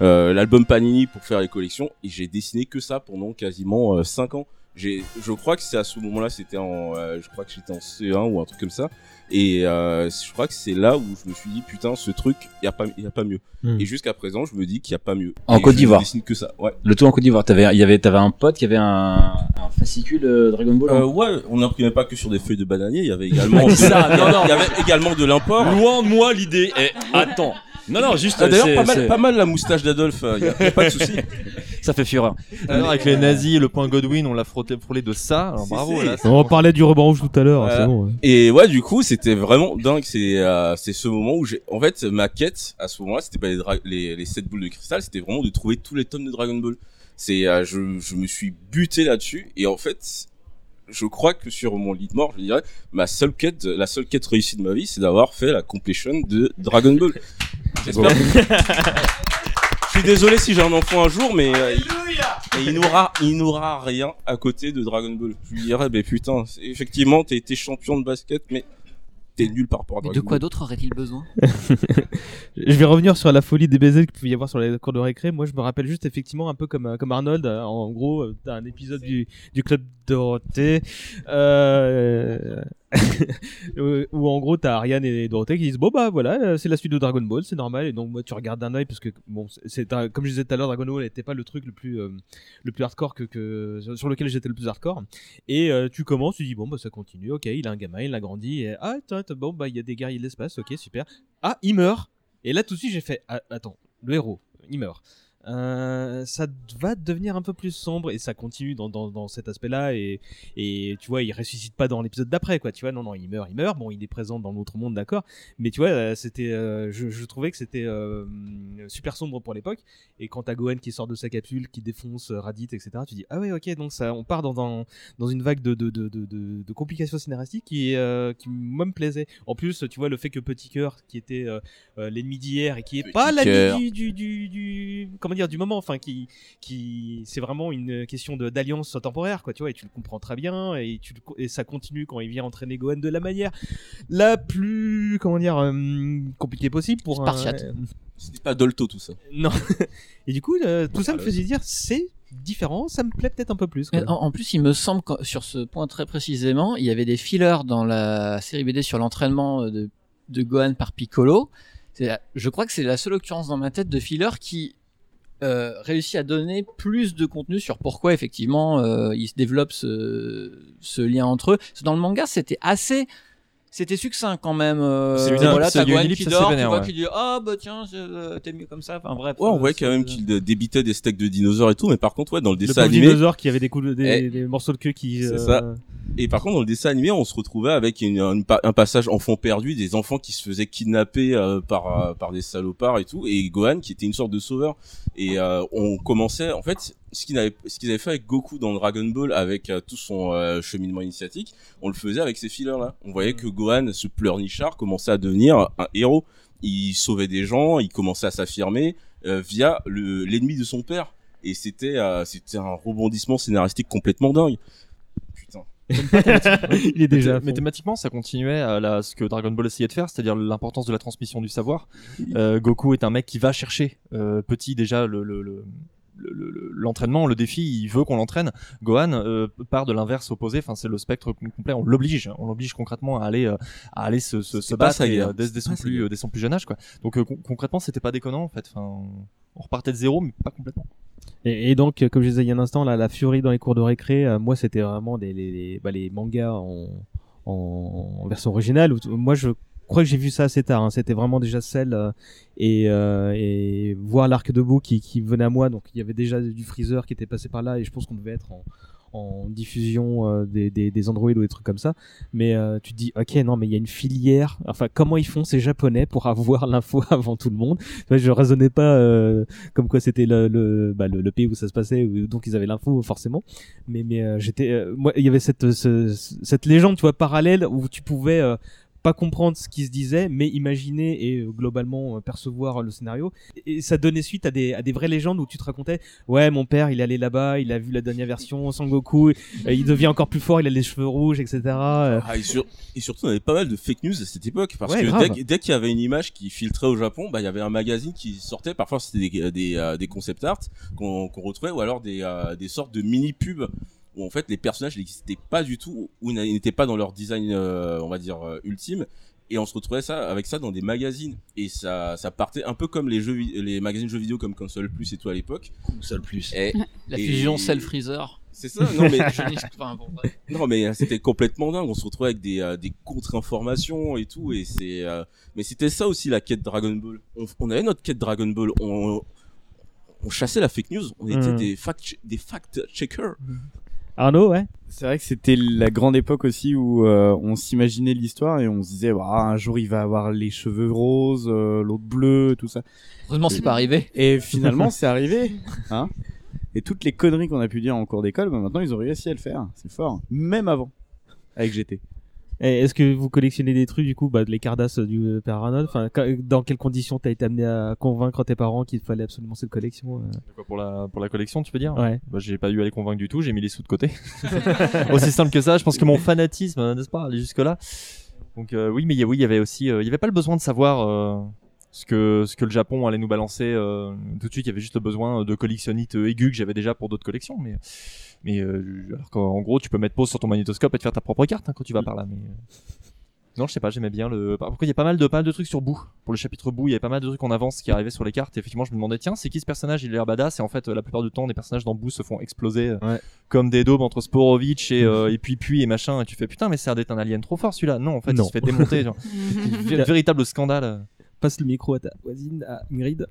euh, l'album Panini pour faire les collections et j'ai dessiné que ça pendant quasiment 5 ans j'ai je crois que c'est à ce moment-là c'était en euh, je crois que j'étais en C1 ou un truc comme ça et euh, je crois que c'est là où je me suis dit putain ce truc y a pas y a pas mieux Hmm. et jusqu'à présent je me dis qu'il y a pas mieux En Et Côte d'Ivoire. dessine que ça ouais Le tout en Côte d'Ivoire. T'avais, il y avait, t'avais un pote qui avait un, un fascicule euh, Dragon Ball. Euh, ouais, on n'imprimait pas que sur des feuilles de bananier, il y avait également, C'est ça, non, non. il y avait également de l'import. Loin de moi l'idée. Eh, attends. Non, non, juste. Ah, D'ailleurs, pas mal, pas mal la moustache d'Adolphe, il y, a y a pas de souci. Ça fait fureur. Alors, avec les nazis et le point Godwin, on l'a frotté frôlé de ça. Alors bravo. si. Là, On parlait du ruban rouge tout à l'heure. Voilà. C'est bon. ouais. Et ouais, du coup, c'était vraiment dingue. C'est euh, c'est ce moment où j'ai, en fait, ma quête à ce moment-là, c'était pas les, dra- les les sept boules de cristal, c'était vraiment de trouver tous les tomes de Dragon Ball. C'est, euh, je je me suis buté là-dessus et en fait, je crois que sur mon lit de mort, je dirais, ma seule quête, la seule quête réussie de ma vie, c'est d'avoir fait la completion de Dragon Ball. J'espère. Je suis désolé si j'ai un enfant un jour, mais euh, Et il n'aura, il n'aura rien à côté de Dragon Ball. Je lui dirais, mais putain, effectivement, t'es été champion de basket, mais t'es nul par rapport à Mais Dragon de quoi d'autre aurait-il besoin je vais revenir sur la folie des baisers qu'il pouvait y avoir sur les cours de récré. Moi, je me rappelle juste effectivement un peu comme euh, comme Arnold. euh, En gros, euh, t'as un épisode du, du club Dorothée euh, où où en gros t'as Ariane et Dorothée qui disent bon bah voilà, euh, c'est la suite de Dragon Ball, c'est normal. Et donc moi, tu regardes d'un œil parce que bon, c'est- comme je disais tout à l'heure, Dragon Ball n'était pas le truc le plus euh, le plus hardcore que, que sur lequel j'étais le plus hardcore. Et euh, tu commences, tu dis bon bah ça continue, ok, il a un gamin, il a grandi. Ah bon bah il y a des guerriers de l'espace, ok super. Ah il meurt. Et là tout de suite j'ai fait ah, attends, le héros, il meurt. Euh, ça va devenir un peu plus sombre et ça continue dans, dans, dans cet aspect-là et, et tu vois il ressuscite pas dans l'épisode d'après quoi tu vois. Non non il meurt il meurt. Bon il est présent dans l'autre monde d'accord. Mais tu vois euh, c'était euh, je, je trouvais que c'était euh, super sombre pour l'époque. Et quand t'as Gohan qui sort de sa capsule qui défonce euh, Raditz etc tu dis ah ouais ok donc ça on part dans, dans, dans une vague de, de, de, de, de, complications scénaristiques qui, euh, qui moi me plaisait. En plus tu vois le fait que Petit Cœur qui était l'ennemi d'hier et qui est pas Cœur. l'ennemi du, du, du, du comment dire du moment enfin qui qui c'est vraiment une question d'alliance temporaire quoi tu vois et tu le comprends très bien et tu le et ça continue quand il vient entraîner Gohan de la manière la plus comment dire euh, compliquée possible pour un- Spartiate. C'était pas Dolto tout ça. non et du coup euh, tout ça me faisait dire c'est différent ça me plaît peut-être un peu plus En, en plus, il me semble que sur ce point très précisément, il y avait des fillers dans la série BD sur l'entraînement euh, de, de Gohan par Piccolo. La- Je crois que c'est la seule occurrence dans ma tête de filler qui euh, réussit à donner plus de contenu sur pourquoi effectivement euh, il se développe ce, lien entre eux. Dans le manga, c'était assez c'était succinct quand même. Euh, C'est une voilà, t'as ellipse qui dort, tu vénère, vois, ouais. qui dit ah bah tiens euh, t'es mieux comme ça. Enfin bref. Ouais, on euh, voyait quand même qu'il débitait des steaks de dinosaures et tout, mais par contre, ouais, dans le le dessin pauvre animé. dinosaure qui avait des, coups de- des, Eh, des morceaux de queue qui C'est euh, ça. Et par contre, dans le dessin animé, on se retrouvait avec une- une un passage enfant perdu, des enfants qui se faisaient kidnapper euh, par euh, par des salopards et tout, et Gohan qui était une sorte de sauveur. Et euh, on commençait, en fait, ce qu'ils avaient fait avec Goku dans Dragon Ball, avec euh, tout son euh, cheminement initiatique, on le faisait avec ces fillers là. On voyait que Gohan, ce pleurnichard, commençait à devenir un héros. Il sauvait des gens, il commençait à s'affirmer euh, via le l'ennemi de son père. Et c'était euh, c'était un rebondissement scénaristique complètement dingue. Putain. il est déjà à fond. Mathématiquement, ça continuait à la, ce que Dragon Ball essayait de faire, c'est-à-dire l'importance de la transmission du savoir. Euh, Goku est un mec qui va chercher euh, petit déjà le, le, le- le- le- l'entraînement, le défi, il veut qu'on l'entraîne. Gohan euh, part de l'inverse opposé, enfin c'est le spectre com- complet. On l'oblige, on l'oblige concrètement à aller, euh, à aller se, battre et, euh, dès, dès son plus, gars. dès son plus jeune âge, quoi. Donc euh, con- concrètement, c'était pas déconnant en fait. Enfin, on repartait de zéro, mais pas complètement. Et, et donc, comme je disais il y a un instant, là, la furie dans les cours de récré, euh, moi, c'était vraiment des, les, les, bah, les mangas en, en, en version originale. où moi, je crois que j'ai vu ça assez tard. hein. C'était vraiment déjà celle euh, et, euh, et voir l'arc debout qui, qui venait à moi. Donc, il y avait déjà du Freezer qui était passé par là et je pense qu'on devait être en, en diffusion euh, des, des, des Android ou des trucs comme ça. Mais euh, tu te dis, ok, non, mais il y a une filière. Enfin, comment ils font ces Japonais pour avoir l'info avant tout le monde? Vois, Je raisonnais pas euh, comme quoi c'était le, le, bah, le, le pays où ça se passait, où- donc ils avaient l'info forcément. Mais, mais euh, j'étais, moi, il y avait cette, ce- cette légende, tu vois, parallèle où tu pouvais pas comprendre ce qui se disait, mais imaginer et euh, globalement euh, percevoir le scénario. Et ça donnait suite à des, à des vraies légendes où tu te racontais, ouais, mon père, il est allé là-bas, il a vu la dernière version, Sangoku, euh, il devient encore plus fort, il a les cheveux rouges, etc. Euh, Ah, et, sur- et surtout, on avait pas mal de fake news à cette époque parce Ouais, que dès, dès qu'il y avait une image qui filtrait au Japon, bah il y avait un magazine qui sortait. Parfois, c'était des, des, euh, des concept art qu'on qu'on retrouvait, ou alors des, euh, des sortes de mini pubs où en fait les personnages n'existaient pas du tout, ou ils n'étaient pas dans leur design, euh, on va dire euh, ultime. Et on se retrouvait ça avec ça dans des magazines et ça ça partait un peu comme les jeux les magazines jeux vidéo comme Console Plus et tout à l'époque. Console Plus. Et, La et- fusion Cell Freezer. C'est ça. Non mais non mais euh, c'était complètement dingue. On se retrouvait avec des, euh, des contre-informations et tout. Et c'est, euh, mais c'était ça aussi la quête Dragon Ball. On, on avait notre quête Dragon Ball. On, on chassait la fake news. On était Mhm. des fact, des fact checkers. Arnaud, ouais. C'est vrai que c'était la grande époque aussi où euh, on s'imaginait l'histoire et on se disait Ouah, un jour il va avoir les cheveux roses, euh, l'autre bleu, tout ça. Heureusement, c'est pas arrivé. Et finalement c'est arrivé, hein. Et toutes les conneries qu'on a pu dire en cours d'école, bah, maintenant ils ont réussi à le faire. C'est fort. Même avant, avec GT. Est-ce que vous collectionnez des trucs du coup, bah, les Cardass du euh, Père Arnold Enfin, quand- dans quelles conditions t'as été amené à convaincre tes parents qu'il fallait absolument cette collection euh? Quoi, pour la pour la collection, tu peux dire? Ouais. Bah, j'ai pas eu à les convaincre du tout. J'ai mis les sous de côté. Aussi simple que ça. Je pense que mon fanatisme, euh, n'est-ce pas, allait jusque là. Donc euh, oui, mais oui, il y avait aussi, euh, il y avait pas le besoin de savoir euh, ce que ce que le Japon allait nous balancer euh, tout de suite. Il y avait juste le besoin de collectionnite euh, aiguë que j'avais déjà pour d'autres collections, mais mais euh, alors qu'en en gros, tu peux mettre pause sur ton magnétoscope et te faire ta propre carte hein, quand tu vas par là. Mais euh, non, je sais pas, j'aimais bien le. Par contre, il y a pas mal de pas mal de trucs sur bout. Pour le chapitre bout, il y avait pas mal de trucs en avance qui arrivaient sur les cartes. Et effectivement, je me demandais tiens, c'est qui ce personnage? Il a l'air badass. Et en fait, euh, la plupart du temps, les personnages dans bout se font exploser euh, comme des daubes entre Sporovitch et euh, et puis puis et machin. Et tu fais putain, mais c'est d'être un alien trop fort celui-là. Non, en fait, Non. il se fait démonter. genre. Vé- véritable scandale. Passe le micro à ta voisine, à Ingrid.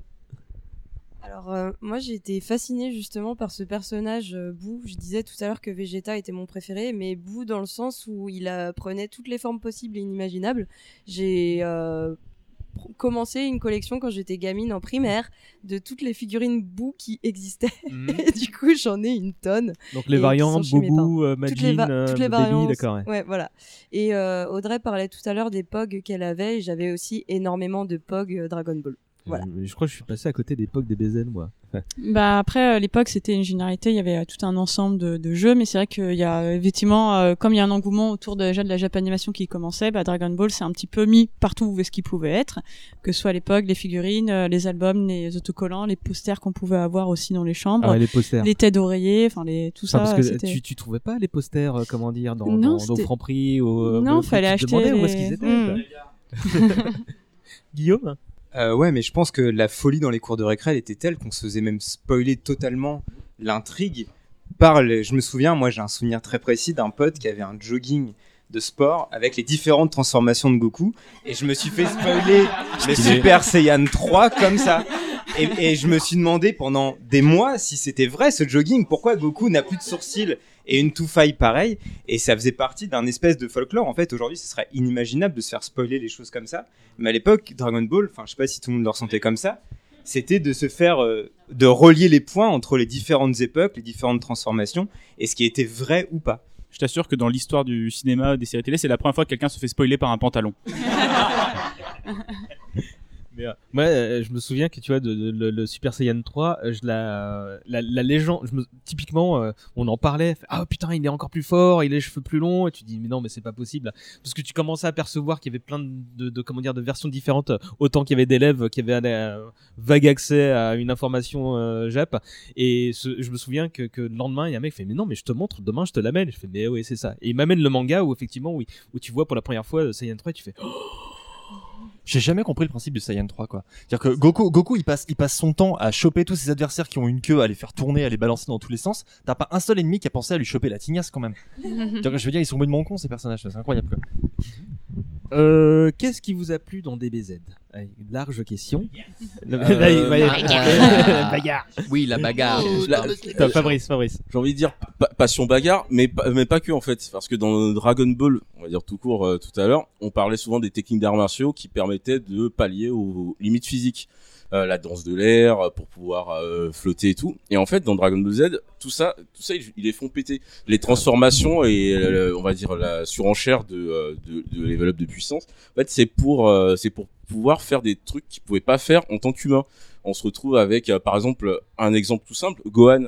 Alors euh, moi j'ai été fascinée justement par ce personnage euh, Boo. Je disais tout à l'heure que Vegeta était mon préféré, mais Boo dans le sens où il euh, prenait toutes les formes possibles et inimaginables. J'ai euh, commencé une collection quand j'étais gamine en primaire de toutes les figurines Boo qui existaient. et du coup j'en ai une tonne. Mhm. Donc les variantes, Boubou, euh, Toutes les Majin, toutes les Baby, variantes. d'accord, ouais. voilà. Et Audrey parlait tout à l'heure des POG qu'elle avait. et J'avais aussi énormément de POG Dragon Ball. Voilà. Euh, Je crois que je suis passé à côté d'époque des BZN, moi. Bah après, à l'époque, c'était une généralité, il y avait euh, tout un ensemble de, de jeux, mais c'est vrai qu'il y a euh, effectivement, euh, comme il y a un engouement autour de, déjà de la Japanimation qui commençait, bah, Dragon Ball s'est un petit peu mis partout où est-ce qu'il pouvait être, que ce soit à l'époque les figurines, euh, les albums, les autocollants, les posters qu'on pouvait avoir aussi dans les chambres, Ah ouais, les posters. les têtes d'oreiller, enfin les tout Enfin, ça. parce que c'était- tu, tu trouvais pas les posters, euh, comment dire, dans, Non, dans, dans Franprix ou euh, Non, fallait te acheter demandais où est-ce les- qu'ils étaient. Mm. quoi. Guillaume Euh, ouais, mais je pense que la folie dans les cours de récré, elle était telle qu'on se faisait même spoiler totalement l'intrigue. Par les- Je me souviens, moi j'ai un souvenir très précis d'un pote qui avait un jogging de sport avec les différentes transformations de Goku et je me suis fait spoiler le. Super Saiyan 3 comme ça. Et, et je me suis demandé pendant des mois si c'était vrai ce jogging, pourquoi Goku n'a plus de sourcils et une touffaille pareille. Et ça faisait partie d'un espèce de folklore. En fait, aujourd'hui, ce serait inimaginable de se faire spoiler les choses comme ça. Mais à l'époque, Dragon Ball, enfin, je sais pas si tout le monde le ressentait comme ça, c'était de se faire, euh, de relier les points entre les différentes époques, les différentes transformations, et ce qui était vrai ou pas. Je t'assure que dans l'histoire du cinéma, des séries télé, c'est la première fois que quelqu'un se fait spoiler par un pantalon. Mais, euh, moi, euh, je me souviens que tu vois, de, de- le, le Super Saiyan 3, euh, je la, la, la légende, je me, typiquement, euh, on en parlait, ah putain, il est encore plus fort, il a les cheveux plus longs, et tu dis, mais non, mais c'est pas possible. Parce que tu commençais à percevoir qu'il y avait plein de, de, de- comment dire, de versions différentes, euh, autant qu'il y avait d'élèves qui avaient un euh, vague accès à une information euh, Jap. Et ce- je me souviens que, que le lendemain, il y a un mec qui fait, mais non, mais je te montre, demain je te l'amène. Je fais, mais oui, c'est ça. Et il m'amène le manga où effectivement, où, tu vois pour la première fois euh, Saiyan 3, et tu fais, oh, J'ai jamais compris le principe du Saiyan 3 quoi. C'est-à-dire que Goku, Goku il passe, il passe son temps à choper tous ses adversaires qui ont une queue, à les faire tourner, à les balancer dans tous les sens. T'as pas un seul ennemi qui a pensé à lui choper la tignasse quand même. Que je veux dire, ils sont mon con ces personnages, c'est incroyable quoi. Euh, Qu'est-ce qui vous a plu dans DBZ Allez, Large question. Le- Euh, là, il va y avoir- bagarre. Oui, la bagarre. La- Attends, Fabrice, Fabrice. J'ai envie de dire pa- passion bagarre, mais pas, mais pas que en fait, parce que dans Dragon Ball, on va dire tout court euh, tout à l'heure, on parlait souvent des techniques d'arts martiaux qui permettaient de pallier aux limites physiques. Euh, la danse de l'air euh, pour pouvoir euh, flotter et tout. Et en fait, dans Dragon Ball Z, tout ça, tout ça, ils, les font péter. Les transformations et euh, on va dire la surenchère de, euh, de, de level de puissance. En fait, c'est pour, c'est pour pouvoir faire des trucs qu'ils pouvaient pas faire en tant qu'humain. On se retrouve avec, par exemple, un exemple tout simple, Gohan,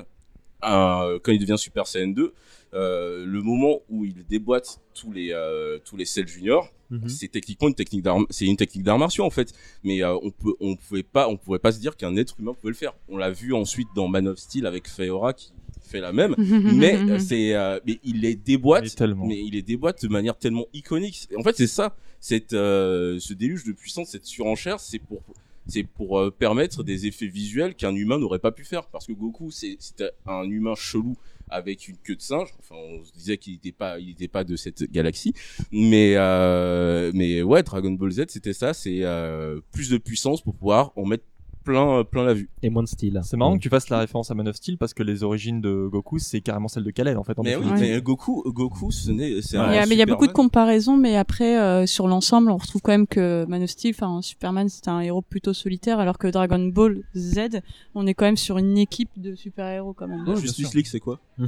quand il devient Super Saiyan 2, euh, le moment où il déboîte tous les euh, tous les Cell Junior, Mhm. c'est techniquement une technique d'armes, c'est une technique d'arts martiaux en fait. Mais euh, on peut on pouvait pas on pouvait pas se dire qu'un être humain pouvait le faire. On l'a vu ensuite dans Man of Steel avec Feora qui fait la même, mais euh, c'est euh, mais il les déboîte, mais, il les déboîte de manière tellement iconique. En fait, c'est ça, cette euh, ce déluge de puissance, cette surenchère, c'est pour c'est pour euh, permettre des effets visuels qu'un humain n'aurait pas pu faire. Parce que Goku c'était un humain chelou avec une queue de singe. Enfin on se disait qu'il n'était pas il était pas de cette galaxie. Mais euh, mais ouais Dragon Ball Z c'était ça. C'est euh, plus de puissance pour pouvoir en mettre plein plein la vue Et moins de style. C'est marrant que tu fasses la référence à Man of Steel parce que les origines de Goku c'est carrément celle de Kal-El en fait. en mais oui mais Goku Goku ce n'est mais il y a beaucoup de comparaisons, mais après, euh, sur l'ensemble, on retrouve quand même que Man of Steel, enfin, Superman, c'est un héros plutôt solitaire, alors que Dragon Ball Z, on est quand même sur une équipe de super-héros quand même. Justice League c'est quoi?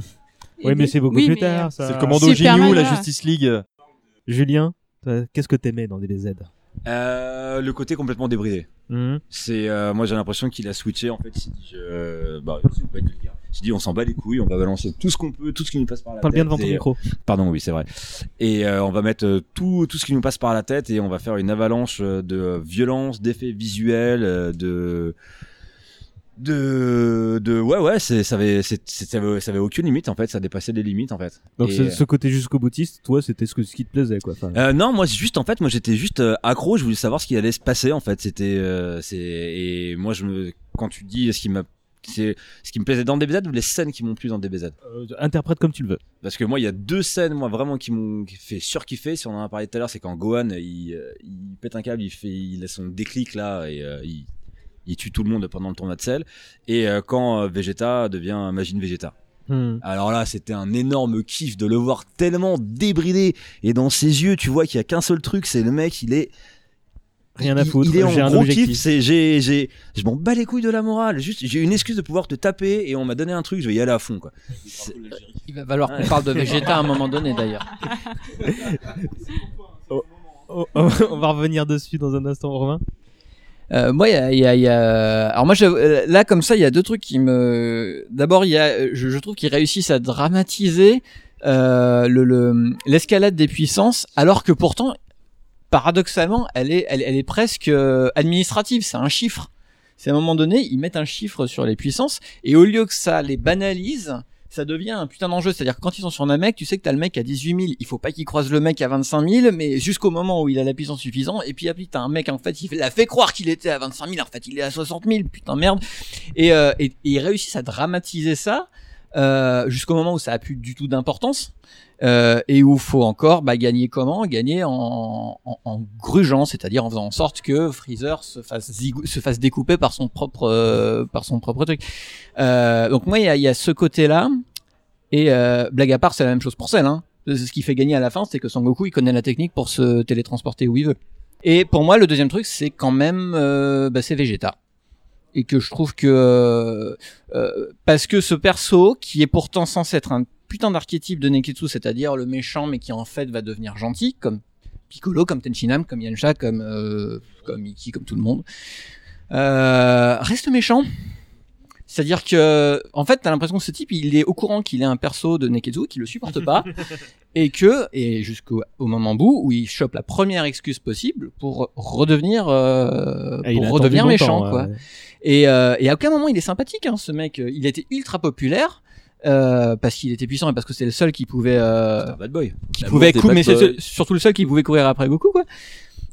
Oui, mais c'est beaucoup oui, plus tard. euh, Ça. C'est le commando Superman, Ginyu, la. Justice League. Julien, qu'est-ce que t'aimais dans DBZ Euh, le côté complètement débridé. Mhm. C'est euh, moi j'ai l'impression qu'il a switché en fait. Il s'est dit, je- bah, vulgaire. Il s'est dit on s'en bat les couilles, on va balancer tout ce qu'on peut, tout ce qui nous passe par la Parle tête. bien devant ton et- micro. Pardon, oui c'est vrai. Et euh, on va mettre euh, tout tout ce qui nous passe par la tête et on va faire une avalanche euh, de violence, d'effets visuels, euh, de de de ouais ouais c'est ça avait c'est- ça avait ça avait aucune limite en fait ça dépassait les limites en fait Donc Et, ce, côté jusqu'au boutiste, toi, c'était ce, que, ce qui te plaisait, quoi. Enfin, euh, non, moi juste en fait, moi j'étais juste euh, accro. Je voulais savoir ce qui allait se passer en fait. C'était euh, c'est et moi je me quand tu dis ce qui m'a c'est ce qui me plaisait dans DBZ ou les scènes qui m'ont plu dans DBZ. Euh, interprète comme tu le veux. Parce que moi il y a deux scènes moi vraiment qui m'ont fait surkiffer. Si on en a parlé tout à l'heure, c'est quand Gohan il, euh, il pète un câble, il fait il a son déclic là et euh, il il tue tout le monde pendant le tournoi de sel. Et euh, quand euh, Vegeta devient Magine Vegeta. Hmm. Alors là, c'était un énorme kiff de le voir tellement débridé. Et dans ses yeux, tu vois qu'il y a qu'un seul truc, c'est le mec, il est. Rien à foutre, Il est en j'ai un gros objectif. kiff. C'est, j'ai, j'ai, je m'en bats les couilles de la morale. Juste, j'ai une excuse de pouvoir te taper et on m'a donné un truc, je vais y aller à fond, quoi. Il va falloir qu'on parle de Vegeta à un moment donné d'ailleurs. Oh, oh, on va revenir dessus dans un instant, Romain. Euh, moi, il y a, y a- y a- alors moi, euh, là comme ça, il y a deux trucs qui me. D'abord, il y a, je, je trouve qu'ils réussissent à dramatiser euh, le le- l'escalade des puissances, alors que pourtant, paradoxalement, elle est, elle, elle est presque euh, administrative. C'est un chiffre. C'est à un moment donné, ils mettent un chiffre sur les puissances, et au lieu que ça les banalise, ça devient un putain d'enjeu. C'est-à-dire que quand ils sont sur mec, tu sais que t'as le mec à 18 000. Il faut pas qu'il croise le mec à 25 000, mais jusqu'au moment où il a la puissance suffisante. Et puis après, t'as un mec, en fait, il l'a fait croire qu'il était à 25 000. En fait, il est à 60 000. Putain, merde. Et, euh, et, et ils réussissent à dramatiser ça, euh, jusqu'au moment où ça a plus du tout d'importance. Euh, et où faut encore bah, gagner comment? Gagner en, en, en grugeant, c'est-à-dire en faisant en sorte que Freezer se fasse, se fasse découper par son propre, euh, par son propre truc. Euh, donc moi, il y a, y a ce côté-là. Et euh, blague à part, c'est la même chose pour Cell. Hein. Ce qui fait gagner à la fin, c'est que Son Goku, il connaît la technique pour se télétransporter où il veut. Et pour moi, le deuxième truc, c'est quand même, bah, c'est Vegeta. Et que je trouve que euh, euh, parce que ce perso, qui est pourtant censé être un putain d'archétype de Neketsu, c'est-à-dire le méchant, mais qui en fait va devenir gentil, comme Piccolo, comme Tenshinhan, comme Yamcha, comme euh, comme comme tout le monde, euh, reste méchant. C'est-à-dire que, en fait, t'as l'impression que ce type, il est au courant qu'il est un perso de Neketsu, qu'il le supporte pas, et que, et jusqu'au au moment bout où il chope la première excuse possible pour redevenir, euh, Ah, pour redevenir méchant, quoi. ouais. Et, euh, et à aucun moment il est sympathique, hein, ce mec. Il était ultra populaire. Euh, parce qu'il était puissant et parce que c'était le seul qui pouvait euh, bad boy. qui pouvait des cou- bad mais c'est surtout le seul qui pouvait courir après Goku quoi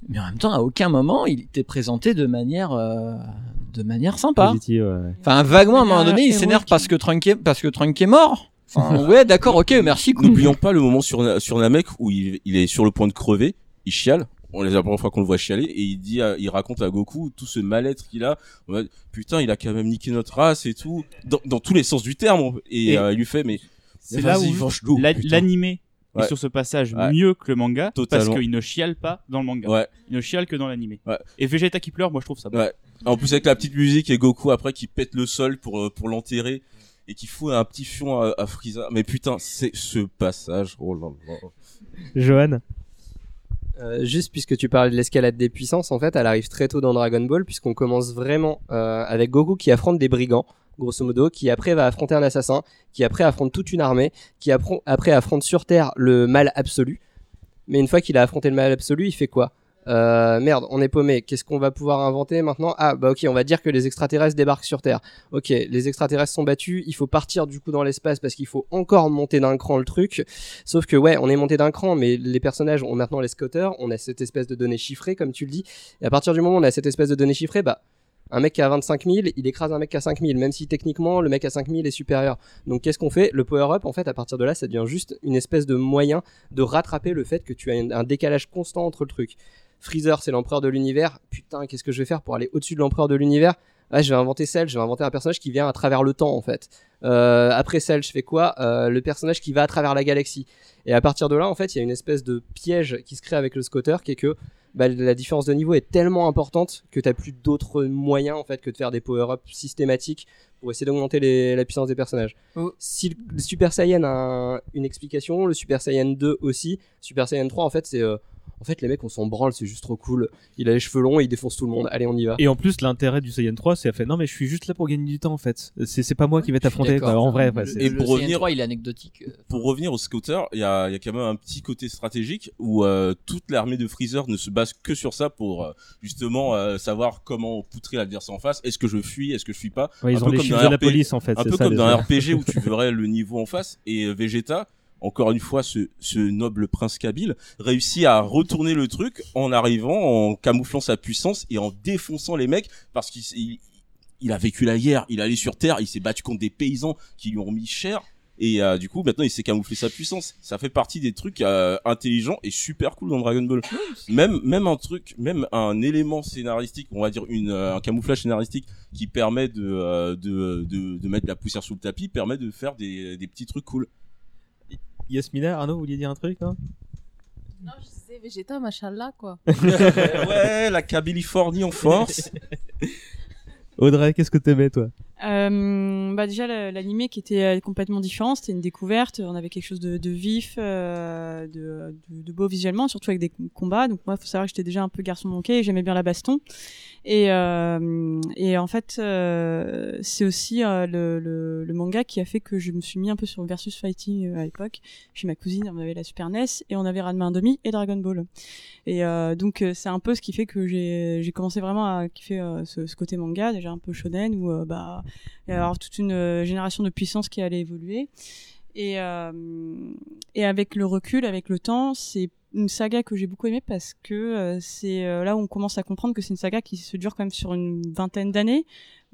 mais en même temps à aucun moment il était présenté de manière euh, de manière sympa Positive, ouais. enfin vaguement à un moment donné il s'énerve parce que Trunk est parce que Trunk est mort enfin ouais d'accord ok merci N'oublions pas le moment sur, sur Namek où il, il est sur le point de crever, il chiale. On les a la première fois qu'on le voit chialer et il dit, à- il raconte à Goku tout ce mal-être qu'il a. Putain, il a quand même niqué notre race et tout, dans, dans tous les sens du terme. Et, Et euh, il lui fait, mais C'est là où l'animé Ouais. sur ce passage Ouais. mieux que le manga Totalement. parce qu'il ne chiale pas dans le manga. Ouais. Il ne chiale que dans l'animé. Ouais. Et Vegeta qui pleure, moi je trouve ça. beau. Ouais. En plus avec la petite musique et Goku après qui pète le sol pour euh, pour l'enterrer et qui fout un petit fion à, à Frieza. Mais putain, c'est ce passage. Oh là là. Johan Euh, juste puisque tu parlais de l'escalade des puissances, en fait, elle arrive très tôt dans Dragon Ball, puisqu'on commence vraiment euh, avec Goku qui affronte des brigands, grosso modo, qui après va affronter un assassin, qui après affronte toute une armée, qui après affronte sur Terre le mal absolu. Mais une fois qu'il a affronté le mal absolu, il fait quoi? Euh, Merde, on est paumé. Qu'est-ce qu'on va pouvoir inventer maintenant? Ah, bah ok, on va dire que les extraterrestres débarquent sur Terre. Ok, les extraterrestres sont battus, il faut partir du coup dans l'espace parce qu'il faut encore monter d'un cran le truc. Sauf que ouais, on est monté d'un cran, mais les personnages ont maintenant les scotters, on a cette espèce de données chiffrées, comme tu le dis. Et à partir du moment où on a cette espèce de données chiffrées, bah, un mec qui a 25 000, il écrase un mec a 5 000, même si techniquement le mec à 5 000 est supérieur. Donc qu'est-ce qu'on fait? Le power-up, en fait, à partir de là, ça devient juste une espèce de moyen de rattraper le fait que tu as un- un décalage constant entre le truc. Freezer, c'est l'empereur de l'univers. Putain, qu'est-ce que je vais faire pour aller au-dessus de l'empereur de l'univers? Ah, je vais inventer Cell, je vais inventer un personnage qui vient à travers le temps, en fait. Euh, après Cell, je fais quoi? Euh, Le personnage qui va à travers la galaxie. Et à partir de là, en fait, il y a une espèce de piège qui se crée avec le scotter qui est que bah, la différence de niveau est tellement importante que t'as plus d'autres moyens en fait que de faire des power-ups systématiques pour essayer d'augmenter les- la puissance des personnages. Si le, le Super Saiyan a un- une explication, le Super Saiyan 2 aussi, Super Saiyan 3 en fait c'est euh, en fait les mecs on s'en branle, c'est juste trop cool. Il a les cheveux longs, il défonce tout le monde. Allez, on y va. Et en plus, l'intérêt du Saiyan 3, c'est à fait non, mais je suis juste là pour gagner du temps en fait. C'est pas moi qui vais t'affronter. En vrai, Et pour revenir, il est anecdotique. euh. Pour revenir au scooter, il y a, il y a quand même un petit côté stratégique où euh, toute l'armée de Freezer ne se base que sur ça pour euh, justement euh, savoir comment poutrer l'adversaire en face. Est-ce que je fuis? Est-ce que je fuis pas? Ouais, ils Un ont peu les comme dans de la police, en fait, Un peu ça, comme dans un. RPG où tu verrais le niveau en face. Et euh, Vegeta, encore une fois, ce, ce noble prince Kabyle réussit à retourner le truc en arrivant, en camouflant sa puissance et en défonçant les mecs parce qu'il s- il, il a vécu la guerre, il est allé sur Terre, il s'est battu contre des paysans qui lui ont mis cher. Et euh, du coup, maintenant, il sait camoufler sa puissance. Ça fait partie des trucs euh, intelligents et super cool dans Dragon Ball. Même, même un truc, même un élément scénaristique, on va dire une, euh, un camouflage scénaristique qui permet de, de, de, de mettre la poussière sous le tapis, permet de faire des, des petits trucs cool. Yasmina, Arnaud, vous vouliez dire un truc hein Non, je disais Vegeta, machallah, quoi. ouais, la Californie en force. Audrey, qu'est-ce que t'aimais toi Euh, bah déjà la- l'animé qui était euh, complètement différent, c'était une découverte. On avait quelque chose de, de vif, euh, de, de, de beau visuellement, surtout avec des combats. Donc moi, faut savoir que j'étais déjà un peu garçon manqué, et j'aimais bien la baston. Et, euh, et en fait, euh, c'est aussi euh, le, le, le manga qui a fait que je me suis mis un peu sur versus fighting euh, à l'époque. Chez ma cousine, on avait la Super NES et on avait Ranma 1,5 et Dragon Ball. Et euh, donc c'est un peu ce qui fait que j'ai commencé vraiment à kiffer ce, ce côté manga, déjà un peu shonen où bah il y a toute une génération de puissance qui allait évoluer. Et, euh, et avec le recul, avec le temps, c'est une saga que j'ai beaucoup aimée parce que euh, c'est euh, là où on commence à comprendre que c'est une saga qui se dure quand même sur une vingtaine d'années.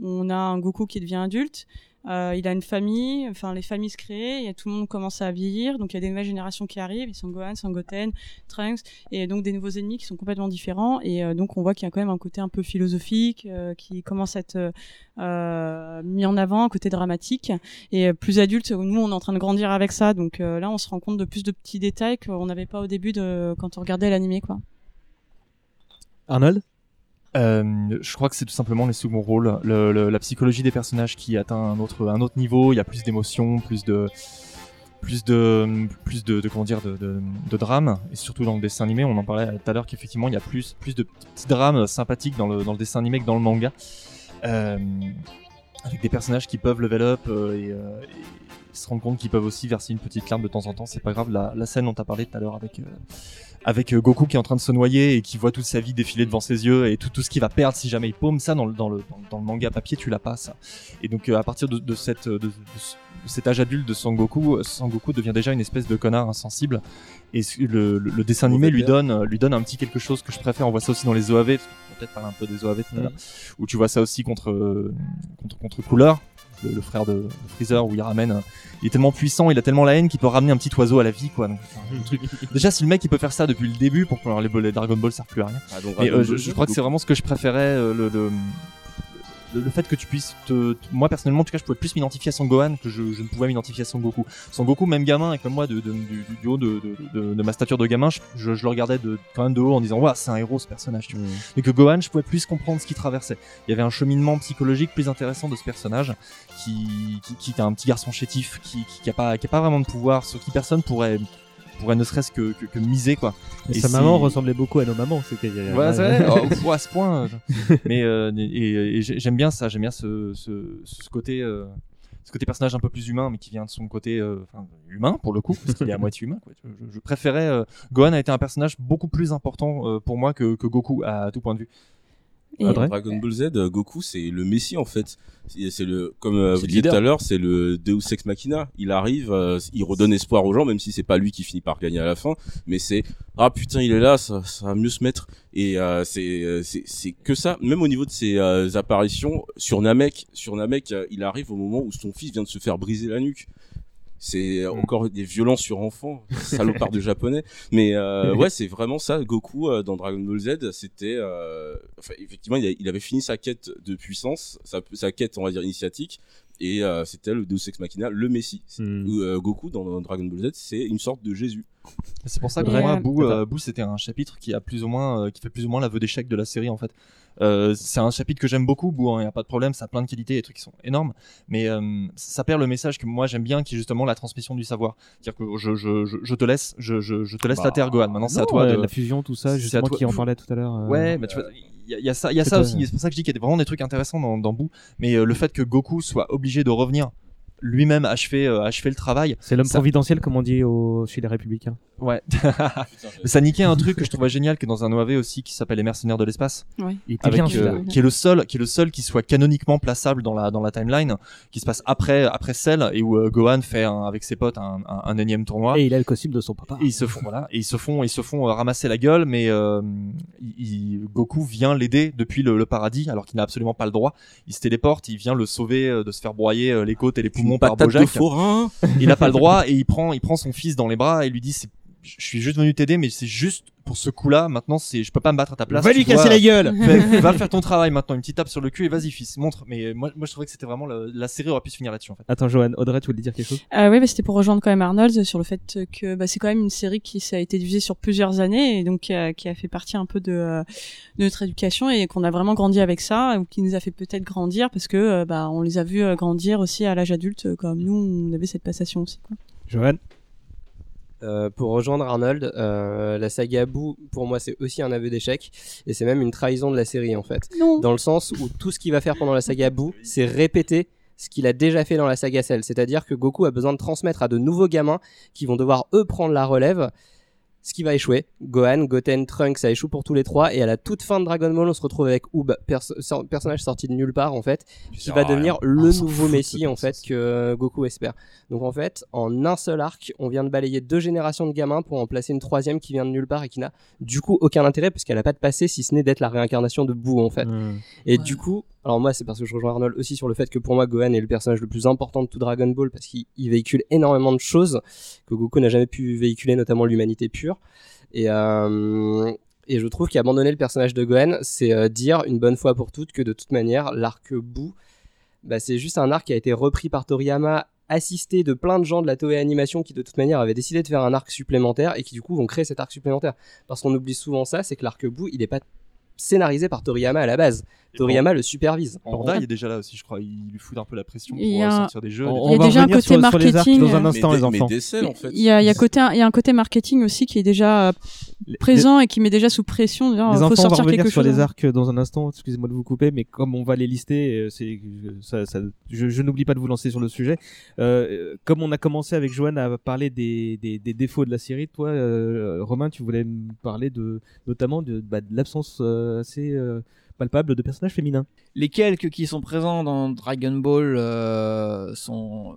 On a un Goku qui devient adulte, euh, il a une famille, enfin les familles se créent, et tout le monde commence à vieillir, donc il y a des nouvelles générations qui arrivent, ils sont Gohan, Sangoten, Trunks, et donc des nouveaux ennemis qui sont complètement différents, et euh, donc on voit qu'il y a quand même un côté un peu philosophique euh, qui commence à être euh, mis en avant, un côté dramatique, et euh, plus adulte, nous on est en train de grandir avec ça, donc là on se rend compte de plus de petits détails qu'on n'avait pas au début de quand on regardait l'animé quoi. Arnold? Euh, je crois que c'est tout simplement les seconds rôles, le- la psychologie des personnages qui atteint un autre, un autre niveau. Il y a plus d'émotions, plus de, plus de, plus de, comment dire, de, de, de drame. Et surtout dans le dessin animé, on en parlait tout à l'heure qu'effectivement il y a plus, plus de petits drames sympathiques dans le, dans le dessin animé que dans le manga. Euh, avec des personnages qui peuvent level up euh, et, et se rendre compte qu'ils peuvent aussi verser une petite larme de temps en temps. C'est pas grave. La, la scène dont tu as parlé tout à l'heure avec, euh, avec euh, Goku qui est en train de se noyer et qui voit toute sa vie défiler devant ses yeux et tout, tout ce qu'il va perdre si jamais il paume ça dans le, dans le, dans, le manga papier, tu l'as pas ça. Et donc euh, à partir de, de, cette, de, de ce- de cet âge adulte de Sangoku, Sangoku devient déjà une espèce de connard insensible. Et le, le, le dessin animé lui donne, lui donne un petit quelque chose que je préfère. On voit ça aussi dans les OAV, peut-être parler un peu des OAV tout à l'heure, où tu vois ça aussi contre, contre, contre Cooler, le, le frère de, de Freezer, où il ramène. Il est tellement puissant, il a tellement la haine qu'il peut ramener un petit oiseau à la vie, quoi. Donc, truc- Déjà, si le mec il peut faire ça depuis le début, pour que les, les Dragon Ball servent plus à rien? Ah, donc Dragon euh, je, crois que c'est vraiment ce que je préférais, euh, le, le, le, le fait que tu puisses te, te- moi personnellement en tout cas je pouvais plus m'identifier à Son Gohan que je, je ne pouvais m'identifier à Son Goku Son Goku même gamin et comme moi de, de- du, du haut de, de, ma stature de gamin je, je, le regardais de, quand même de haut en disant ouais c'est un héros ce personnage tu vois. mais que Gohan je pouvais plus comprendre ce qu'il traversait. Il y avait un cheminement psychologique plus intéressant de ce personnage qui, qui, qui est un petit garçon chétif qui, qui, qui a pas qui a pas vraiment de pouvoir sur qui personne pourrait pourrait ne serait-ce que, que, que miser quoi Et Et sa maman ressemblait beaucoup à nos mamans. C'était. Ouais, c'est vrai. Oh, à ce point. euh, mais euh, et, et j'ai- j'aime bien ça. J'aime bien ce, ce, ce côté, euh, ce côté personnage un peu plus humain, mais qui vient de son côté euh, humain pour le coup, parce qu'il est à moitié humain. Quoi. Je, je préférais. Gohan a été un personnage beaucoup plus important pour moi que, que Goku à tout point de vue. Dans Dragon Ball Z, euh, Goku, c'est le Messie en fait. C'est le, comme euh, vous le disiez tout à l'heure, c'est le Deus Ex Machina. Il arrive, euh, il redonne espoir aux gens, même si c'est pas lui qui finit par gagner à la fin. Mais c'est ah putain, il est là, ça, ça va mieux se mettre. Et euh, c'est euh, c'est c'est que ça. Même au niveau de ses euh, apparitions sur Namek, sur Namek, euh, il arrive au moment où son fils vient de se faire briser la nuque. C'est encore des violences sur enfants, salopard de japonais. Mais euh, ouais, c'est vraiment ça. Goku euh, dans Dragon Ball Z, c'était, euh, enfin, effectivement, il, a- il avait fini sa quête de puissance, sa, sa quête, on va dire initiatique, et euh, c'était le Deus Ex Machina, le Messie. Euh, Goku dans, dans Dragon Ball Z, c'est une sorte de Jésus. C'est pour ça que Et, pour moi, Boo, Boo, c'était un chapitre qui a plus ou moins, euh, qui fait plus ou moins l'aveu d'échec de la série en fait. Euh, c'est un chapitre que j'aime beaucoup, il n'y a pas de problème, ça a plein de qualités, des trucs qui sont énormes, mais euh, ça perd le message que moi j'aime bien, qui est justement la transmission du savoir. C'est-à-dire que je, je, je, je te laisse, je, te laisse Bah, la terre, Gohan. Maintenant, c'est à toi ouais, de la fusion, tout ça, justement, toi- qui en parlait tout à l'heure, euh, Ouais, mais tu vois, il y, a- il y a ça, y a ça aussi. C'est pour ça que je dis qu'il y a vraiment des trucs intéressants dans, dans Boo, mais le fait que Goku soit obligé de revenir lui-même achever, euh, achever le travail. C'est l'homme ça- providentiel, comme on dit au... chez les Républicains. Ouais. Ça niquait un truc que je trouvais génial, qui est dans un OAV aussi, qui s'appelle Les Mercenaires de l'espace. Ouais. Il était Avec, bien, euh, qui est le seul, qui est le seul qui soit canoniquement plaçable dans la dans la timeline, qui se passe après après Cell et où euh, Gohan fait un- avec ses potes un, un, un énième tournoi. Et il a le costume de son papa. Et ils se font voilà, et ils se font ils se font euh, ramasser la gueule, mais euh, il- il- Goku vient l'aider depuis le, le paradis alors qu'il n'a absolument pas le droit. Il se téléporte, il vient le sauver euh, de se faire broyer euh, les côtes et les poumons par de forain. Il n'a pas le droit et il prend il prend son fils dans les bras et lui dit c'est je suis juste venu t'aider, mais c'est juste pour ce coup-là. Maintenant, c'est, je peux pas me battre à ta place. Va lui dois- casser la gueule. Va faire ton travail maintenant. Une petite tape sur le cul et vas-y, fils, montre. Mais moi, moi, je trouvais que c'était vraiment le- la série aurait pu se finir là-dessus, en fait. Attends, Johan, Audrey, tu voulais dire quelque chose? Euh, oui, bah, c'était pour rejoindre quand même Arnold sur le fait que bah, c'est quand même une série qui ça a été diffusée sur plusieurs années et donc euh, qui a fait partie un peu de, euh, de notre éducation et qu'on a vraiment grandi avec ça ou qui nous a fait peut-être grandir parce que euh, bah on les a vus grandir aussi à l'âge adulte comme nous on avait cette passation aussi. Quoi. Johan? Euh, pour rejoindre Arnold, euh, la saga Boo, pour moi, c'est aussi un aveu d'échec. Et c'est même une trahison de la série, en fait. Dans le sens où tout ce qu'il va faire pendant la saga Boo, c'est répéter ce qu'il a déjà fait dans la saga Cell. C'est-à-dire que Goku a besoin de transmettre à de nouveaux gamins qui vont devoir, eux, prendre la relève. Ce qui va échouer. Gohan, Goten, Trunks, ça échoue pour tous les trois. Et à la toute fin de Dragon Ball, on se retrouve avec Oob, perso- personnage sorti de nulle part, en fait, qui va rien. devenir le on nouveau Messie, en fait, que euh, Goku espère. Donc en fait, en un seul arc, on vient de balayer deux générations de gamins pour en placer une troisième qui vient de nulle part et qui n'a du coup aucun intérêt parce qu'elle a pas de passé si ce n'est d'être la réincarnation de Boo en fait. Et du coup, alors moi c'est parce que je rejoins Arnold aussi sur le fait que pour moi Gohan est le personnage le plus important de tout Dragon Ball parce qu'il il véhicule énormément de choses que Goku n'a jamais pu véhiculer, notamment l'humanité pure. Et euh, je trouve qu'abandonner le personnage de Gohan, c'est euh, dire une bonne fois pour toutes que de toute manière, l'arc Boo, bah, c'est juste un arc qui a été repris par Toriyama, assisté de plein de gens de la Toei Animation qui de toute manière avaient décidé de faire un arc supplémentaire et qui du coup vont créer cet arc supplémentaire. Parce qu'on oublie souvent ça, c'est que l'arc Boo, il n'est pas scénarisé par Toriyama à la base. Toriyama le supervise. Panda, il est déjà là aussi, je crois. Il lui fout un peu la pression pour a- sortir des jeux. Il y a déjà un côté marketing. Il y a, il y a côté, il y a un côté marketing aussi qui est déjà euh, présent et qui met déjà sous pression. de dire, Les faut enfants, on va sortir revenir quelque sur chose. les arcs dans un instant. Excusez-moi de vous couper, mais comme on va les lister, euh, c'est ça, ça- je, je n'oublie pas de vous lancer sur le sujet. Euh, comme on a commencé avec Joanne à parler des, des, des défauts de la série, toi, euh, Romain, tu voulais me parler de notamment de, bah, de l'absence euh, assez euh, de personnages féminins. Les quelques qui sont présents dans Dragon Ball euh, sont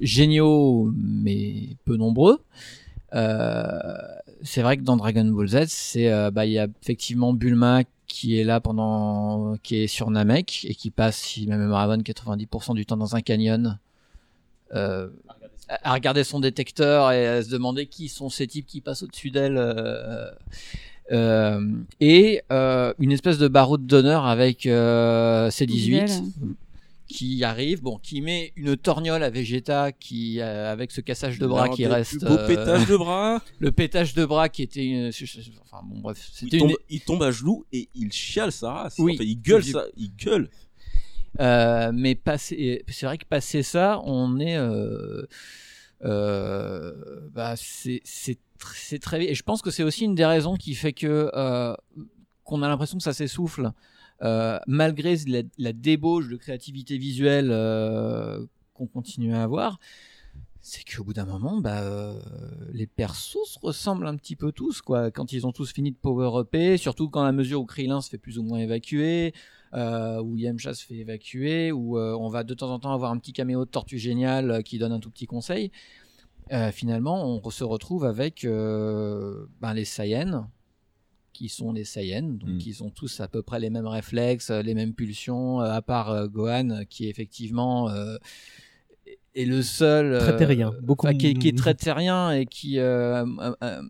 géniaux, mais peu nombreux. Euh, c'est vrai que dans Dragon Ball Z, c'est euh, bah il y a effectivement Bulma qui est là pendant, qui est sur Namek et qui passe, si ma mémoire est bonne, 90% du temps dans un canyon. À regarder son détecteur et à se demander qui sont ces types qui passent au-dessus d'elle. Et euh, une espèce de baroud d'honneur avec euh, C18 Visuel. qui arrive, bon, qui met une torgnole à Vegeta qui, euh, avec ce cassage de bras qui reste. plus beaux pétages de bras. Le pétage de bras qui était. une- Enfin bon, bref, Il tombe, une. il tombe à genoux et il chiale sa race. Oui. Enfin, il gueule ça, il gueule. Euh, mais c'est vrai que passé ça, on est, euh, euh, bah c'est c'est tr- c'est très et je pense que c'est aussi une des raisons qui fait que euh, qu'on a l'impression que ça s'essouffle euh, malgré la, débauche de créativité visuelle euh, qu'on continue à avoir. C'est qu'au bout d'un moment, bah, les persos se ressemblent un petit peu tous, quoi. Quand ils ont tous fini de power-upper, surtout quand la mesure où Krillin se fait plus ou moins évacuer, où Yamcha se fait évacuer, où on va de temps en temps avoir un petit caméo de Tortue Géniale euh, qui donne un tout petit conseil. Euh, finalement, on se retrouve avec euh, ben, les Saiyans, qui sont les Saiyans, donc ils ont tous à peu près les mêmes réflexes, euh, les mêmes pulsions, euh, à part euh, Gohan, qui effectivement euh, est le seul Très euh, terrien, beaucoup qui, est, qui est très terrien et qui euh, euh, euh,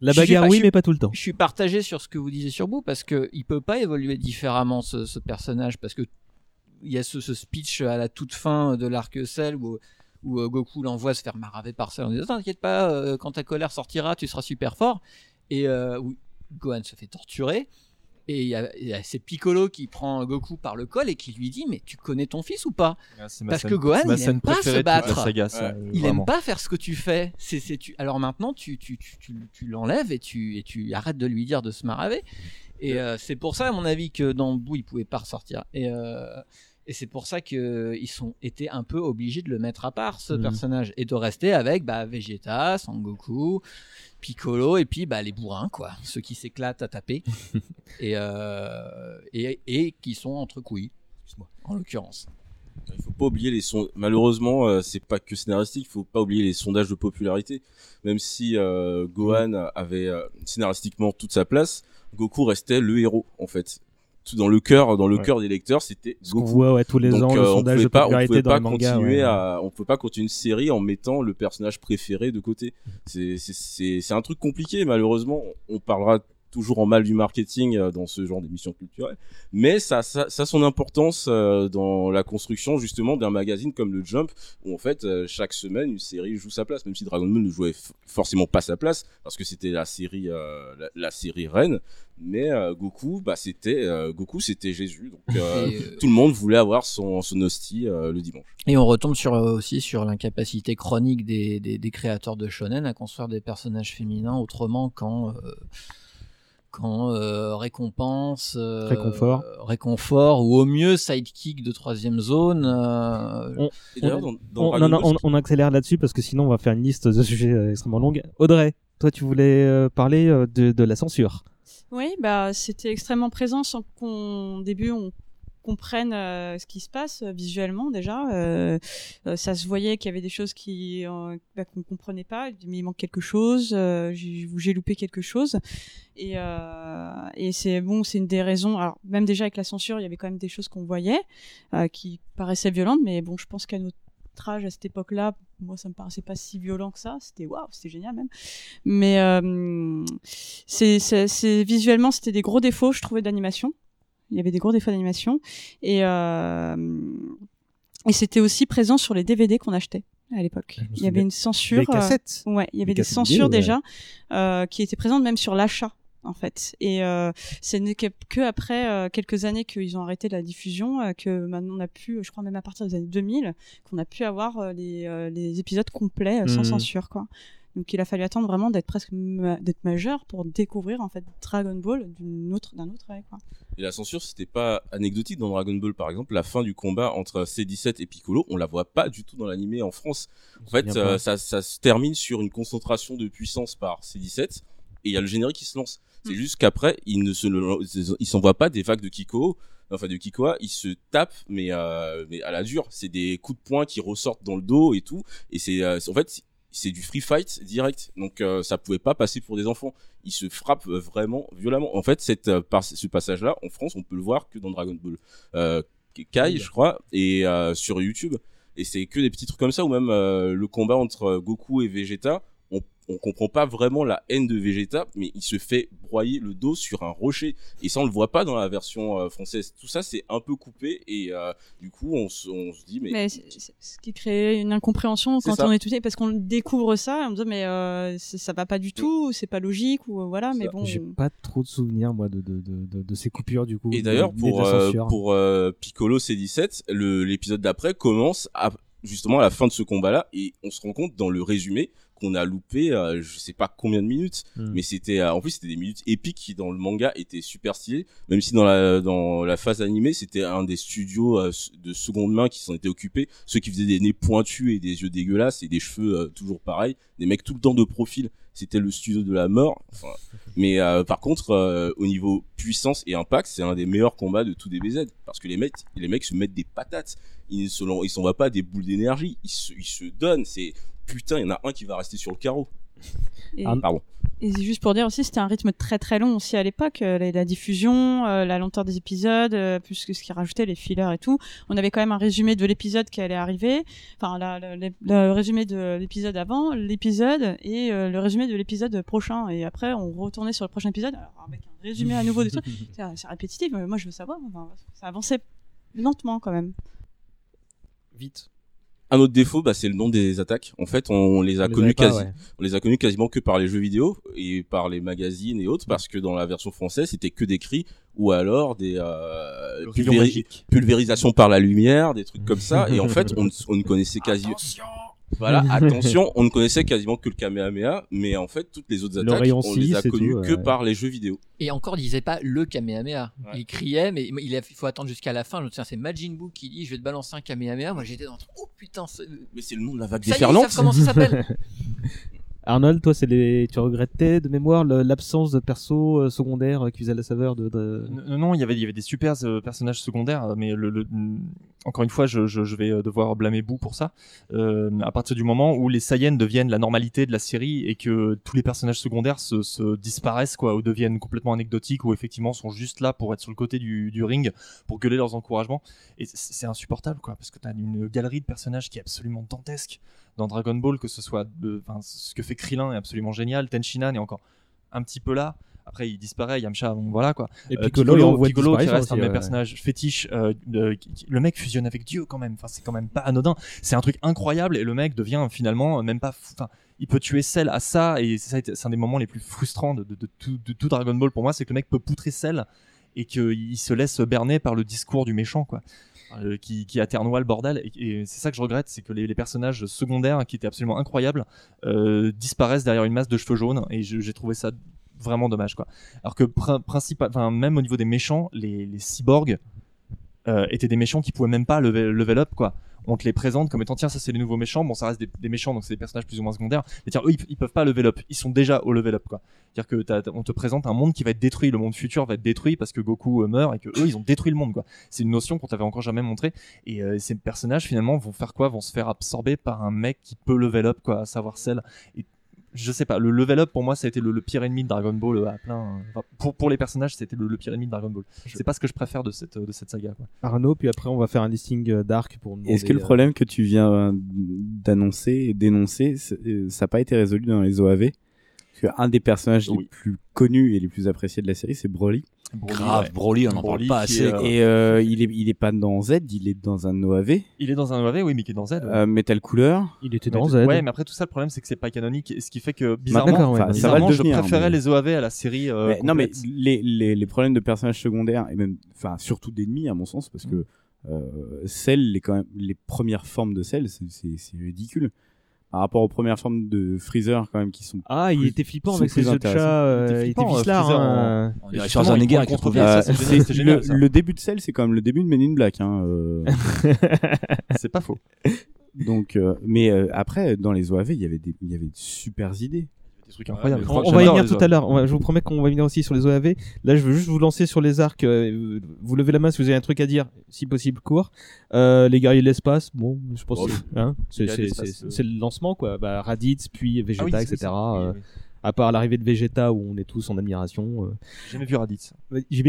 La suis bagarre, pas- oui, suis- mais pas tout le temps. Je suis partagé sur ce que vous disiez sur Boo parce que il peut pas évoluer différemment ce, ce personnage parce que il y a ce, ce speech à la toute fin de l'arc Cell où, où euh, Goku l'envoie se faire maraver par Cell en disant T'inquiète pas, euh, quand ta colère sortira, tu seras super fort. Et euh, où Gohan se fait torturer. Et il y, a- il y a c'est Piccolo qui prend Goku par le col et qui lui dit Mais tu connais ton fils ou pas? Ah, Parce scène- que Gohan, il aime pas se battre. saga, ça, il vraiment. aime pas faire ce que tu fais. C'est, c'est, tu... Alors maintenant, tu, tu, tu, tu, tu l'enlèves et tu, et tu arrêtes de lui dire de se maraver. Et euh, c'est pour ça, à mon avis, que dans Boo, il pouvait pas ressortir. Et, euh, et c'est pour ça qu'ils sont été un peu obligés de le mettre à part, ce Mhm. personnage, et de rester avec bah, Vegeta, Sangoku, Piccolo, et puis bah, les bourrins, quoi. Ceux qui s'éclatent à taper. et, euh, et, et qui sont entre couilles, en l'occurrence. Il faut pas oublier les sons. Malheureusement, euh, c'est pas que scénaristique. Il faut pas oublier les sondages de popularité. Même si euh, Gohan avait euh, scénaristiquement toute sa place, Goku restait le héros en fait. Tout dans le cœur, dans le Ouais. cœur des lecteurs, c'était Goku. voit, ouais, tous les Donc, ans, le euh, on pouvait pas, on pouvait pas continuer ouais. à, on pouvait pas continuer une série en mettant le personnage préféré de côté. C'est, c'est, c'est, c'est un truc compliqué. Malheureusement, on parlera toujours en mal du marketing euh, dans ce genre d'émission culturelle, mais ça, ça, ça a son importance euh, dans la construction justement d'un magazine comme le Jump, où en fait euh, chaque semaine une série joue sa place, même si Dragon Ball ne jouait forcément pas sa place parce que c'était la série, euh, la, la série reine, mais euh, Goku, bah c'était euh, Goku, c'était Jésus, donc tout le monde voulait avoir son, son hostie le dimanche. Et on retombe sur, aussi sur l'incapacité chronique des, des, des créateurs de shonen à construire des personnages féminins autrement qu'en qu'en, euh, récompense, euh, Réconfort. euh, réconfort ou au mieux sidekick de troisième zone. euh, On, non, on, on accélère là-dessus parce que sinon on va faire une liste de sujets euh, extrêmement longue. Audrey, toi tu voulais euh, parler de, de la censure. Oui, bah, c'était extrêmement présent sans qu'au début on comprenne euh, ce qui se passe euh, visuellement déjà. Euh, euh, ça se voyait qu'il y avait des choses qui bah, qu'on comprenait pas, mais il manque quelque chose, j'ai loupé quelque chose. Et, et c'est bon, c'est une des raisons. Alors même déjà avec la censure, il y avait quand même des choses qu'on voyait qui paraissaient violentes, mais bon, je pense qu'à notre âge à cette époque-là, moi ça me paraissait pas si violent que ça. C'était waouh, c'était génial même. Mais euh, c'est- visuellement c'était des gros défauts, je trouvais d'animation. Il y avait des gros défauts d'animation et euh, et c'était aussi présent sur les DVD qu'on achetait à l'époque. me Il y avait une censure. Les cassettes. euh, ouais, il y avait des cassettes censures vidéo, ouais. déjà euh, qui étaient présentes même sur l'achat en fait. Et euh, c'est n'est que, que après euh, quelques années qu'ils ont arrêté la diffusion euh, que maintenant on a pu, je crois même à partir des années 2000, qu'on a pu avoir euh, les, euh, les épisodes complets euh, sans Mhm. censure quoi. Donc il a fallu attendre vraiment d'être presque ma- d'être majeur pour découvrir en fait Dragon Ball d'une autre d'un autre œil quoi. Et la censure, c'était pas anecdotique dans Dragon Ball, par exemple. La fin du combat entre C17 et Piccolo, on la voit pas du tout dans l'animé en France. En fait, euh, ça, ça se termine sur une concentration de puissance par C17 et il y a le générique qui se lance. C'est juste qu'après, il ne se, il s'envoie pas des vagues de Kiko, enfin de Kikoa, il se tape, mais, euh, mais à la dure. C'est des coups de poing qui ressortent dans le dos et tout. Et c'est, euh, c'est- en fait, c'est du free fight direct. Donc, euh, ça pouvait pas passer pour des enfants. Ils se frappent euh, vraiment violemment. En fait, cette, euh, par- ce passage-là, en France, on peut le voir que dans Dragon Ball. Euh, Kai, je crois, et euh, sur YouTube. Et c'est que des petits trucs comme ça, ou même euh, le combat entre Goku et Vegeta. On, comprend pas vraiment la haine de Vegeta, mais il se fait broyer le dos sur un rocher. Et ça, on le voit pas dans la version euh, française. Tout ça, c'est un peu coupé. Et euh, du coup, on, se- on se dit, mais. Ce qui crée une incompréhension quand on est tout parce qu'on découvre ça, on se dit mais euh, ça va pas du tout, c'est pas logique ou euh, voilà, mais bon. J'ai pas trop de souvenirs moi de, de, de, de, de ces coupures du coup. Et d'ailleurs, pour, euh, pour euh, Piccolo C17, le- l'épisode d'après commence à, justement à la fin de ce combat-là, et on se rend compte dans le résumé qu'on a loupé, euh, je sais pas combien de minutes, Hmm. mais c'était, euh, en plus c'était des minutes épiques qui dans le manga étaient super stylées, même si dans la dans la phase animée c'était un des studios euh, de seconde main qui s'en étaient occupés, ceux qui faisaient des nez pointus et des yeux dégueulasses et des cheveux euh, toujours pareils, des mecs tout le temps de profil, c'était le studio de la mort. Enfin, mais euh, par contre, euh, au niveau puissance et impact, c'est un des meilleurs combats de tout DBZ. Parce que les mecs, les mecs se mettent des patates. Ils ne se, ils s'envoient pas des boules d'énergie. Ils se, ils se donnent. C'est putain, il y en a un qui va rester sur le carreau. Et, Ah, pardon. Et c'est juste pour dire aussi, c'était un rythme très très long aussi à l'époque, euh, la, la diffusion, euh, la lenteur des épisodes, euh, plus que ce qui rajoutait les fillers et tout. On avait quand même un résumé de l'épisode qui allait arriver, enfin la- la- la- le résumé de l'épisode avant, l'épisode et euh, le résumé de l'épisode prochain. Et après, on retournait sur le prochain épisode alors, avec un résumé à nouveau de trucs. C'est c'est répétitif, mais moi je veux savoir. Enfin, ça avançait lentement quand même. Vite. Un autre défaut, bah, c'est le nom des attaques. En fait, on, on les a On connus quasi, ouais. on les a connus quasiment que par les jeux vidéo et par les magazines et autres, parce que dans la version française, c'était que des cris ou alors des euh, Le rayon pulvéri- magique. pulvérisation par la lumière, des trucs comme ça. Et en fait, on, ne- on ne connaissait quasi. Voilà, attention, on ne connaissait quasiment que le Kamehameha, mais en fait, toutes les autres attaques, on les a c'est connues tout, que ouais. par les jeux vidéo. Et encore, il disait pas le Kamehameha. Il criait, mais il, faut attendre jusqu'à la fin. Je me souviens, c'est Majin Buu qui dit Je vais te balancer un Kamehameha. Moi, j'étais dans Oh putain, c'est- Mais c'est le nom de la vague Ça y est, ils savent comment ça s'appelle. Arnold, toi, tu regrettais de mémoire l'absence de persos euh, secondaires euh, qui faisaient la saveur de. de- Non, non, il y avait, des super euh, personnages secondaires, euh, mais encore une fois, je, vais euh, devoir blâmer Boo pour ça. Euh, à partir du moment où les Saiyans deviennent la normalité de la série et que tous les personnages secondaires se, se disparaissent, ou deviennent complètement anecdotiques, ou effectivement sont juste là pour être sur le côté du, ring, pour gueuler leurs encouragements. Et c'est insupportable, parce que t'as une galerie de personnages qui est absolument dantesque dans Dragon Ball, que ce soit, ce que fait Krillin est absolument génial, Tenshinhan est encore un petit peu là. Après, il disparaît, Yamcha, bon, voilà quoi. Et Euh, Piccolo, envoie Piccolo qui reste un de mes ouais. personnages fétiches. euh, de- qui- qui- le mec fusionne avec Dieu quand même. Enfin, c'est quand même pas anodin. C'est un truc incroyable et le mec devient finalement même pas. fou- Enfin, il peut tuer Cell à ça et c'est ça, c'est un des moments les plus frustrants de, de- de tout, de tout Dragon Ball pour moi, c'est que le mec peut poutrer Cell et qu'il se laisse berner par le discours du méchant quoi. Euh, qui, qui le bordel. Et, c'est ça que je regrette c'est que les, personnages secondaires qui étaient absolument incroyables euh, disparaissent derrière une masse de cheveux jaunes. Et j'ai trouvé ça vraiment dommage quoi. Alors que même au niveau des méchants les, les cyborgs euh, étaient des méchants qui pouvaient même pas level, level up quoi on te les présente comme étant tiens ça c'est les nouveaux méchants. Bon ça reste des, méchants donc c'est des personnages plus ou moins secondaires. Mais tiens eux ils, peuvent pas level up. Ils sont déjà au level up quoi. C'est à dire que on te présente un monde qui va être détruit. Le monde futur va être détruit parce que Goku euh, meurt et que eux ils ont détruit le monde quoi. C'est une notion qu'on t'avait encore jamais montré et euh, ces personnages finalement vont faire quoi? Vont se faire absorber par un mec qui peut level up quoi à savoir celle je sais pas, le level up pour moi ça a été le, le pire ennemi de Dragon Ball euh, à plein. euh, enfin, pour, pour les personnages, c'était le, le pire ennemi de Dragon Ball. C'est pas ce que je préfère de cette, de cette saga. Quoi. Arnaud, puis après on va faire un listing euh, d'arc pour. Est-ce que le euh, problème que tu viens euh, d'annoncer et d'énoncer, euh, ça n'a pas été résolu dans les OAV Parce qu'un des personnages les plus connus et les plus appréciés de la série, c'est Broly. Grave, ouais. Broly, on en parle pas assez, est, Et euh, il, est, il est pas dans Z, il est dans un OAV. Il est dans un OAV, oui, mais qui est dans Z. ouais. Euh, Metal Couleur. Il était Mais- dans Z. Ouais, mais après tout ça, le problème c'est que c'est pas canonique, et ce qui fait que bizarrement, d'accord, ouais, enfin, ça va bizarrement, je devenir, préférais mais- les OAV à la série. euh, Mais- non, mais les, les, les problèmes de personnages secondaires, et même, enfin, surtout d'ennemis, à mon sens, parce que euh, Cell, les, quand même, les premières formes de Cell, c'est ridicule. Par rapport aux premières formes de Freezer, quand même, qui sont. Ah, il était flippant avec ses yeux de chat, euh, il était flippant, vicelard, Freezer, hein. On dirait Schwarzenegger il avec le profil. contrôle, Euh, le, début de Cell, c'est quand même le début de Men in Black. Hein, euh. c'est pas faux. Donc, euh, mais euh, après, dans les OAV, il y avait des, il y avait de super idées. Des trucs incroyables. On, on va y venir tout à l'heure. Je vous promets qu'on va venir aussi sur les OAV. Là, je veux juste vous lancer sur les arcs. euh, Vous levez la main si vous avez un truc à dire, si possible court. Euh, les guerriers de l'espace, bon, je pense Oh, que hein, c'est euh. le lancement, quoi. Bah, Raditz, puis Vegeta, Ah oui, c'est- etc. oui, euh, oui. À part l'arrivée de Vegeta où on est tous en admiration. euh. J'ai jamais vu Raditz. JB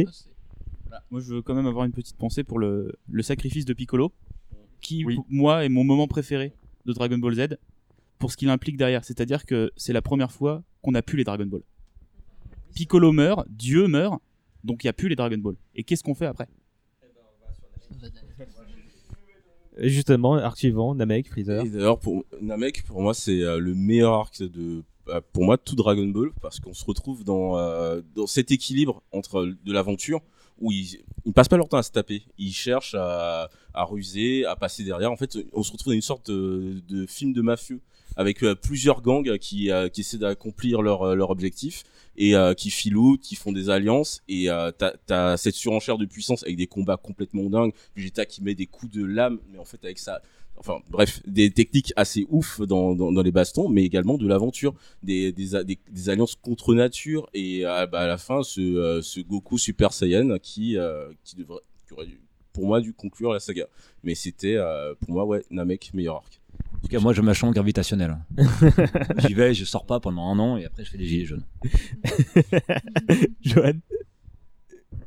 Moi, je veux quand même avoir une petite pensée pour le, le sacrifice de Piccolo, qui, pour moi, est mon moment préféré de Dragon Ball Z, pour ce qu'il implique derrière. C'est-à-dire que c'est la première fois qu'on a pu les Dragon Ball. Piccolo meurt, Dieu meurt, donc il n'y a plus les Dragon Ball. Et qu'est-ce qu'on fait après? Justement, arc suivant, Namek, Freezer. Et d'ailleurs, pour Namek, pour moi, c'est euh, le meilleur arc de, euh, pour moi, tout Dragon Ball, parce qu'on se retrouve dans, euh, dans cet équilibre entre de l'aventure, où ils, ils passent pas leur temps à se taper, ils cherchent à, à ruser, à passer derrière. En fait, on se retrouve dans une sorte de, de film de mafieux, avec euh, plusieurs gangs qui, euh, qui essaient d'accomplir leur, euh, leur objectif, et euh, qui filoutent, qui font des alliances, et euh, t'as as cette surenchère de puissance avec des combats complètement dingues, Vegeta qui met des coups de lame, mais en fait avec ça, enfin bref, des techniques assez ouf dans, dans, dans les bastons, mais également de l'aventure, des, des, des, alliances contre nature, et euh, bah, à la fin ce, euh, ce Goku Super Saiyan qui, euh, qui devrait, qui aurait dû, pour moi dû conclure la saga, mais c'était euh, pour moi ouais Namek meilleur arc. En tout cas, moi, je mâchon gravitationnel. J'y vais, je sors pas pendant un an et après, je fais des gilets jaunes. Johan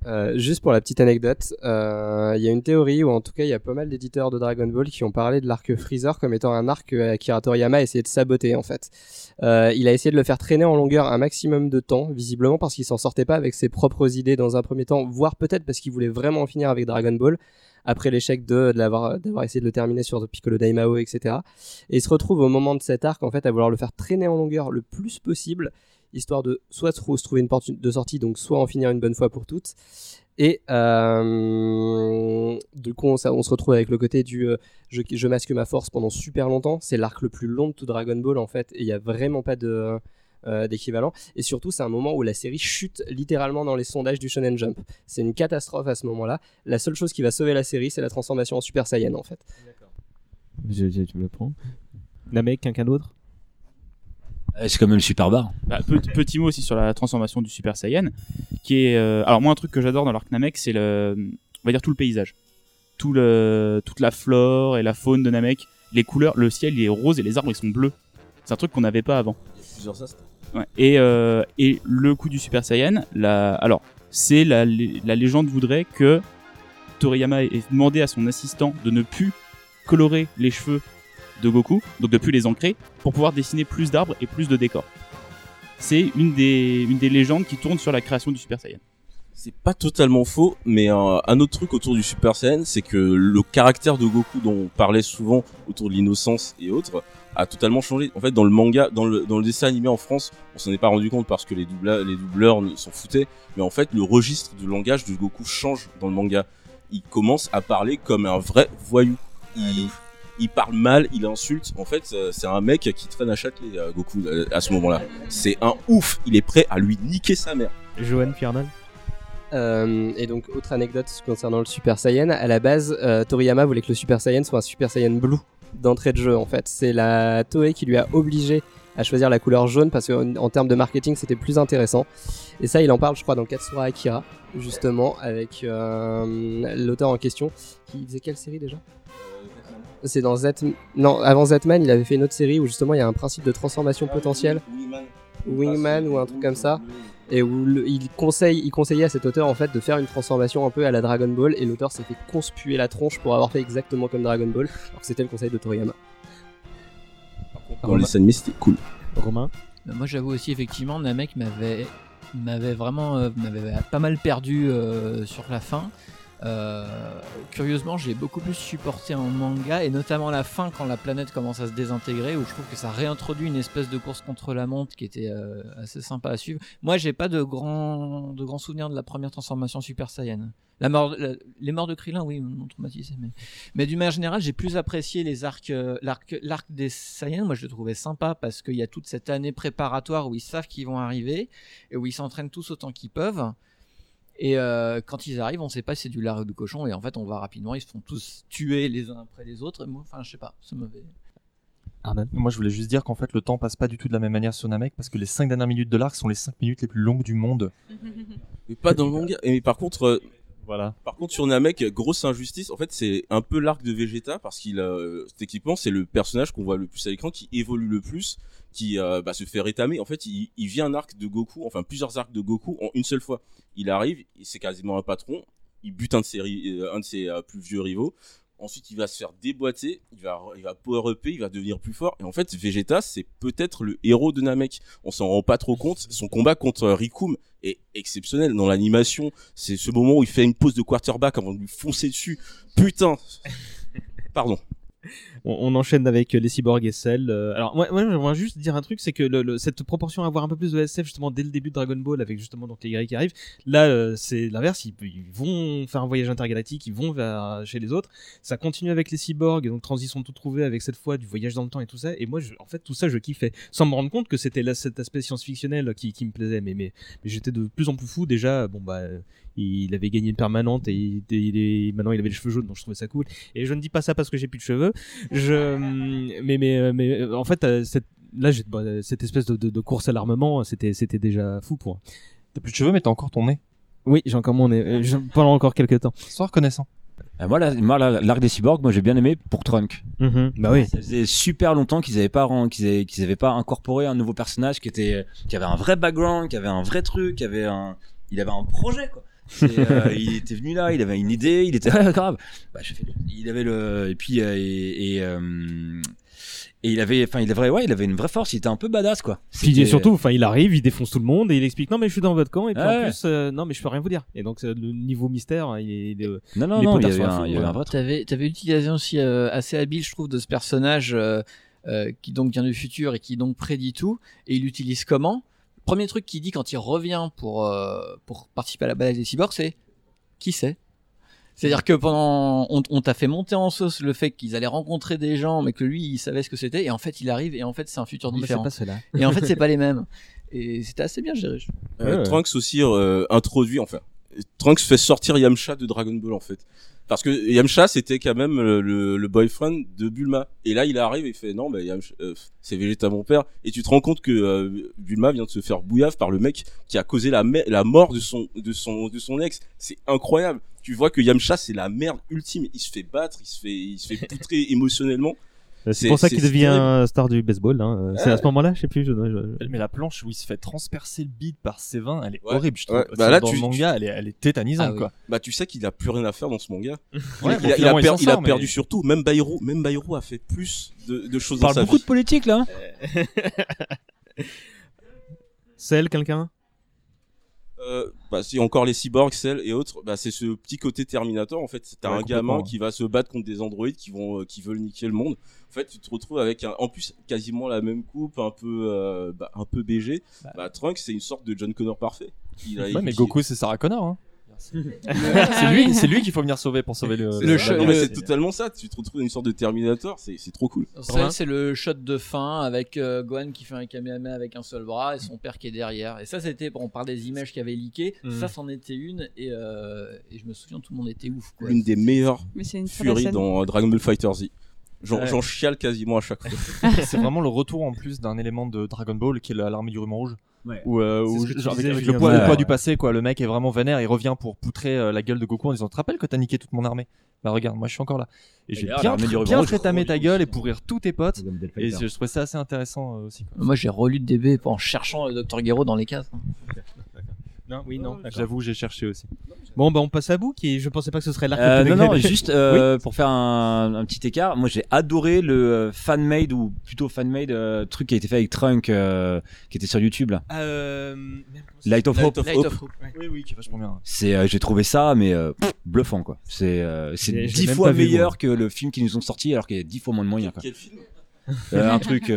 Euh, juste pour la petite anecdote, euh, il y a une théorie, ou en tout cas il y a pas mal d'éditeurs de Dragon Ball qui ont parlé de l'arc Freezer comme étant un arc que Akira Toriyama a essayé de saboter en fait. Euh, il a essayé de le faire traîner en longueur un maximum de temps, visiblement parce qu'il s'en sortait pas avec ses propres idées dans un premier temps, voire peut-être parce qu'il voulait vraiment en finir avec Dragon Ball après l'échec de, d'avoir essayé de le terminer sur Piccolo Daimao, etc. Et il se retrouve au moment de cet arc en fait à vouloir le faire traîner en longueur le plus possible, histoire de soit se trou- se trouver une porte de sortie, donc soit en finir une bonne fois pour toutes. Et euh, du coup, on, on se retrouve avec le côté du euh, je, masque ma force pendant super longtemps. C'est l'arc le plus long de tout Dragon Ball en fait, et il y a vraiment pas euh, d'équivalent. Et surtout, c'est un moment où la série chute littéralement dans les sondages du Shonen Jump. C'est une catastrophe à ce moment-là. La seule chose qui va sauver la série, c'est la transformation en Super Saiyan en fait. Je- je- tu me le prends? Namek, quelqu'un d'autre? C'est quand même le super bar. Bah, pe- petit mot aussi sur la transformation du Super Saiyan, qui est. euh, alors moi, un truc que j'adore dans l'arc Namek, c'est le, on va dire tout le paysage, tout le, toute la flore et la faune de Namek, les couleurs, le ciel il est rose et les arbres ils sont bleus. C'est un truc qu'on n'avait pas avant. Plusieurs astres. Ouais. Et, euh, et le coup du Super Saiyan, la... alors c'est la, la légende voudrait que Toriyama ait demandé à son assistant de ne plus colorer les cheveux de Goku, donc de plus les ancrer, pour pouvoir dessiner plus d'arbres et plus de décors. C'est une des, une des légendes qui tourne sur la création du Super Saiyan. C'est pas totalement faux, mais un, un autre truc autour du Super Saiyan, c'est que le caractère de Goku dont on parlait souvent autour de l'innocence et autres a totalement changé. En fait, dans le manga, dans le, dans le dessin animé en France, on s'en est pas rendu compte parce que les, doubla- les doubleurs s'en foutaient, mais en fait, le registre de langage de Goku change dans le manga. Il commence à parler comme un vrai voyou. Il, il parle mal, il insulte. En fait, euh, c'est un mec qui traîne à Châtelet, euh, Goku, euh, à ce moment-là. C'est un ouf. Il est prêt à lui niquer sa mère. Johan Fiernal Euh, et donc, autre anecdote concernant le Super Saiyan, à la base, euh, Toriyama voulait que le Super Saiyan soit un Super Saiyan Blue d'entrée de jeu en fait. C'est la Toei qui lui a obligé à choisir la couleur jaune parce qu'en en termes de marketing c'était plus intéressant. Et ça, il en parle, je crois, dans Katsura Akira, justement, avec euh, l'auteur en question. Qui faisait quelle série déjà? C'est dans Z. Non, avant Zetman, il avait fait une autre série où justement il y a un principe de transformation potentielle. Wingman ou un truc comme ça et où le- il conseille il conseillait à cet auteur en fait de faire une transformation un peu à la Dragon Ball et l'auteur s'est fait conspuer la tronche pour avoir fait exactement comme Dragon Ball alors que c'était le conseil de Toriyama. Dans les dessin animé, c'était cool. Romain Bah, Moi, j'avoue aussi, effectivement, Namek m'avait m'avait vraiment euh, m'avait pas mal perdu euh, sur la fin. Euh, curieusement, j'ai beaucoup plus supporté en manga et notamment la fin quand la planète commence à se désintégrer où je trouve que ça réintroduit une espèce de course contre la montre qui était euh, assez sympa à suivre. Moi, j'ai pas de grands de grands souvenirs de la première transformation Super Saiyan. La mort, les morts de Krillin, oui, m'ont traumatisé, mais mais d'une manière générale, j'ai plus apprécié les arcs, euh, l'arc, l'arc des Saiyans. Moi, je le trouvais sympa parce qu'il y a toute cette année préparatoire où ils savent qu'ils vont arriver et où ils s'entraînent tous autant qu'ils peuvent. Et euh, quand ils arrivent, on sait pas si c'est du lard ou du cochon. Et en fait, on va rapidement, ils se font tous tuer les uns après les autres. Et moi, enfin, je sais pas, c'est mauvais. Moi, je voulais juste dire qu'en fait, le temps passe pas du tout de la même manière sur Namek parce que les 5 dernières minutes de l'arc sont les 5 minutes les plus longues du monde. Mais pas dans le manga. Et mais par contre, euh, voilà. Par contre, sur Namek, grosse injustice. En fait, c'est un peu l'arc de Vegeta parce qu'il, euh, techniquement, c'est le personnage qu'on voit le plus à l'écran, qui évolue le plus, qui euh, bah, se fait rétamer. En fait, il, il vit un arc de Goku, enfin plusieurs arcs de Goku en une seule fois. Il arrive, c'est quasiment un patron. Il bute un de ses, euh, un de ses euh, plus vieux rivaux. Ensuite, il va se faire déboîter, il va, il va power up, il va devenir plus fort. Et en fait, Vegeta, c'est peut-être le héros de Namek. On s'en rend pas trop compte. Son combat contre euh, Rikum est exceptionnel dans l'animation. C'est ce moment où il fait une pause de quarterback avant de lui foncer dessus. Putain. Pardon. On, enchaîne avec euh, les cyborgs et Cell. euh, alors moi, moi j'aimerais juste dire un truc, c'est que cette proportion à avoir un peu plus de SF justement dès le début de Dragon Ball avec justement donc les guerriers qui arrivent, là euh, c'est l'inverse, ils, ils vont faire un voyage intergalactique, ils vont vers chez les autres. Ça continue avec les cyborgs, donc transition tout trouvé avec cette fois du voyage dans le temps et tout ça. Et moi, en fait, tout ça je kiffais, sans me rendre compte que c'était cet aspect science-fictionnel qui, me plaisait. Mais mais, j'étais de plus en plus fou déjà. Bon bah il avait gagné une permanente et il, maintenant il avait les cheveux jaunes donc je trouvais ça cool et je ne dis pas ça parce que j'ai plus de cheveux je mais mais euh, mais euh, en fait euh, cette là j'ai bah, cette espèce de, de, de course à l'armement c'était c'était déjà fou pour T'as plus de cheveux mais t'as encore ton nez. oui j'ai encore mon nez euh, je- pendant encore quelques temps Sois reconnaissant. Euh, moi, la- moi, la- l'arc des cyborgs, moi j'ai bien aimé pour Trunk. Mhm, bah oui. Ça faisait super longtemps qu'ils avaient pas ren- qu'ils avaient, qu'ils avaient pas incorporé un nouveau personnage qui était qui avait un vrai background, qui avait un vrai truc, qui avait un il avait un projet quoi. Euh, il était venu là, il avait une idée, il était ah, grave. Bah, il avait le et puis euh, et et, euh, et il avait enfin il avait ouais il avait une vraie force. Il était un peu badass quoi. Puis C'était- surtout, enfin, il arrive, il défonce tout le monde et il explique non mais je suis dans votre camp et puis en plus euh, non mais je peux rien vous dire. Et donc le niveau mystère, hein, il est, il est- Non, non, non, il y avait un- il avait un vrai T'avais, t'avais l'utilisation aussi euh, assez habile, je trouve, de ce personnage euh, euh, qui donc vient du futur et qui donc prédit tout. Et il l'utilise comment? Premier truc qu'il dit quand il revient pour euh, pour participer à la bataille des cyborgs, c'est qui c'est? C'est-à-dire que pendant, on, on t'a fait monter en sauce le fait qu'ils allaient rencontrer des gens, mais que lui, il savait ce que c'était, et en fait, il arrive, et en fait, c'est un futur c'est différent. pas. Et en fait, c'est pas les mêmes. Et c'était assez bien géré. Euh, Trunks aussi euh, introduit, enfin, Trunks fait sortir Yamcha de Dragon Ball en fait. Parce que Yamcha c'était quand même le, le, boyfriend de Bulma. Et là il arrive et il fait non, bah, Yamcha, euh, c'est Vegeta mon père. Et tu te rends compte que euh, Bulma vient de se faire bouillave par le mec qui a causé la, la mort de son, de, son, de son ex. C'est incroyable. Tu vois que Yamcha c'est la merde ultime. Il se fait battre, il se fait, il se fait poutrer émotionnellement. Euh, C'est pour ça qu'il devient star du baseball. Hein. Euh, C'est à ce moment-là, je sais plus. Je, Mais la planche où il se fait transpercer le bide par Sévin, elle est Ouais. horrible, je trouve. Ouais. Bah là, dans tu- le manga, elle est, elle est tétanisante, Ah oui. quoi. Bah tu sais qu'il a plus rien à faire dans ce manga. Ouais, il, bon, a, il a finalement, il per- s'en il a sort, mais- perdu surtout. Même Bayrou, même Bayrou a fait plus de, de choses On parle dans sa beaucoup vie. de politique là. Celle, quelqu'un? Euh, bah, c'est encore les cyborgs, Cell et autres. Bah, c'est ce petit côté Terminator en fait. T'as Ouais, un gamin qui va se battre contre des androïdes qui vont, euh, qui veulent niquer le monde. En fait, tu te retrouves avec un, en plus quasiment la même coupe, un peu, euh, bah, un peu BG. Bah, Trunks, c'est une sorte de John Connor parfait. Il a- Ouais, mais qui- Goku, c'est Sarah Connor. Hein. c'est lui, c'est lui qu'il faut venir sauver pour sauver le. C'est le- ça. le- Non, mais c'est totalement ça. Tu te retrouves dans une sorte de Terminator. C'est, c'est trop cool. Celle, c'est le shot de fin avec euh, Gohan qui fait un kamehameha avec un seul bras et son père qui est derrière. Et ça, c'était, on parle des images qui avaient leaké. Mm. Ça, c'en était une. Et, euh, et je me souviens, tout le monde était ouf. Quoi. L'une des meilleures Mais c'est une très belle furies dans euh, Dragon Ball Fighter Z. J'en, Ouais. j'en chiale quasiment à chaque fois. c'est vraiment le retour en plus d'un élément de Dragon Ball qui est la- l'armée du ruban rouge. Ouais. Où, euh, genre, disais, avec le poids, le Ouais, poids ouais. du passé, quoi. Le mec est vraiment vénère, il revient pour poutrer euh, la gueule de Goku en disant Tu te rappelles que t'as niqué toute mon armée? Bah regarde, moi je suis encore là. Et je vais d'ailleurs, bien, bien ta gueule et pourrir tous tes potes. Et je, je trouvais ça assez intéressant euh, aussi. quoi. Moi, j'ai relu le DB en cherchant le Dr. Gero dans les cases. Non, oui, non. J'avoue, j'ai cherché aussi. Bon, bah on passe à bout. Qui, je pensais pas que ce serait l'arc. Euh, non, non, juste euh, pour faire un, un petit écart, moi j'ai adoré le euh, fan-made ou plutôt fan-made euh, truc qui a été fait avec Trunk euh, qui était sur YouTube là. Euh, Light of Hope. Light of Hope. Oui, oui, qui est vachement bien. C'est, euh, j'ai trouvé ça, mais euh, pff, bluffant quoi. C'est, euh, c'est dix fois vu, meilleur que le film qu'ils nous ont sorti, alors qu'il y a dix fois moins de moyens. Quoi. Quel film? Euh, Un truc.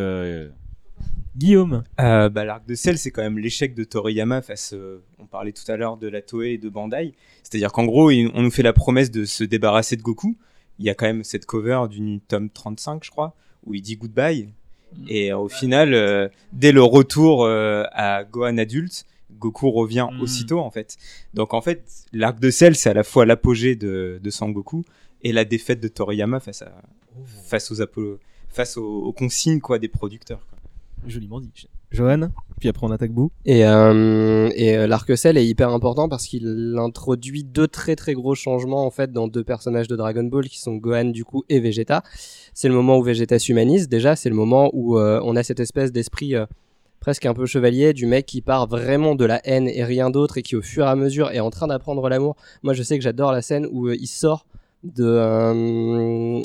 Guillaume. Euh, bah, l'arc de Cell, c'est quand même l'échec de Toriyama face. euh, on parlait tout à l'heure de la Toei et de Bandai. C'est-à-dire qu'en gros, on nous fait la promesse de se débarrasser de Goku. Il y a quand même cette cover du tome 35, je crois, où il dit goodbye. Et euh, au final, euh, dès le retour euh, à Gohan adulte, Goku revient aussitôt en fait. Donc en fait, l'arc de Cell, c'est à la fois l'apogée de, de Sangoku et la défaite de Toriyama face à face aux Apollo, face aux, aux consignes quoi des producteurs. quoi. Joliment dit. Johan. Puis après on attaque bout. Et, euh, et euh, l'arc Cell est hyper important parce qu'il introduit deux très très gros changements en fait dans deux personnages de Dragon Ball qui sont Gohan du coup et Vegeta. C'est le moment où Vegeta s'humanise. Déjà, c'est le moment où euh, on a cette espèce d'esprit euh, presque un peu chevalier du mec qui part vraiment de la haine et rien d'autre et qui au fur et à mesure est en train d'apprendre l'amour. Moi, je sais que j'adore la scène où euh, il sort de euh,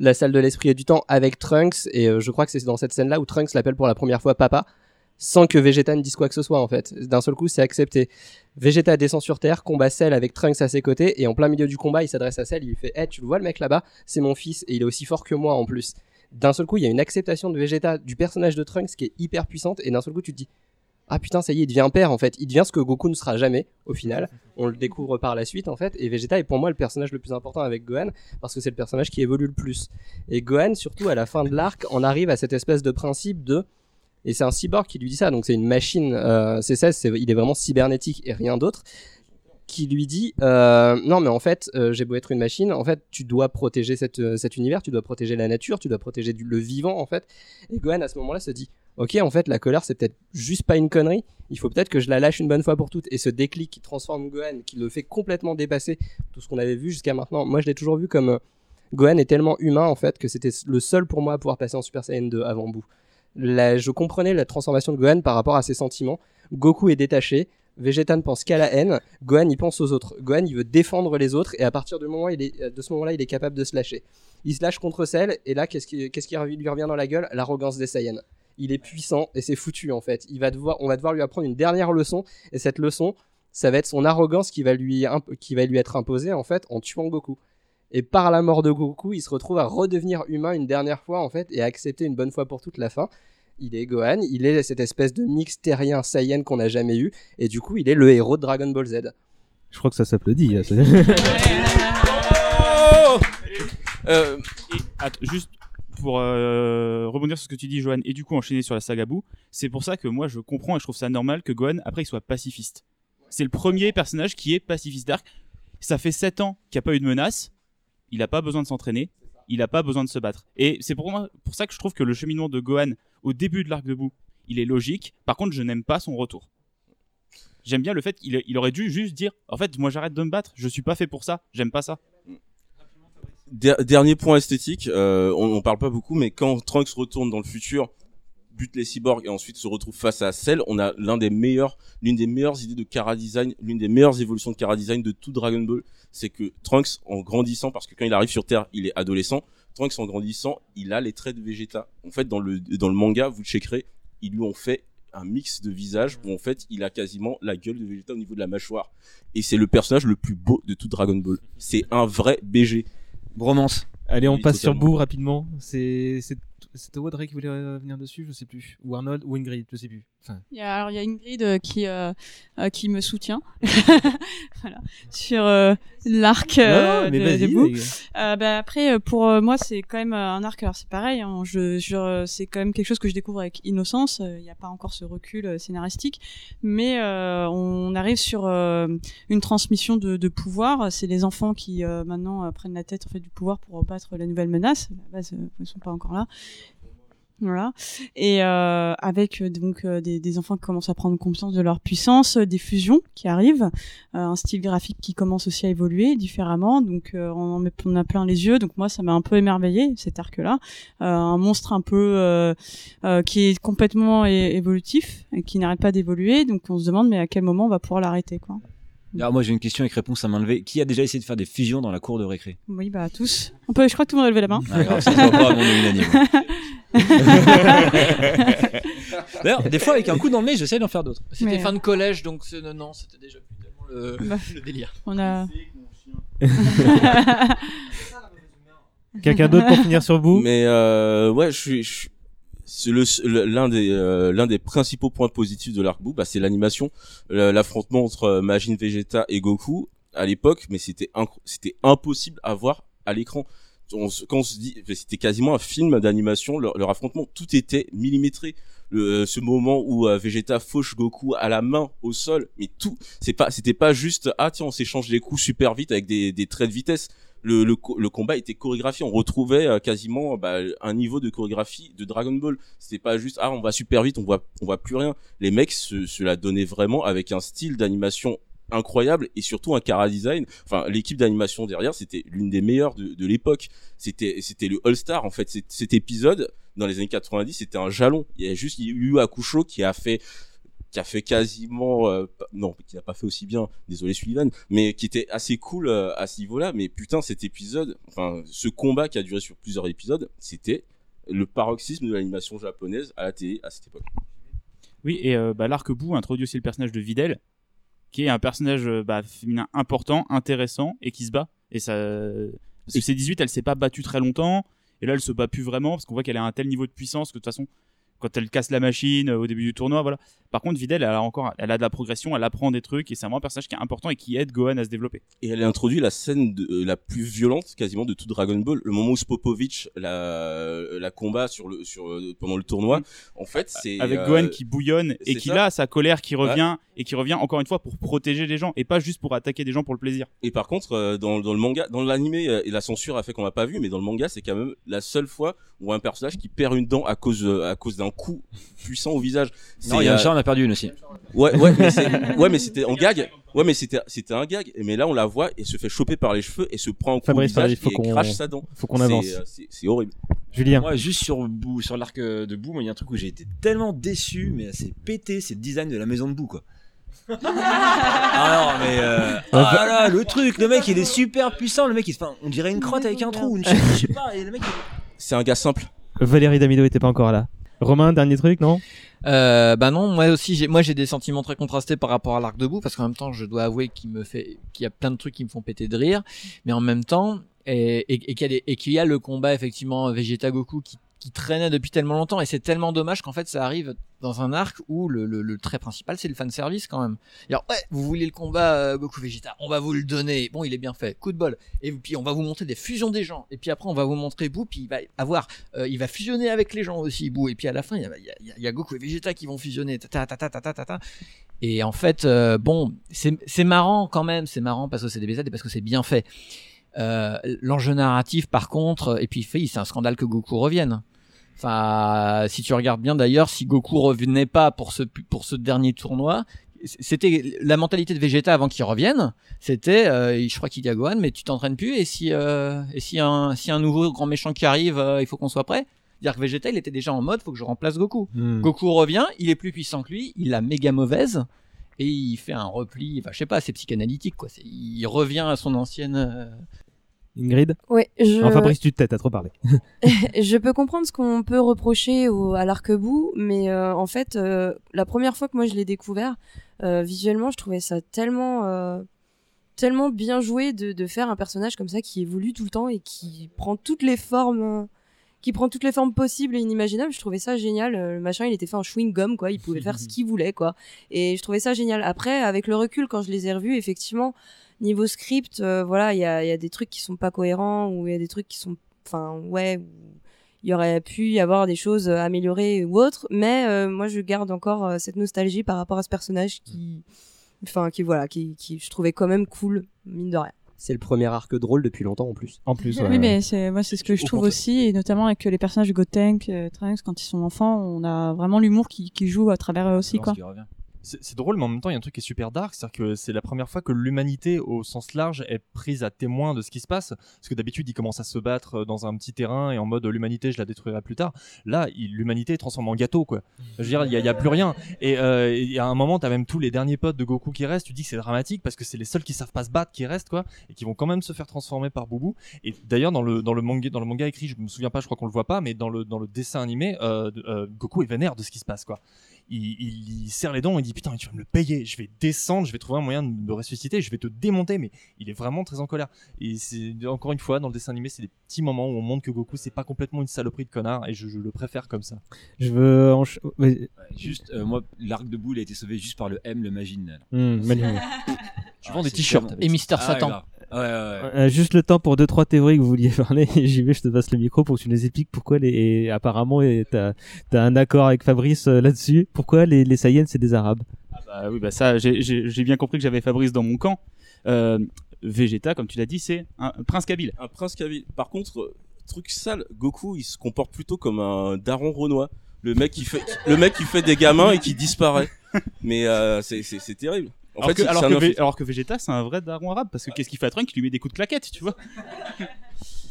la salle de l'esprit et du temps avec Trunks et euh, je crois que c'est dans cette scène là où Trunks l'appelle pour la première fois papa sans que Vegeta ne dise quoi que ce soit en fait. D'un seul coup, c'est accepté. Vegeta descend sur Terre, combat Cell avec Trunks à ses côtés, et en plein milieu du combat, il s'adresse à Cell, il lui fait hey, tu le vois le mec là-bas? C'est mon fils, et il est aussi fort que moi en plus. » D'un seul coup, il y a une acceptation de Vegeta, du personnage de Trunks qui est hyper puissante, et d'un seul coup, tu te dis « Ah putain, ça y est, il devient père en fait. Il devient ce que Goku ne sera jamais, au final. » On le découvre par la suite en fait, et Vegeta est pour moi le personnage le plus important avec Gohan, parce que c'est le personnage qui évolue le plus. Et Gohan, surtout à la fin de l'arc, en arrive à cette espèce de principe de et c'est un cyborg qui lui dit ça, donc c'est une machine, euh, C16, c'est- il est vraiment cybernétique et rien d'autre, qui lui dit euh, Non, mais en fait, euh, j'ai beau être une machine, en fait, tu dois protéger cette, euh, cet univers, tu dois protéger la nature, tu dois protéger le vivant, en fait. Et Gohan, à ce moment-là, se dit Ok, en fait, la colère, c'est peut-être juste pas une connerie, il faut peut-être que je la lâche une bonne fois pour toutes. Et ce déclic qui transforme Gohan, qui le fait complètement dépasser tout ce qu'on avait vu jusqu'à maintenant, moi, je l'ai toujours vu comme. Gohan est tellement humain, en fait, que c'était le seul pour moi à pouvoir passer en Super Saiyan 2 avant bout je comprenais la transformation de Gohan par rapport à ses sentiments. Goku est détaché, Vegeta ne pense qu'à la haine, Gohan il pense aux autres. Gohan il veut défendre les autres et à partir du moment il est, de ce moment-là il est capable de se lâcher. Il se lâche contre Cell et là qu'est-ce qui, lui revient dans la gueule? L'arrogance des Saiyans. Il est puissant et c'est foutu en fait. Il va devoir, on va devoir lui apprendre une dernière leçon et cette leçon ça va être son arrogance qui va lui, qui va lui être imposée en fait en tuant Goku. Et par la mort de Goku, il se retrouve à redevenir humain une dernière fois en fait et à accepter une bonne fois pour toute la fin. Il est Gohan, il est cette espèce de mix terrien Saiyan qu'on n'a jamais eu et du coup il est le héros de Dragon Ball Z. Je crois que ça s'applaudit. hein, c'est- Euh, juste pour euh, rebondir sur ce que tu dis, Johan, et du coup enchaîner sur la saga Boo, c'est pour ça que moi je comprends et je trouve ça normal que Gohan après il soit pacifiste. C'est le premier personnage qui est pacifiste. Dark. Ça fait 7 ans qu'il n'y a pas eu de menace. Il n'a pas besoin de s'entraîner. Il n'a pas besoin de se battre. Et c'est pour ça que je trouve que le cheminement de Gohan au début de l'arc de Boo, il est logique. Par contre, je n'aime pas son retour. J'aime bien le fait qu'il il aurait dû juste dire en fait, moi j'arrête de me battre, je suis pas fait pour ça, j'aime pas ça. Der- dernier point esthétique, euh, on, on parle pas beaucoup, mais quand Trunks retourne dans le futur, bute les cyborgs et ensuite se retrouve face à Cell, on a l'un des meilleurs, l'une des meilleures idées de Kara Design, l'une des meilleures évolutions de Kara Design de tout Dragon Ball, c'est que Trunks en grandissant, parce que quand il arrive sur Terre, il est adolescent, Trunks en grandissant, il a les traits de Vegeta. En fait, dans le dans le manga, vous le checkerez, ils lui ont fait un mix de visages où en fait il a quasiment la gueule de Vegeta au niveau de la mâchoire. Et c'est le personnage le plus beau de tout Dragon Ball. C'est un vrai BG bromance. Allez, on Oui, passe sur totalement. Boo rapidement. C'est c'était Audrey qui voulait euh, venir dessus, je sais plus. Ou Arnold ou Ingrid, je sais plus. Enfin, Il y a, alors il y a Ingrid euh, qui euh, euh, qui me soutient. Voilà, sur euh, l'arc euh, Non, de, vas-y, de Boo. les gars. Euh, bah, après euh, pour euh, moi c'est quand même euh, un arc. Alors c'est pareil hein, je, je euh, c'est quand même quelque chose que je découvre avec innocence. Euh, il n'y a pas encore ce recul euh, scénaristique. Mais euh, on arrive sur euh, une transmission de, de pouvoir. C'est les enfants qui euh, maintenant euh, prennent la tête en fait du pouvoir pour battre la nouvelle menace. À la base euh, ils sont pas encore là voilà. Et euh, avec euh, donc euh, des, des enfants qui commencent à prendre conscience de leur puissance, euh, des fusions qui arrivent, un style graphique qui commence aussi à évoluer différemment. Donc on, en met, a plein les yeux. Donc moi ça m'a un peu émerveillé cet arc-là. Euh, un monstre un peu qui est complètement évolutif et qui n'arrête pas d'évoluer. Donc on se demande mais à quel moment on va pouvoir l'arrêter quoi. Alors moi j'ai une question avec réponse à main levée. Qui a déjà essayé de faire des fusions dans la cour de récré? Oui bah tous. On peut, je crois que tout le monde a levé la main. Ah, grave, ça se voit pas, mais on est unanime. D'ailleurs, des fois avec un coup dans le nez, j'essaie d'en faire d'autres. C'était Mais- fin de collège, donc c'est- non, non, c'était déjà plus tellement le, Bah, le délire. On a. Quelqu'un d'autre pour finir sur vous? Mais euh, ouais, je suis, je suis- c'est l'un des euh, l'un des principaux points positifs de l'arc Boo, bah, c'est l'animation, l'affrontement entre euh, Majin Vegeta et Goku à l'époque, mais c'était c'était impossible à voir à l'écran. Quand on se dit, c'était quasiment un film d'animation, leur, leur affrontement, tout était millimétré. Le, euh, ce moment où euh, Vegeta fauche Goku à la main au sol, mais tout, c'est pas, c'était pas juste ah tiens on s'échange des coups super vite avec des, des traits de vitesse. Le, le, le combat était chorégraphié, on retrouvait euh, quasiment bah, un niveau de chorégraphie de Dragon Ball. C'était pas juste ah on va super vite, on voit on voit plus rien. Les mecs se, se la donnaient vraiment avec un style d'animation incroyable et surtout un cara design. Enfin, l'équipe d'animation derrière, c'était l'une des meilleures de, de l'époque. C'était c'était le All Star en fait. Cet, cet épisode dans les années 90, c'était un jalon. Il y a juste Yu Hakusho qui a fait qui a fait quasiment euh, non qui n'a pas fait aussi bien désolé Sullivan mais qui était assez cool euh, à ce niveau-là. Mais putain cet épisode enfin ce combat qui a duré sur plusieurs épisodes c'était le paroxysme de l'animation japonaise à la télé à cette époque. Oui, et euh, bah, l'arc Boo introduit aussi le personnage de Videl, qui est un personnage euh, bah, féminin important, intéressant et qui se bat. Et ça, parce que C18, elle s'est pas battue très longtemps, et là elle se bat plus vraiment parce qu'on voit qu'elle a un tel niveau de puissance que de toute façon, quand elle casse la machine euh, au début du tournoi, voilà. Par contre, Videl, elle a encore, elle a de la progression, elle apprend des trucs, et c'est vraiment un personnage qui est important et qui aide Gohan à se développer. et elle a introduit la scène de, euh, la plus violente quasiment de tout Dragon Ball le moment où Spopovich la la combat sur le sur euh, pendant le tournoi en fait c'est avec euh, Gohan qui bouillonne et qui ça. là sa colère qui Ouais. revient et qui revient encore une fois pour protéger les gens et pas juste pour attaquer des gens pour le plaisir. Et par contre, dans, dans le manga, dans l'animé, et la censure a fait qu'on l'a pas vu, mais dans le manga, c'est quand même la seule fois où un personnage qui perd une dent à cause à cause d'un coup puissant au visage. Non, C'est, Yamcha euh, en a perdu une aussi. Ouais, ouais, mais c'est- ouais, mais c'était en gag. Ouais, mais c'était c'était un gag. Et Mais là, on la voit et se fait choper par les cheveux et se prend un coup Fabrice, au visage faut et qu'on- crache sa dent. faut qu'on C'est, avance. euh, C'est c'est horrible. Julien. Moi, juste sur Boo, sur l'arc euh, de Boo, il y a un truc où j'ai été tellement déçu, mais c'est pété, c'est le design de la maison de Boo, quoi. Ah non, mais. Euh... Ah là, le truc, le mec il est super puissant, le mec il se. enfin, on dirait une crotte avec un trou, une je sais pas, et le mec. il- C'est un gars simple. Valérie Damido était pas encore là. Romain, dernier truc, non? Euh, bah non, moi aussi, j'ai, moi j'ai des sentiments très contrastés par rapport à l'arc de bout, parce qu'en même temps, je dois avouer qu'il me fait, qu'il y a plein de trucs qui me font péter de rire, mais en même temps, et, et, et qu'il y y a le combat effectivement Vegeta Goku qui, qui traînait depuis tellement longtemps et c'est tellement dommage qu'en fait ça arrive dans un arc où le, le, trait principal c'est le fan service quand même. Alors ouais, vous voulez le combat euh, Goku Vegeta, on va vous le donner. Bon, il est bien fait, coup de bol. Et puis on va vous montrer des fusions des gens. Et puis après on va vous montrer Boo, puis il va avoir, euh, il va fusionner avec les gens aussi Boo. Et puis à la fin il y a, Goku et Vegeta qui vont fusionner. Ta. Et en fait euh, bon, c'est marrant quand même, c'est marrant parce que c'est des BZ et parce que c'est bien fait. Euh, L'enjeu narratif, par contre, et puis c'est un scandale que Goku revienne. Enfin, si tu regardes bien d'ailleurs, si Goku revenait pas pour ce pour ce dernier tournoi, c'était la mentalité de Vegeta avant qu'il revienne. C'était, euh, je crois qu'il dit à Gohan, mais tu t'entraînes plus et si euh, et si un si un nouveau grand méchant qui arrive, euh, il faut qu'on soit prêt. C'est-à-dire que Vegeta, il était déjà en mode, faut que je remplace Goku. Hmm. Goku revient, il est plus puissant que lui, il la méga mauvaise et il fait un repli. Enfin, je sais pas, c'est psychanalytique quoi. C'est- Il revient à son ancienne. euh, Ingrid Ouais, je- Fabrice, tu te têtes, t'as trop parlé. je peux comprendre ce qu'on peut reprocher au, à l'arc-bout, mais euh, en fait, euh, la première fois que moi je l'ai découvert, euh, visuellement, je trouvais ça tellement, euh, tellement bien joué de, de faire un personnage comme ça qui évolue tout le temps et qui prend toutes les formes, euh, qui prend toutes les formes possibles et inimaginables. Je trouvais ça génial. Euh, Le machin, il était fait en chewing gum, quoi. Il pouvait faire ce qu'il voulait, quoi. Et je trouvais ça génial. Après, avec le recul, quand je les ai revus, effectivement, niveau script, euh, voilà, il y a, y a des trucs qui sont pas cohérents ou il y a des trucs qui sont, enfin, ouais, il y aurait pu y avoir des choses euh, améliorées ou autres. Mais euh, moi, je garde encore euh, cette nostalgie par rapport à ce personnage qui, enfin, qui voilà, qui, qui je trouvais quand même cool, mine de rien. C'est le premier arc drôle depuis longtemps en plus. En plus, Oui, mais c'est moi c'est ce que je trouve aussi, et notamment avec les personnages de Gotenk, euh, Trunks, quand ils sont enfants, on a vraiment l'humour qui, qui joue à travers eux aussi, quoi. C'est drôle, mais en même temps, il y a un truc qui est super dark, c'est-à-dire que c'est la première fois que l'humanité, au sens large, est prise à témoin de ce qui se passe. Parce que d'habitude, ils commencent à se battre dans un petit terrain et en mode l'humanité, je la détruirai plus tard. Là, l'humanité est transformée en gâteau, quoi. Je veux dire, il y, a- plus rien. Et euh, à un moment, t'as même tous les derniers potes de Goku qui restent. Tu dis que c'est dramatique parce que c'est les seuls qui savent pas se battre qui restent, quoi, et qui vont quand même se faire transformer par Boubou. Et d'ailleurs, dans le manga, écrit, je me souviens pas, je crois qu'on le voit pas, mais dans le dessin animé, euh, euh, Goku est vénère de ce qui se passe, quoi il, il, il serre les dents, il dit putain mais tu vas me le payer, je vais descendre, je vais trouver un moyen de me ressusciter, je vais te démonter, mais il est vraiment très en colère. Et c'est encore une fois dans le dessin animé, c'est des petits moments où on montre que Goku c'est pas complètement une saloperie de connard et je, je le préfère comme ça. Je veux. ouais. Juste, euh, moi, l'arc de boule a été sauvé juste par le M, le Magine. Magnifique. Tu vends des t-shirts Et Mister Ah, Satan. grave. Ouais, ouais, ouais. Euh, juste le temps pour deux trois théories que vous vouliez parler. J'y vais, je te passe le micro pour que tu nous expliques pourquoi les. Et apparemment, t'as as un accord avec Fabrice euh, là-dessus. Pourquoi les, les Saiyans c'est des Arabes? Bah oui, bah ça, j'ai- bien compris que j'avais Fabrice dans mon camp. Euh, Vegeta, comme tu l'as dit, c'est un prince Kabyle. Un prince Kabyle. Par contre, euh, truc sale, Goku, il se comporte plutôt comme un daron renois. Le mec qui fait, le mec qui fait des gamins et qui disparaît. Mais euh, c'est terrible. En alors, fait, que, alors, c'est que alors que Vegeta, c'est un vrai daron arabe, parce que qu'est-ce qu'il fait à Trunks Il lui met des coups de claquette, tu vois?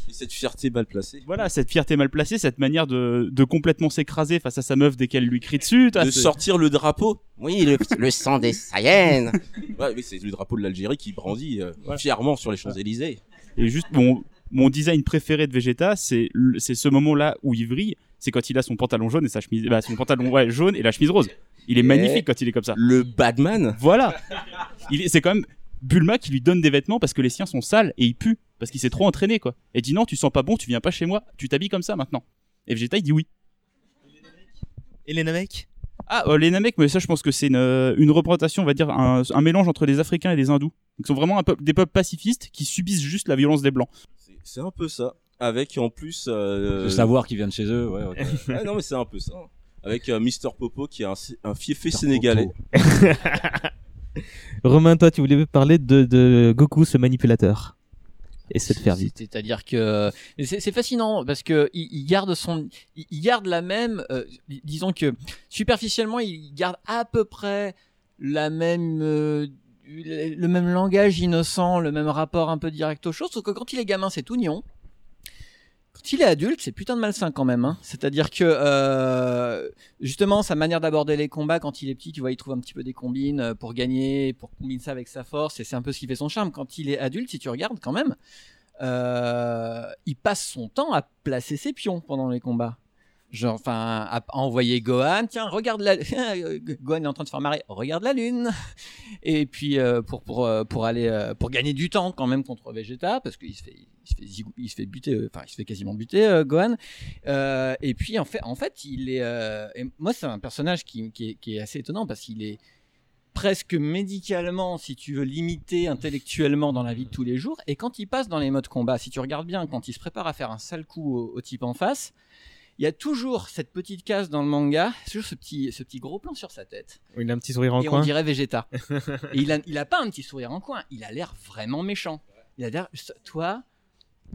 Et cette fierté mal placée. Voilà, cette fierté mal placée, cette manière de, de complètement s'écraser face à sa meuf dès qu'elle lui crie dessus. de sortir le drapeau. Oui, le, le sang des Saiyans. Ouais, mais c'est le drapeau de l'Algérie qui brandit euh, fièrement sur les Champs-Élysées. Et juste, mon, mon design préféré de Vegeta, c'est ce moment-là où il vrille. C'est quand il a son pantalon jaune et sa chemise, bah, son pantalon ouais, jaune et la chemise rose. Il est Et magnifique quand il est comme ça. Le Batman. Voilà. Il est- c'est quand même Bulma qui lui donne des vêtements parce que les siens sont sales et il pue parce qu'il s'est trop entraîné quoi. Et dit non, tu sens pas bon, tu viens pas chez moi, tu t'habilles comme ça maintenant. Et Vegeta il dit oui. Et les Namek? Ah, euh, les Namek, mais ça je pense que c'est une, euh, une représentation, on va dire un, un mélange entre des Africains et des Hindous. Donc, ils sont vraiment un peuple, des peuples pacifistes qui subissent juste la violence des blancs. C'est un peu ça. Avec en plus. Euh, Le savoir qui vient de chez eux, ouais. Ouais, non, mais c'est un peu ça. Avec euh, Mister Popo qui est un, un fiefé sénégalais. Romain, toi, tu voulais parler de, de Goku, ce manipulateur. Et c'est de faire vite. C'est-à-dire que c'est fascinant parce que il, il garde son, il, il garde la même, euh, disons que superficiellement il garde à peu près la même, euh, le le même langage innocent, le même rapport un peu direct aux choses, sauf que quand il est gamin c'est tout nion. Quand il est adulte, c'est putain de malsain quand même. Hein. C'est-à-dire que euh, justement sa manière d'aborder les combats quand il est petit, tu vois, il trouve un petit peu des combines euh, pour gagner, pour combiner ça avec sa force, et c'est un peu ce qui fait son charme. Quand il est adulte, si tu regardes quand même, euh, il passe son temps à placer ses pions pendant les combats. Genre, enfin, à envoyer Gohan, tiens, regarde la. Gohan est en train de faire marrer, regarde la lune. Et puis, pour, pour, pour aller. pour gagner du temps quand même contre Vegeta, parce qu'il se fait. Il se fait, zigou- il se fait buter, euh, enfin, il se fait quasiment buter, euh, Gohan. Euh, et puis, en fait, en fait il est. et moi, c'est un personnage qui, qui, est, qui est assez étonnant parce qu'il est presque médicalement, si tu veux, limité intellectuellement dans la vie de tous les jours. Et quand il passe dans les modes combat, si tu regardes bien, quand il se prépare à faire un sale coup au, au type en face, il y a toujours cette petite case dans le manga, toujours ce petit, ce petit gros plan sur sa tête. Il a un petit sourire en et coin. on dirait Vegeta. et il a, il a pas un petit sourire en coin, il a l'air vraiment méchant. Il a l'air, toi,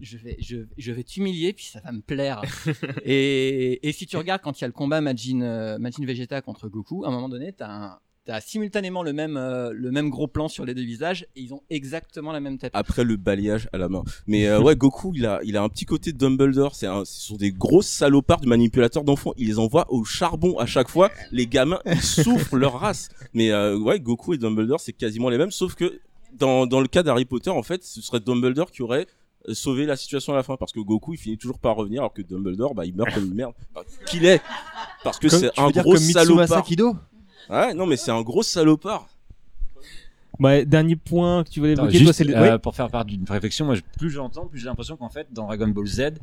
je vais, je, je vais t'humilier, puis ça va me plaire. et, et si tu regardes quand il y a le combat Majin, euh, Majin Vegeta contre Goku, à un moment donné, t'as un- T'as simultanément le même, euh, le même gros plan sur les deux visages et ils ont exactement la même tête. Après le balayage à la main. Mais euh, ouais, Goku, il a, il a un petit côté Dumbledore. C'est un, ce sont des grosses salopards de manipulateurs d'enfants. Il les envoie au charbon à chaque fois. Les gamins, ils souffrent leur race. Mais euh, ouais, Goku et Dumbledore, c'est quasiment les mêmes. Sauf que dans, dans le cas d'Harry Potter, en fait, ce serait Dumbledore qui aurait sauvé la situation à la fin. Parce que Goku il finit toujours par revenir alors que Dumbledore bah il meurt comme une merde. Enfin, qu'il est. Parce que c'est un gros salopard. Ouais non mais c'est un gros salopard. Ouais, dernier point que tu voulais Attends, évoquer, juste, toi, c'est le... euh, pour faire part d'une réflexion, moi, plus j'entends, plus j'ai l'impression qu'en fait, dans Dragon Ball Z,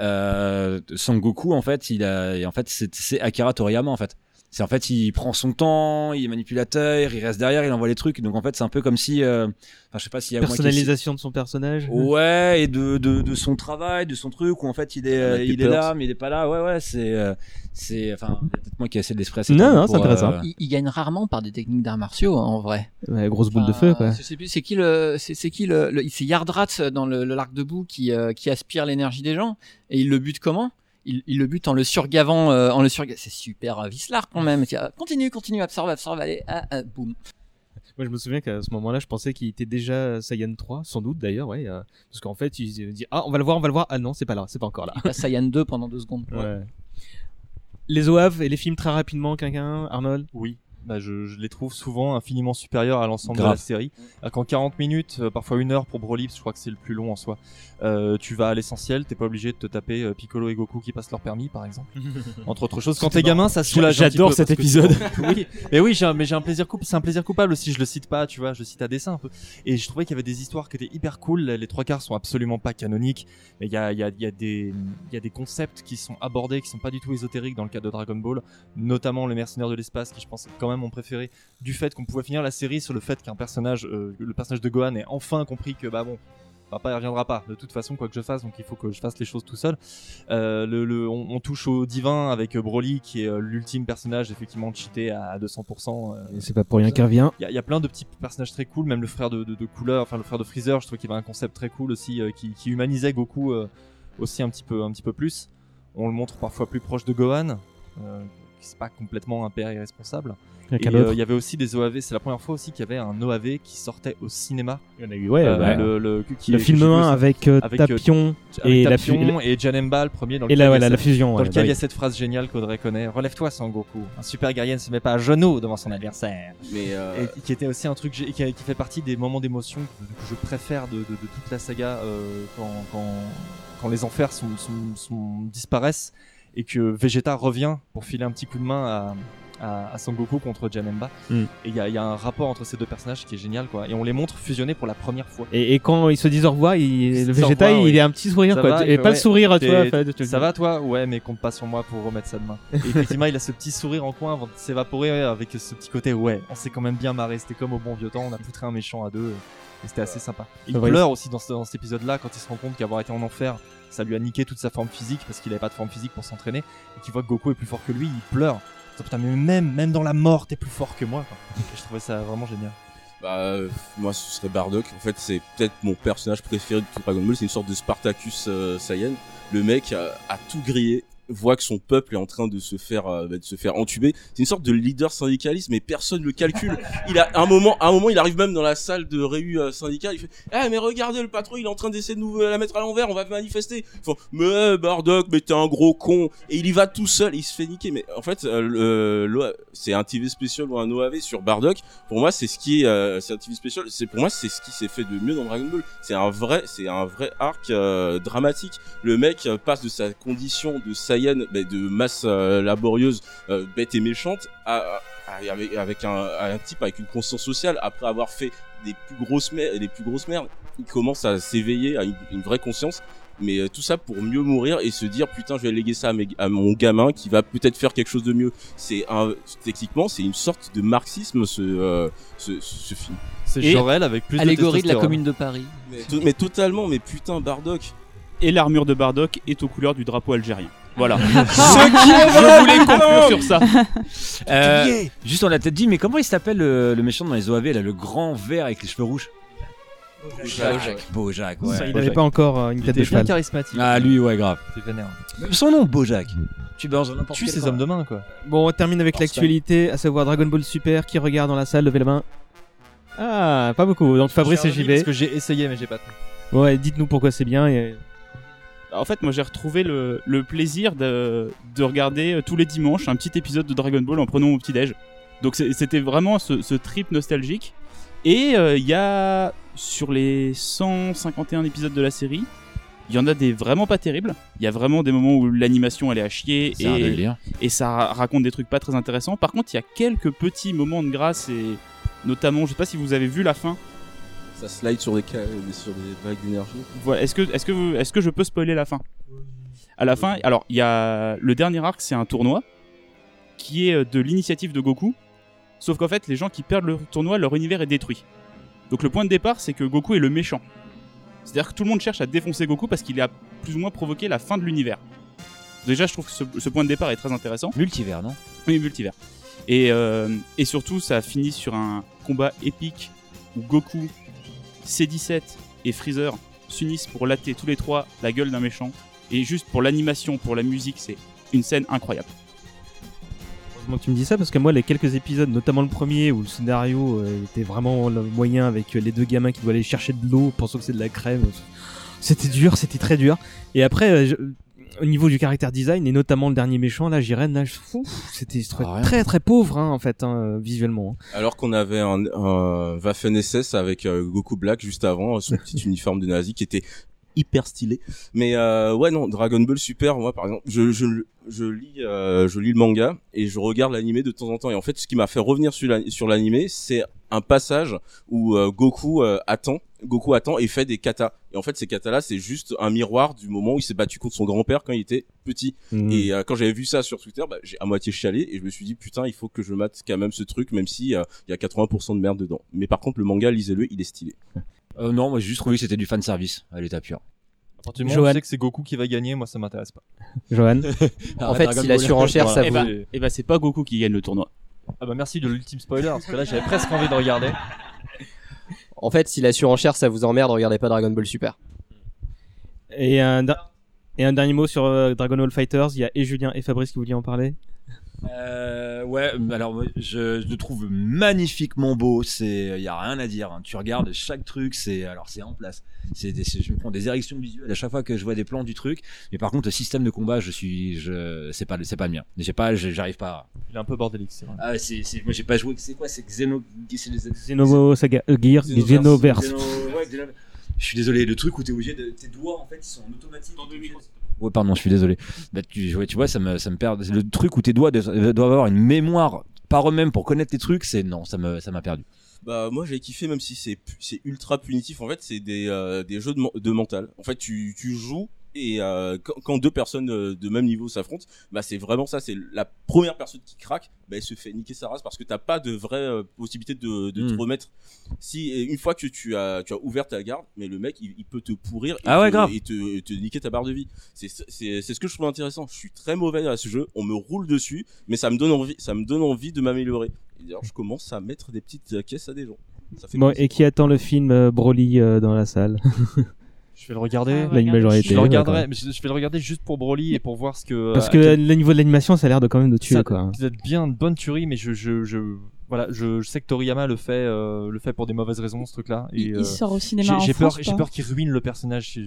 euh, Son Goku, en fait, il a, en fait, c'est c'est Akira Toriyama, en fait. C'est en fait, il prend son temps, il est manipulateur, il reste derrière, il envoie les trucs. Donc en fait, c'est un peu comme si, euh, enfin, je sais pas s'il y a moi qui- Personnalisation de son personnage. Ouais, et de, de, de son travail, de son truc, où en fait il est, euh, Avec il est là, mais il est pas là. Ouais, ouais, c'est, euh, c'est, enfin, il y a peut-être moi qui essaie de l'expresser. Non, non, c'est intéressant. euh, Il, il gagne rarement par des techniques d'arts martiaux, hein, en vrai. Ouais, grosse boule de feu, quoi. Je sais plus, c'est qui le, c'est, c'est qui le, le- c'est Yardrat dans le, le l'arc de boue qui, euh, qui aspire l'énergie des gens et il le bute comment? Il, il le bute en le surgavant, euh, en le surga... C'est super euh, Vislar quand même. Tiens, Continue, continue, absorbe, absorbe, allez, ah, ah, boum. Moi, je me souviens qu'à ce moment-là, je pensais qu'il était déjà Saiyan 3, sans doute d'ailleurs, ouais. euh, parce qu'en fait, il se dit Ah, on va le voir, on va le voir. Ah non, c'est pas là, c'est pas encore là. Il passe Saiyan 2 pendant deux secondes. Ouais. Les OAV et les films très rapidement, quelqu'un Arnold? Oui. Bah, je, je les trouve souvent infiniment supérieurs à l'ensemble de la série. Alors qu'en 40 minutes, euh, parfois une heure pour Broly, je crois que c'est le plus long en soi, euh, tu vas à l'essentiel, t'es pas obligé de te taper euh, Piccolo et Goku qui passent leur permis, par exemple. Entre autres choses. Quand t'es gamin, ça soulage J'adore cet épisode. oui, mais oui, j'ai un, mais j'ai un plaisir coupable. C'est un plaisir coupable aussi. Je le cite pas, tu vois, je le cite à dessin un peu. Et je trouvais qu'il y avait des histoires qui étaient hyper cool. Les trois quarts sont absolument pas canoniques, mais il y a, il y a, y a des, il y a des concepts qui sont abordés, qui sont pas du tout ésotériques dans le cas de Dragon Ball, notamment le mercenaire de l'espace, qui je pense quand même mon préféré, du fait qu'on pouvait finir la série sur le fait qu'un personnage, euh, le personnage de Gohan ait enfin compris que bah bon. Papa il reviendra pas de toute façon quoi que je fasse donc il faut que je fasse les choses tout seul euh, le, le- on, on touche au divin avec euh, Broly qui est euh, l'ultime personnage effectivement cheaté à 200% euh, Et c'est pas pour rien qu'il revient. il y, a- il y a plein de petits personnages très cool, même le frère de, de, de couleur, enfin le frère de Freezer, je trouve qu'il avait un concept très cool aussi, qui, qui humanisait Goku aussi un petit peu, un petit peu plus. On le montre parfois plus proche de Gohan, c'est pas complètement un père irresponsable. Avec Et un euh, il y avait aussi des OAV, c'est la première fois aussi qu'il y avait un OAV qui sortait au cinéma. Il y en a eu, ouais, Euh, bah, le, le, qui- le que film j'ai vu 1 aussi. avec, euh, Tapion avec et la Tapion fu- et Janemba le premier dans et lequel la- il y a voilà, la fusion, dans ouais, lequel bah il y a oui. cette phrase géniale qu'Audrey connaît relève-toi Son Goku un super guerrier ne se met pas à genoux devant son adversaire Mais, euh, et qui était aussi un truc qui, qui fait partie des moments d'émotion que, je préfère de, de- de toute la saga euh, quand, quand, quand les enfers sont, sont- sont- disparaissent et que Vegeta revient pour filer un petit coup de main à, à, à Son Goku contre Janemba Mm. et il y a, il y a un rapport entre ces deux personnages qui est génial quoi et on les montre fusionnés pour la première fois Et, et quand ils se disent au revoir, il- le Vegeta, revoir, il oui. a un petit sourire, Ça quoi. va, et pas le ouais, sourire, tu vois. t'es- enfin, tu- Ça va, toi Ouais, mais compte pas sur moi pour remettre ça demain. Et effectivement, il a ce petit sourire en coin avant de s'évaporer avec ce petit côté. Ouais, on s'est quand même bien marré. C'était comme au bon vieux temps. On a poutré un méchant à deux. Et c'était assez sympa. Il pleure aussi dans, ce- dans cet épisode-là quand il se rend compte qu'avoir été en enfer, ça lui a niqué toute sa forme physique parce qu'il avait pas de forme physique pour s'entraîner. Et qu'il voit que Goku est plus fort que lui, il pleure. Putain, mais même, même dans la mort, t'es plus fort que moi. quoi. Je trouvais ça vraiment génial. Bah, euh, moi, ce serait Bardock. En fait, c'est peut-être mon personnage préféré de tout Dragon Ball. C'est une sorte de Spartacus euh, Saiyan. Le mec a, a tout grillé. Voit que son peuple est en train de se faire euh, bah, de se faire entuber. C'est une sorte de leader syndicaliste, mais personne le calcule. Il a un moment, à un moment, il arrive même dans la salle de réu euh, syndicale. Il fait, ah mais regardez le patron, il est en train d'essayer de nous euh, la mettre à l'envers. On va manifester. Ils font, mais Bardock, mais t'es un gros con. Et il y va tout seul. Il se fait niquer. Mais en fait, euh, c'est un TV spécial ou un OAV sur Bardock. Pour moi, c'est ce qui est, c'est un TV spécial. C'est pour moi, c'est ce qui s'est fait de mieux dans Dragon Ball. C'est un vrai, c'est un vrai arc dramatique. Le mec passe de sa condition de Saiyan, bah, de masse euh, laborieuse, euh, bête et méchante, à, à- avec, avec un, à un type avec une conscience sociale. Après avoir fait des plus grosses merdes, les plus grosses merdes, il commence à s'éveiller à une, une vraie conscience. Mais euh, tout ça pour mieux mourir et se dire putain je vais léguer ça à, mes- à mon gamin qui va peut-être faire quelque chose de mieux. C'est un techniquement c'est une sorte de marxisme ce euh, ce, ce film. C'est Jorel avec plus de Allégorie de la testostérone. commune de Paris. Mais, mais totalement mais putain Bardock. Et l'armure de Bardock est aux couleurs du drapeau algérien. Voilà. Ce qui est Je voulais conclure sur ça. Euh, juste, on l'a peut-être dit, mais comment il s'appelle le, le méchant dans les OAV, là, le grand vert avec les cheveux rouges? Bojack. Bojack, ouais. Ça, il avait pas encore, euh, une tête de cheval. charismatique. Ah, lui, ouais, grave. C'est vénère. Même son nom, Bojack. Tu balances dans n'importe Tue ces hommes de main, quoi. Bon, on termine avec l'actualité, à savoir Dragon Ball Super. Qui regarde dans la salle Levez la main. Ah, pas beaucoup. Donc Fabrice et JB. Parce que j'ai essayé, mais j'ai pas tenu. Ouais, dites-nous pourquoi c'est bien. Et... En fait, moi j'ai retrouvé le, le plaisir de, de regarder euh, tous les dimanches un petit épisode de Dragon Ball en prenant mon petit déj. Donc c'était vraiment ce, ce trip nostalgique. Et euh, il y a sur les 151 épisodes de la série, il y en a des vraiment pas terribles. Il y a vraiment des moments où l'animation elle est à chier et, et ça ra- raconte des trucs pas très intéressants. Par contre, il y a quelques petits moments de grâce et notamment, je sais pas si vous avez vu la fin. Ça slide sur des ca- sur des vagues d'énergie. Voilà, est-ce que, est-ce que, vous- est-ce que je peux spoiler la fin? À la fin, alors il y a le dernier arc, c'est un tournoi qui est euh, de l'initiative de Goku. Sauf qu'en fait, les gens qui perdent le tournoi, leur univers est détruit. Donc le point de départ, c'est que Goku est le méchant. C'est-à-dire que tout le monde cherche à défoncer Goku parce qu'il a plus ou moins provoqué la fin de l'univers. Déjà, je trouve que ce, ce point de départ est très intéressant. Multivers, non? Oui, multivers. Et, euh, et surtout, ça finit sur un combat épique où Goku, C17 et Freezer s'unissent pour latter tous les trois la gueule d'un méchant. Et juste pour l'animation, pour la musique, c'est une scène incroyable. Heureusement que tu me dis ça parce que moi, les quelques épisodes, notamment le premier où le scénario euh, était vraiment le moyen avec euh, les deux gamins qui doivent aller chercher de l'eau, pensant que c'est de la crème, c'était dur, c'était très dur. Et après, euh, au niveau du caractère design et notamment le dernier méchant, là, Jiren, là, c'était très, très très pauvre hein, en fait, hein, euh, visuellement. hein. Alors qu'on avait un, un Waffen SS avec euh, Goku Black juste avant, son petit uniforme de nazi qui était hyper stylé. Mais euh, ouais non, Dragon Ball Super, moi par exemple, je, je, je lis euh, je lis le manga et je regarde l'animé de temps en temps. Et en fait, ce qui m'a fait revenir sur la- sur l'animé, c'est un passage où euh, Goku euh, attend, Goku attend et fait des katas. Et en fait, ces katas là, c'est juste un miroir du moment où il s'est battu contre son grand-père quand il était petit. Mhm. Et euh, quand j'avais vu ça sur Twitter, bah, j'ai à moitié chialé et je me suis dit putain, il faut que je mate quand même ce truc, même si il y a 80% de merde dedans. Mais par contre, le manga, lisez-le, il est stylé. Euh, non, moi j'ai juste trouvé que c'était du fan service à l'état pur. À partir du moment où tu sais que c'est Goku qui va gagner, moi ça m'intéresse pas. Johan En fait, si la surenchère, ça Eh vous. bah, eh bah, c'est pas Goku qui gagne le tournoi. Ah bah merci de l'ultime spoiler, parce que là j'avais presque envie de regarder. En fait, si la surenchère ça vous emmerde, regardez pas Dragon Ball Super. Et un, da- et un dernier mot sur euh, Dragon Ball Fighters. Il y a et Julien et Fabrice qui vouliez en parler. Euh, ouais, alors je, je le trouve magnifiquement beau. C'est, y a rien à dire. hein. Tu regardes chaque truc, c'est alors c'est en place. C'est, des- c'est- je me prends des érections visuelles à chaque fois que je vois des plans du truc. Mais par contre, le système de combat, je suis, je, c'est pas, le- c'est pas le mien. J'ai pas, j'arrive pas. Il est un peu bordélique, c'est vrai. Ah, c'est, c'est, moi j'ai pas joué. C'est quoi, c'est Xeno, c'est les- Saga euh, Gear, Xenoverse. Xeno- ouais, Xeno- Je suis désolé, le truc où t'es obligé de. Tes doigts en fait ils sont en automatique. Ouais, pardon, je suis désolé. Bah, tu, tu vois, ça me, ça me perd. Le truc où tes doigts doivent avoir une mémoire par eux-mêmes pour connaître les trucs, c'est non, ça me, ça m'a perdu. Bah moi j'ai kiffé même si c'est ultra punitif en fait c'est des euh, des jeux de, de mental. En fait tu tu joues et euh, quand, quand deux personnes de, de même niveau s'affrontent, bah c'est vraiment ça, c'est la première personne qui craque, bah elle se fait niquer sa race parce que t'as pas de vraie euh, possibilité de, de te Mm. remettre. Si une fois que tu as tu as ouvert ta garde, mais le mec il, il peut te pourrir et, Ah ouais, te, grave. et te, te niquer ta barre de vie. C'est c'est c'est ce que je trouve intéressant. Je suis très mauvais à ce jeu, on me roule dessus, mais ça me donne envie ça me donne envie de m'améliorer. Et d'ailleurs je commence à mettre des petites euh, caisses à des gens. Ça fait Bon, et qui attend le film euh, Broly euh, dans la salle? Je vais le regarder. La majorité, Je le regarderai, mais je, je vais le regarder juste pour Broly et pour voir ce que. Parce à que le niveau de l'animation, ça a l'air de quand même de tuer ça quoi. doit être bien de bonne tuerie, mais je, je, je, voilà, je, je sais que Toriyama le fait, euh, le fait pour des mauvaises raisons, ce truc-là. et, Il- il euh, sort au cinéma j'ai- peur, France, j'ai peur qu'il ruine le personnage.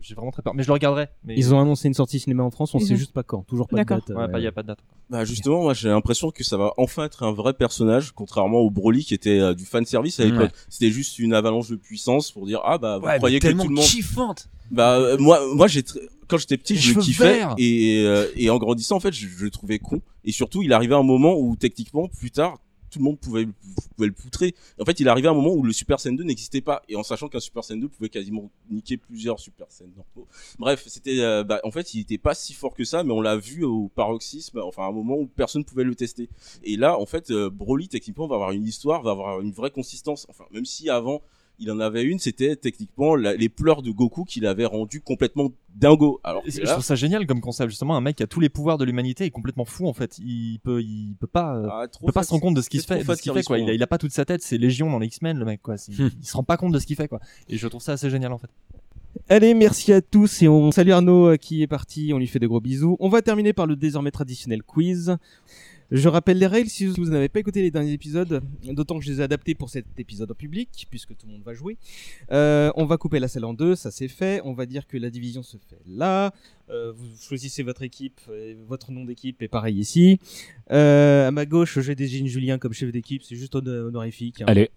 J'ai vraiment très peur. Mais je le regarderai. Mais... Ils ont annoncé une sortie cinéma en France, on Ils sait juste pas quand, toujours pas de D'accord. date. Ouais, euh, bah, y a pas de date. Bah justement, moi j'ai l'impression que ça va enfin être un vrai personnage, contrairement au Broly qui était euh, du fan service à l'époque. Ouais. C'était juste une avalanche de puissance pour dire ah bah vous croyez que tout le monde. kiffante. Bah euh, moi moi j'ai tr- quand j'étais petit Les je le kiffais et euh, et en grandissant en fait je, je le trouvais con et surtout il arrivait un moment où techniquement plus tard tout le monde pouvait le poutrer. En fait, il arrivait un moment où le Super Saiyan 2 n'existait pas et en sachant qu'un Super Saiyan 2 pouvait quasiment niquer plusieurs Super Saiyan normaux. Bref, c'était euh, bah, en fait, il était pas si fort que ça mais on l'a vu au paroxysme enfin à un moment où personne pouvait le tester. Et là en fait euh, Broly techniquement va avoir une histoire, va avoir une vraie consistance. Enfin, même si avant il en avait une, c'était techniquement la- les pleurs de Goku qui l'avaient rendu complètement dingo. Alors Je trouve ça génial comme concept justement un mec qui a tous les pouvoirs de l'humanité est complètement fou en fait il peut il peut pas euh, Ah, trop peut pas se rendre compte de ce qu'il fait de ce qu'il fait quoi il a, il pas toute sa tête c'est légion dans les X-Men le mec quoi Hmm. il se rend pas compte de ce qu'il fait quoi et je trouve ça assez génial en fait Allez, merci à tous et on salue Arnaud euh, qui est parti, on lui fait de gros bisous. On va terminer par le désormais traditionnel quiz. Je rappelle les règles si vous n'avez pas écouté les derniers épisodes, d'autant que je les ai adaptés pour cet épisode en public, puisque tout le monde va jouer. Euh, on va couper la salle en deux, ça c'est fait. On va dire que la division se fait là. Euh, vous choisissez votre équipe, et votre nom d'équipe est pareil ici. Euh, à ma gauche, j'ai désigné Julien comme chef d'équipe, c'est juste honor- honorifique. hein. Allez.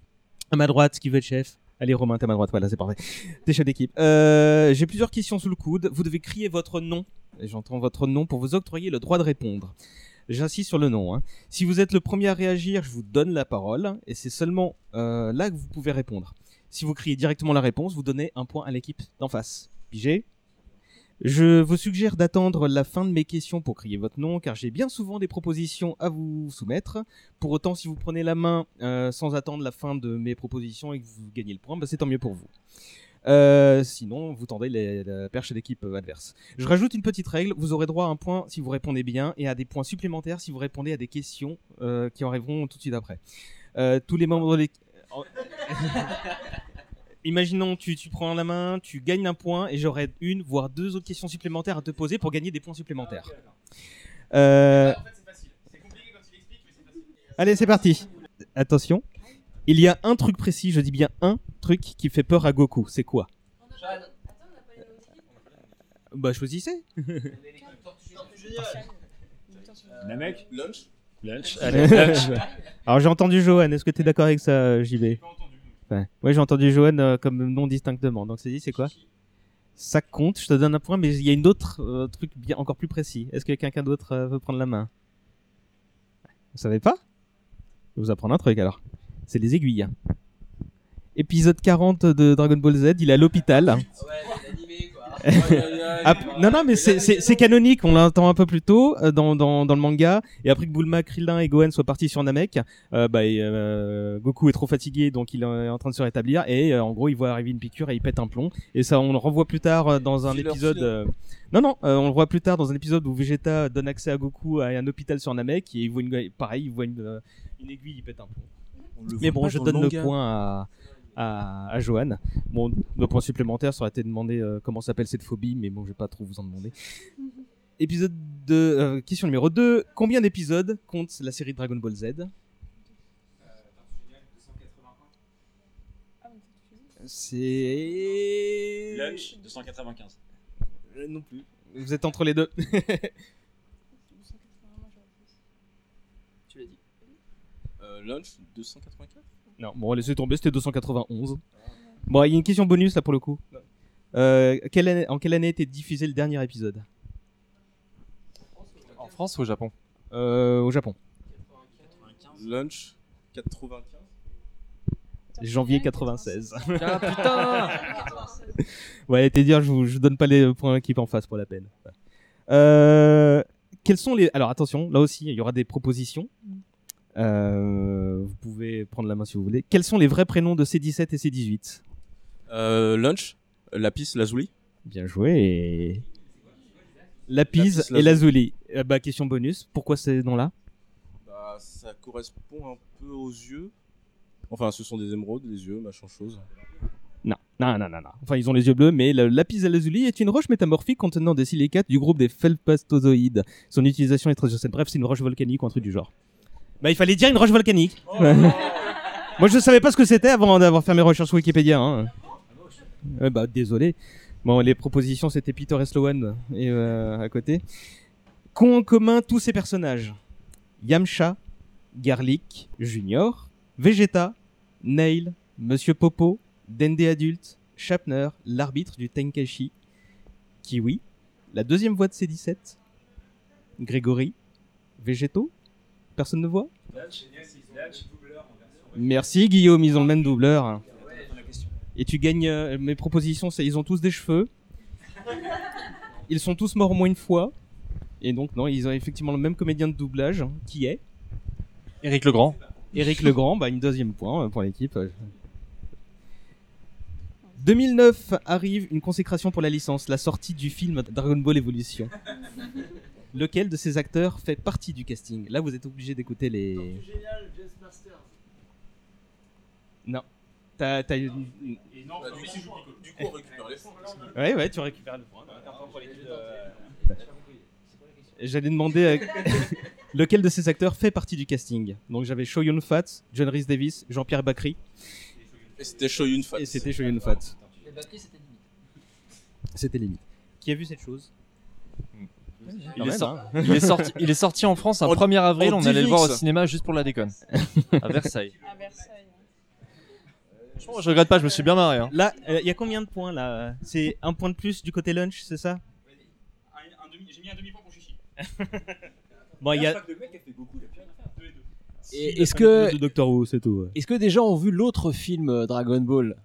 À ma droite, qui veut être chef? Allez Romain, t'es à ma droite, voilà, c'est parfait. T'es chef d'équipe. Euh, j'ai plusieurs questions sous le coude. Vous devez crier votre nom, j'entends votre nom, pour vous octroyer le droit de répondre. J'insiste sur le nom. hein. Si vous êtes le premier à réagir, je vous donne la parole, et c'est seulement euh, là que vous pouvez répondre. Si vous criez directement la réponse, vous donnez un point à l'équipe d'en face. Pigé je vous suggère d'attendre la fin de mes questions pour crier votre nom, car j'ai bien souvent des propositions à vous soumettre. Pour autant, si vous prenez la main euh, sans attendre la fin de mes propositions et que vous gagnez le point, bah, c'est tant mieux pour vous. Euh, sinon, vous tendez les- la perche à l'équipe euh, adverse. Je rajoute une petite règle, vous aurez droit à un point si vous répondez bien et à des points supplémentaires si vous répondez à des questions euh, qui arriveront tout de suite après. Euh, tous les membres de l'équipe... Imaginons, tu, tu prends la main, tu gagnes un point et j'aurai une, voire deux autres questions supplémentaires à te poser pour gagner des points supplémentaires. Allez, c'est parti. Attention. Il y a un truc précis, je dis bien un truc qui fait peur à Goku. C'est quoi? Bah, choisissez. Namek Lunch Lunch. Allez, lunch. Alors, j'ai entendu Johan. Est-ce que tu es d'accord avec ça, euh, JB Ouais, ouais j'ai entendu Johan euh, comme nom distinctement. Donc, c'est dit, c'est quoi? Ça compte, je te donne un point, mais il y a une autre euh, truc bien encore plus précis. Est-ce que quelqu'un d'autre euh, veut prendre la main? Vous savez pas? Je vais vous apprendre un truc alors. C'est les aiguilles. Épisode 40 de Dragon Ball Z, il est à l'hôpital. Ah, non, non, mais c'est- canonique, on l'entend un peu plus tôt euh, dans, dans, dans le manga. Et après que Bulma, Krillin et Gohan soient partis sur Namek, euh, bah, et, euh, Goku est trop fatigué, donc il est en train de se rétablir. Et en gros, il voit arriver une piqûre et il pète un plomb. Et ça, on le revoit plus tard dans un épisode. Non, non, on le voit plus tard dans un épisode où Vegeta donne accès à Goku à un hôpital sur Namek. Et il voit une, pareil, il voit une, une aiguille, il pète un plomb. Mais bon, je le donne le point à, à, à Johan. Bon, le point supplémentaire, ça aurait été demandé euh, comment s'appelle cette phobie, mais bon, je vais pas trop vous en demander. Épisode de euh, question numéro 2. Combien d'épisodes compte la série Dragon Ball Z? C'est. Lunch 295. Euh, non plus. Vous êtes entre les deux. Tu l'as dit. Euh, lunch 284 non, bon, laissez tomber, c'était 291. Bon, il y a une question bonus là pour le coup. Euh, quelle année- en quelle année était diffusé le dernier épisode? En France ou au Japon? Euh, Au Japon. Lunch 95 Janvier 96. Ah, putain Ouais, t'es dire, je vous, je vous donne pas les points équipe en face pour la peine. Euh, quels sont les. Alors attention, là aussi, il y aura des propositions. Euh, vous pouvez prendre la main si vous voulez. Quels sont les vrais prénoms de C17 et C18 euh, Lunch Lapis Lazuli Bien joué. Lapis Lapis et lazuli. Lazuli. Euh, bah, question bonus. Pourquoi ces noms-là? Bah, ça correspond un peu aux yeux. Enfin, ce sont des émeraudes, les yeux, machin chose. Non. Non, non, non, non. Enfin, ils ont les yeux bleus, mais le lapis lazuli est une roche métamorphique contenant des silicates du groupe des felpastozoïdes. Son utilisation est très ancienne. Bref, c'est une roche volcanique ou un truc du genre. Bah, il fallait dire une roche volcanique. Moi, je savais pas ce que c'était avant d'avoir fait mes recherches sur Wikipédia. Hein. Ouais, bah, désolé. Bon, les propositions, c'était Peter et Sloan et euh, à côté. Qu'ont en commun tous ces personnages? Yamcha, Garlic, Junior, Vegeta, Nail, Monsieur Popo, Dende adulte, Schaffner, l'arbitre du Tenkaichi, Kiwi, la deuxième voix de C17, Grégory, Végétaux, personne ne voit Merci Guillaume, ils ont le même doubleur. Et tu gagnes euh, mes propositions, c'est ils ont tous des cheveux. Ils sont tous morts au moins une fois. Et donc non, ils ont effectivement le même comédien de doublage hein, qui est Éric Legrand. Éric Legrand, bah une deuxième point euh, pour l'équipe. 2009 arrive une consécration pour la licence, la sortie du film Dragon Ball Evolution. Lequel de ces acteurs fait partie du casting Là, vous êtes obligé d'écouter les. Non. T'as, t'as une- une- Bah, du, coup, du coup, on récupère les points. Ouais, ouais, tu récupères le point. De- J'allais demander euh, lequel de ces acteurs fait partie du casting. Donc j'avais Shoyun Fat, John Rhys Davis, Jean-Pierre Bacry. Et c'était Shoyun Fat. Et c'était Shoyun Fat. Les batteries, c'était limite. C'était limite. Qui a vu cette chose? Il est, sor- il est sorti, il est sorti en France un En- 1er avril, on allait le voir au cinéma juste pour la déconne. à Versailles. Franchement, je regrette pas, je me suis bien marré. hein. Là, il y a combien de points là? C'est un point de plus du côté lunch, c'est ça? J'ai mis un demi-point pour Chichi. Bon, il y a. Et est-ce que de Doctor Who, c'est tout. ouais. est-ce que des gens ont vu l'autre film euh, Dragon Ball?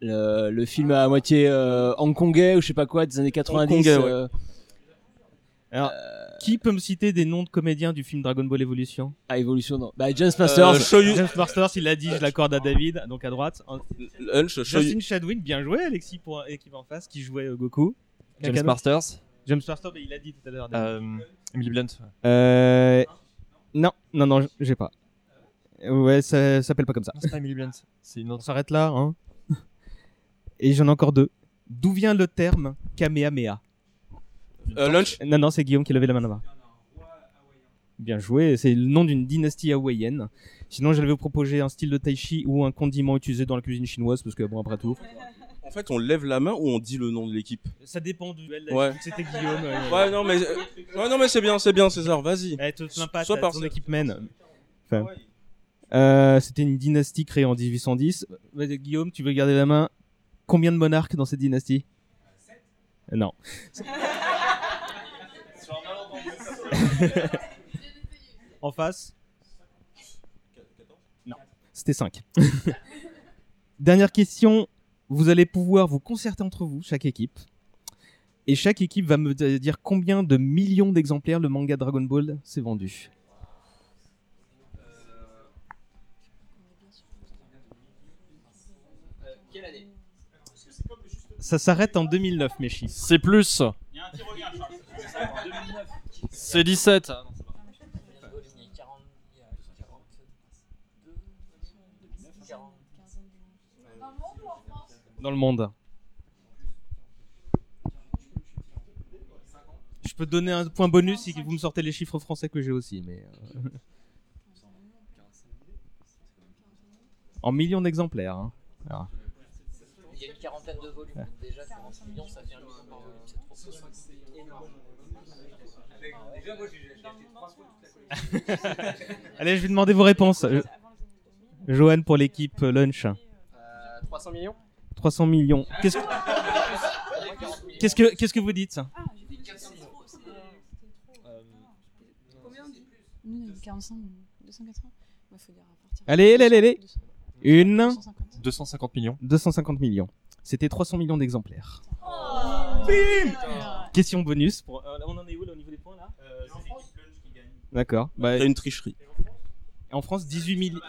Le, le film à moitié euh, hongkongais ou je sais pas quoi des années 90 Hongkongais, ouais. euh, Alors, qui peut me citer des noms de comédiens du film Dragon Ball Evolution? Ah, Evolution, non. Bah, James Masters. Euh, Shoyu- James Masters, il l'a dit, je l'accorde à David, donc à droite. Lunch, Justin Chadwick, bien joué, Alexis, pour l'équipe en face, qui jouait euh, Goku. James d'autre Masters. James Masters, mais il a dit tout à l'heure. Euh, Emily Blunt. Euh... Non, non, non, j'ai pas. Ouais, ça ça s'appelle pas comme ça. C'est pas Emily Blunt, c'est une On s'arrête là, hein. Et j'en ai encore deux. D'où vient le terme Kamehameha? Euh, Lunch Non, non, c'est Guillaume qui levait la main là-bas. Bien joué, c'est le nom d'une dynastie hawaïenne. Sinon, j'allais vous proposer un style de tai chi ou un condiment utilisé dans la cuisine chinoise, parce que bon, après tout. En fait, on lève la main ou on dit le nom de l'équipe Ça dépend du duel. Ouais. C'était Guillaume. euh, Ouais, non, mais, euh, ouais, non, mais c'est bien, c'est bien, César, vas-y. Eh, te plains pas, Sois t'as par ton équipe mène. Enfin, euh, C'était une dynastie créée en 1810. Vas-y, Guillaume, tu veux garder la main? Combien de monarques dans cette dynastie? Euh, Non. en face Non. C'était 5. Dernière question. Vous allez pouvoir vous concerter entre vous, chaque équipe. Et chaque équipe va me dire combien de millions d'exemplaires le manga Dragon Ball s'est vendu. Quelle année? Ça s'arrête en 2009, mes chiffres. C'est plus. C'est 17. Dans le monde. Je peux te donner un point bonus si vous me sortez les chiffres français que j'ai aussi, mais. euh, en millions d'exemplaires. hein. Alors. Il y a une quarantaine de volumes. donc Déjà, 40 millions, ça fait un million par volume. C'est trop peu. C'est énorme. Déjà, moi, j'ai acheté trois fois toute la collection. Allez, je vais demander vos réponses. Euh, Johan pour l'équipe euh, Lunch. Euh, 300 millions 300 millions. Qu'est-ce que... Qu'est-ce que, qu'est-ce que vous dites? Ça Combien Nous, on a eu 45, 280. Il faut dire à partir. Allez, allez, allez. Une. 250 millions. 250 millions. C'était 300 millions d'exemplaires. Bim Question bonus. Pour... euh, on en est où là au niveau D'accord. Bah, T'as une tricherie. En France, 18 millions.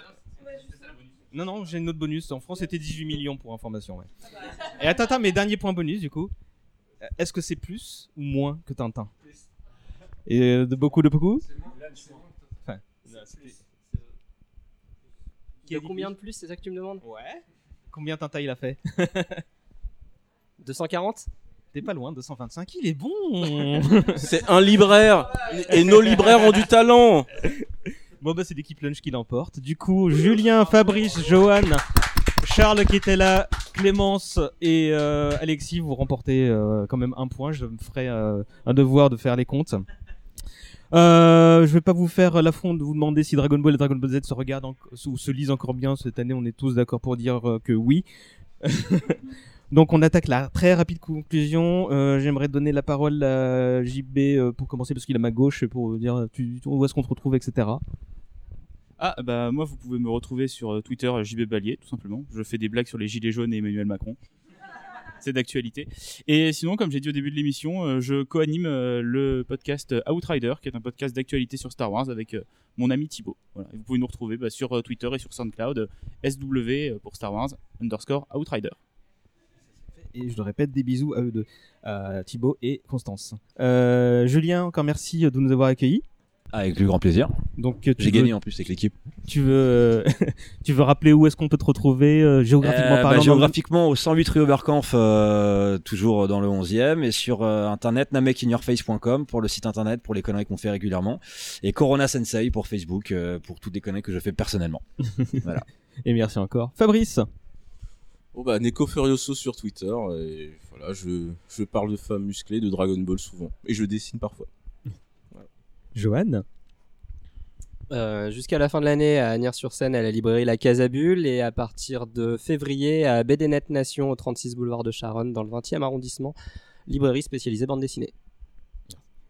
Non, non, j'ai une autre bonus. En France, c'était 18 millions pour information. Ouais. Et attends, attends, mes derniers points bonus du coup. Euh, Est-ce que c'est plus ou moins que Tintin? Et euh, de beaucoup, de beaucoup? Enfin, De combien de plus, c'est ça que tu me demandes? Ouais. Combien Tintin il a fait? 240 T'es pas loin, 225. Il est bon C'est un libraire et nos libraires ont du talent. Bon bah c'est l'équipe Lunch qui l'emporte. Du coup, Julien, Fabrice, Johan, Charles qui était là, Clémence et euh, Alexis, vous remportez euh, quand même un point. Je me ferai euh, un devoir de faire les comptes. Euh, je vais pas vous faire l'affront de vous demander si Dragon Ball et Dragon Ball Z se regardent en- ou se lisent encore bien cette année. On est tous d'accord pour dire que oui. Donc on attaque la très rapide conclusion. Euh, J'aimerais donner la parole à JB euh, pour commencer parce qu'il est à ma gauche pour dire tu, où est-ce qu'on te retrouve, etc. Ah bah moi vous pouvez me retrouver sur euh, Twitter euh, JB Balier tout simplement. Je fais des blagues sur les gilets jaunes et Emmanuel Macron. C'est d'actualité. Et sinon, comme j'ai dit au début de l'émission, euh, je co-anime euh, le podcast euh, Outrider, qui est un podcast d'actualité sur Star Wars avec euh, mon ami Thibaut. Vous pouvez nous retrouver bah, sur euh, Twitter et sur SoundCloud, euh, SW euh, pour Star Wars underscore Outrider. Et je le répète, des bisous à eux deux, à Thibaut et Constance. Euh, Julien, encore merci de nous avoir accueillis. Avec le grand plaisir. Donc J'ai gagné en plus avec l'équipe. Tu veux, tu veux rappeler où est-ce qu'on peut te retrouver euh, géographiquement Euh, bah, parlant géographiquement au 108 rue Oberkampf, euh, toujours dans le 11e, et sur internet namekinyourface.com pour le site internet pour les conneries qu'on fait régulièrement, et Corona Sensei pour Facebook pour toutes les conneries que je fais personnellement. voilà. Et merci encore. Fabrice Bon bah Neko Furioso sur Twitter et voilà, je, je parle de femmes musclées, de Dragon Ball souvent et je dessine parfois. Johan Euh, Jusqu'à la fin de l'année à Agnières-sur-Seine à la librairie La Casabule et à partir de février à BDNet Nation au 36 boulevard de Charonne dans le 20e arrondissement, librairie spécialisée bande dessinée.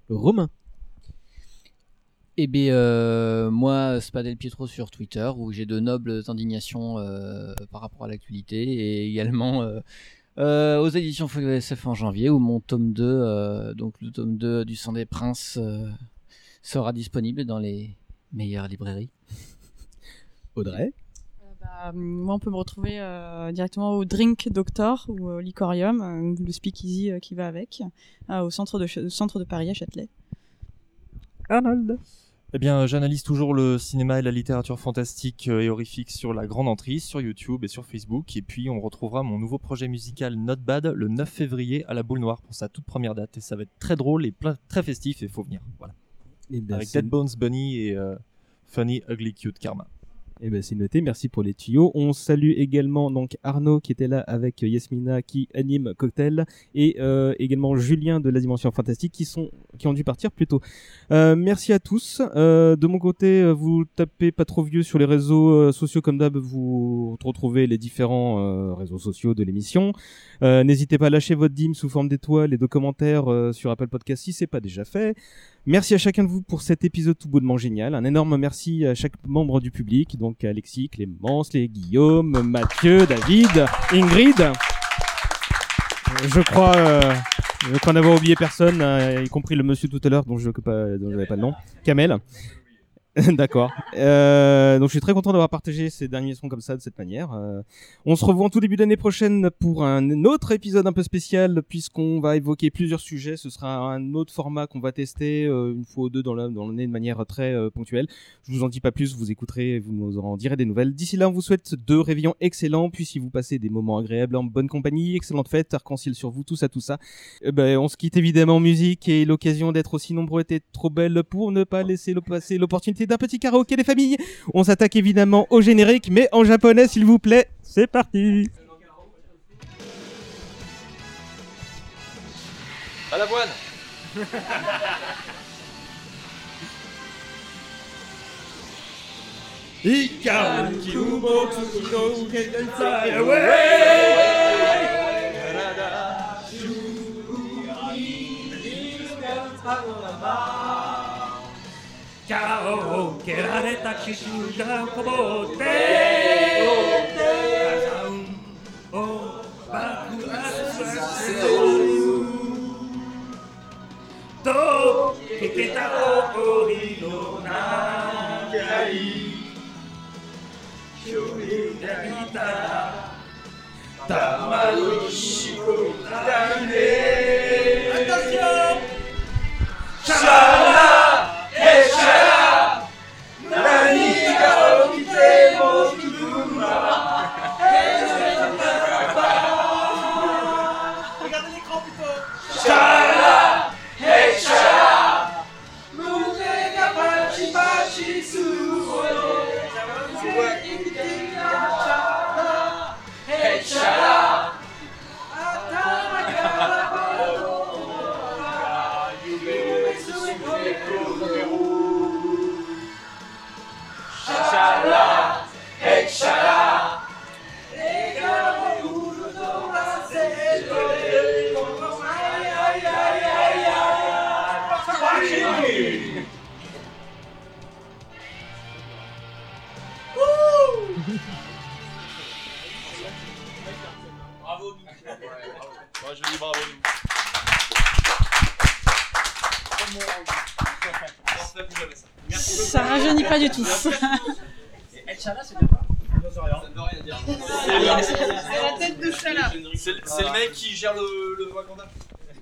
Romain Eh bien, euh, moi, Spadel Pietro sur Twitter, où j'ai de nobles indignations euh, par rapport à l'actualité, et également euh, euh, aux éditions Folio SF en janvier, où mon tome 2, euh, donc le tome 2 du Sang des Princes, euh, sera disponible dans les meilleures librairies. Audrey? Bah, moi, on peut me retrouver euh, directement au Drink Doctor ou au Licorium, euh, le speakeasy euh, qui va avec, euh, au centre de, centre de Paris à Châtelet. Arnold Eh bien, j'analyse toujours le cinéma et la littérature fantastique euh, et horrifique sur la grande entrée, sur YouTube et sur Facebook. Et puis, on retrouvera mon nouveau projet musical Not Bad le 9 février à la Boule Noire pour sa toute première date. Et ça va être très drôle et plein- très festif et faut venir. Voilà. Eh ben, Avec Dead Bones Bunny et euh, Funny Ugly Cute Karma. Eh ben c'est noté, merci pour les tuyaux. On salue également donc Arnaud qui était là avec Yasmina qui anime Cocktail et euh, également Julien de la Dimension Fantastique qui sont qui ont dû partir plus tôt. Euh, merci à tous. Euh, de mon côté, euh, vous tapez pas trop vieux sur les réseaux euh, sociaux comme d'hab, vous retrouvez les différents euh, réseaux sociaux de l'émission. Euh, N'hésitez pas à lâcher votre dîme sous forme d'étoiles et de commentaires euh, sur Apple Podcast si c'est pas déjà fait. Merci à chacun de vous pour cet épisode tout bonnement génial. Un énorme merci à chaque membre du public, donc Alexis, Clémence, les Guillaume, Mathieu, David, Ingrid. Je crois euh, qu'on n'avait oublié personne, euh, y compris le monsieur tout à l'heure dont je pas, dont j'avais pas le nom, Kamel. D'accord. Euh, donc je suis très content d'avoir partagé ces derniers sons comme ça de cette manière. Euh, on se revoit en tout début d'année prochaine pour un autre épisode un peu spécial puisqu'on va évoquer plusieurs sujets. Ce sera un autre format qu'on va tester euh, une fois ou deux dans la- dans l'année de manière très euh, ponctuelle. Je vous en dis pas plus, vous écouterez, vous nous en direz des nouvelles. D'ici là, on vous souhaite deux réveillons excellents, puis si vous passez des moments agréables en bonne compagnie, excellente fête, arc-en-ciel sur vous, tout ça, tout ça. Eh ben, on se quitte évidemment en musique et l'occasion d'être aussi nombreux était trop belle pour ne pas laisser passer l'opportunité d'un petit karaoké des familles. On s'attaque évidemment au générique, mais en japonais s'il vous plaît. C'est parti À l'avoine fly away. Cao 蹴られた気球がこぼって火山を爆発させると聞けた誇りの長い距離がいたらたまにしこいたねシャ Ça rajeunit pas du tout. C'est la tête de Chala. C'est le mec qui gère le, le Wakanda.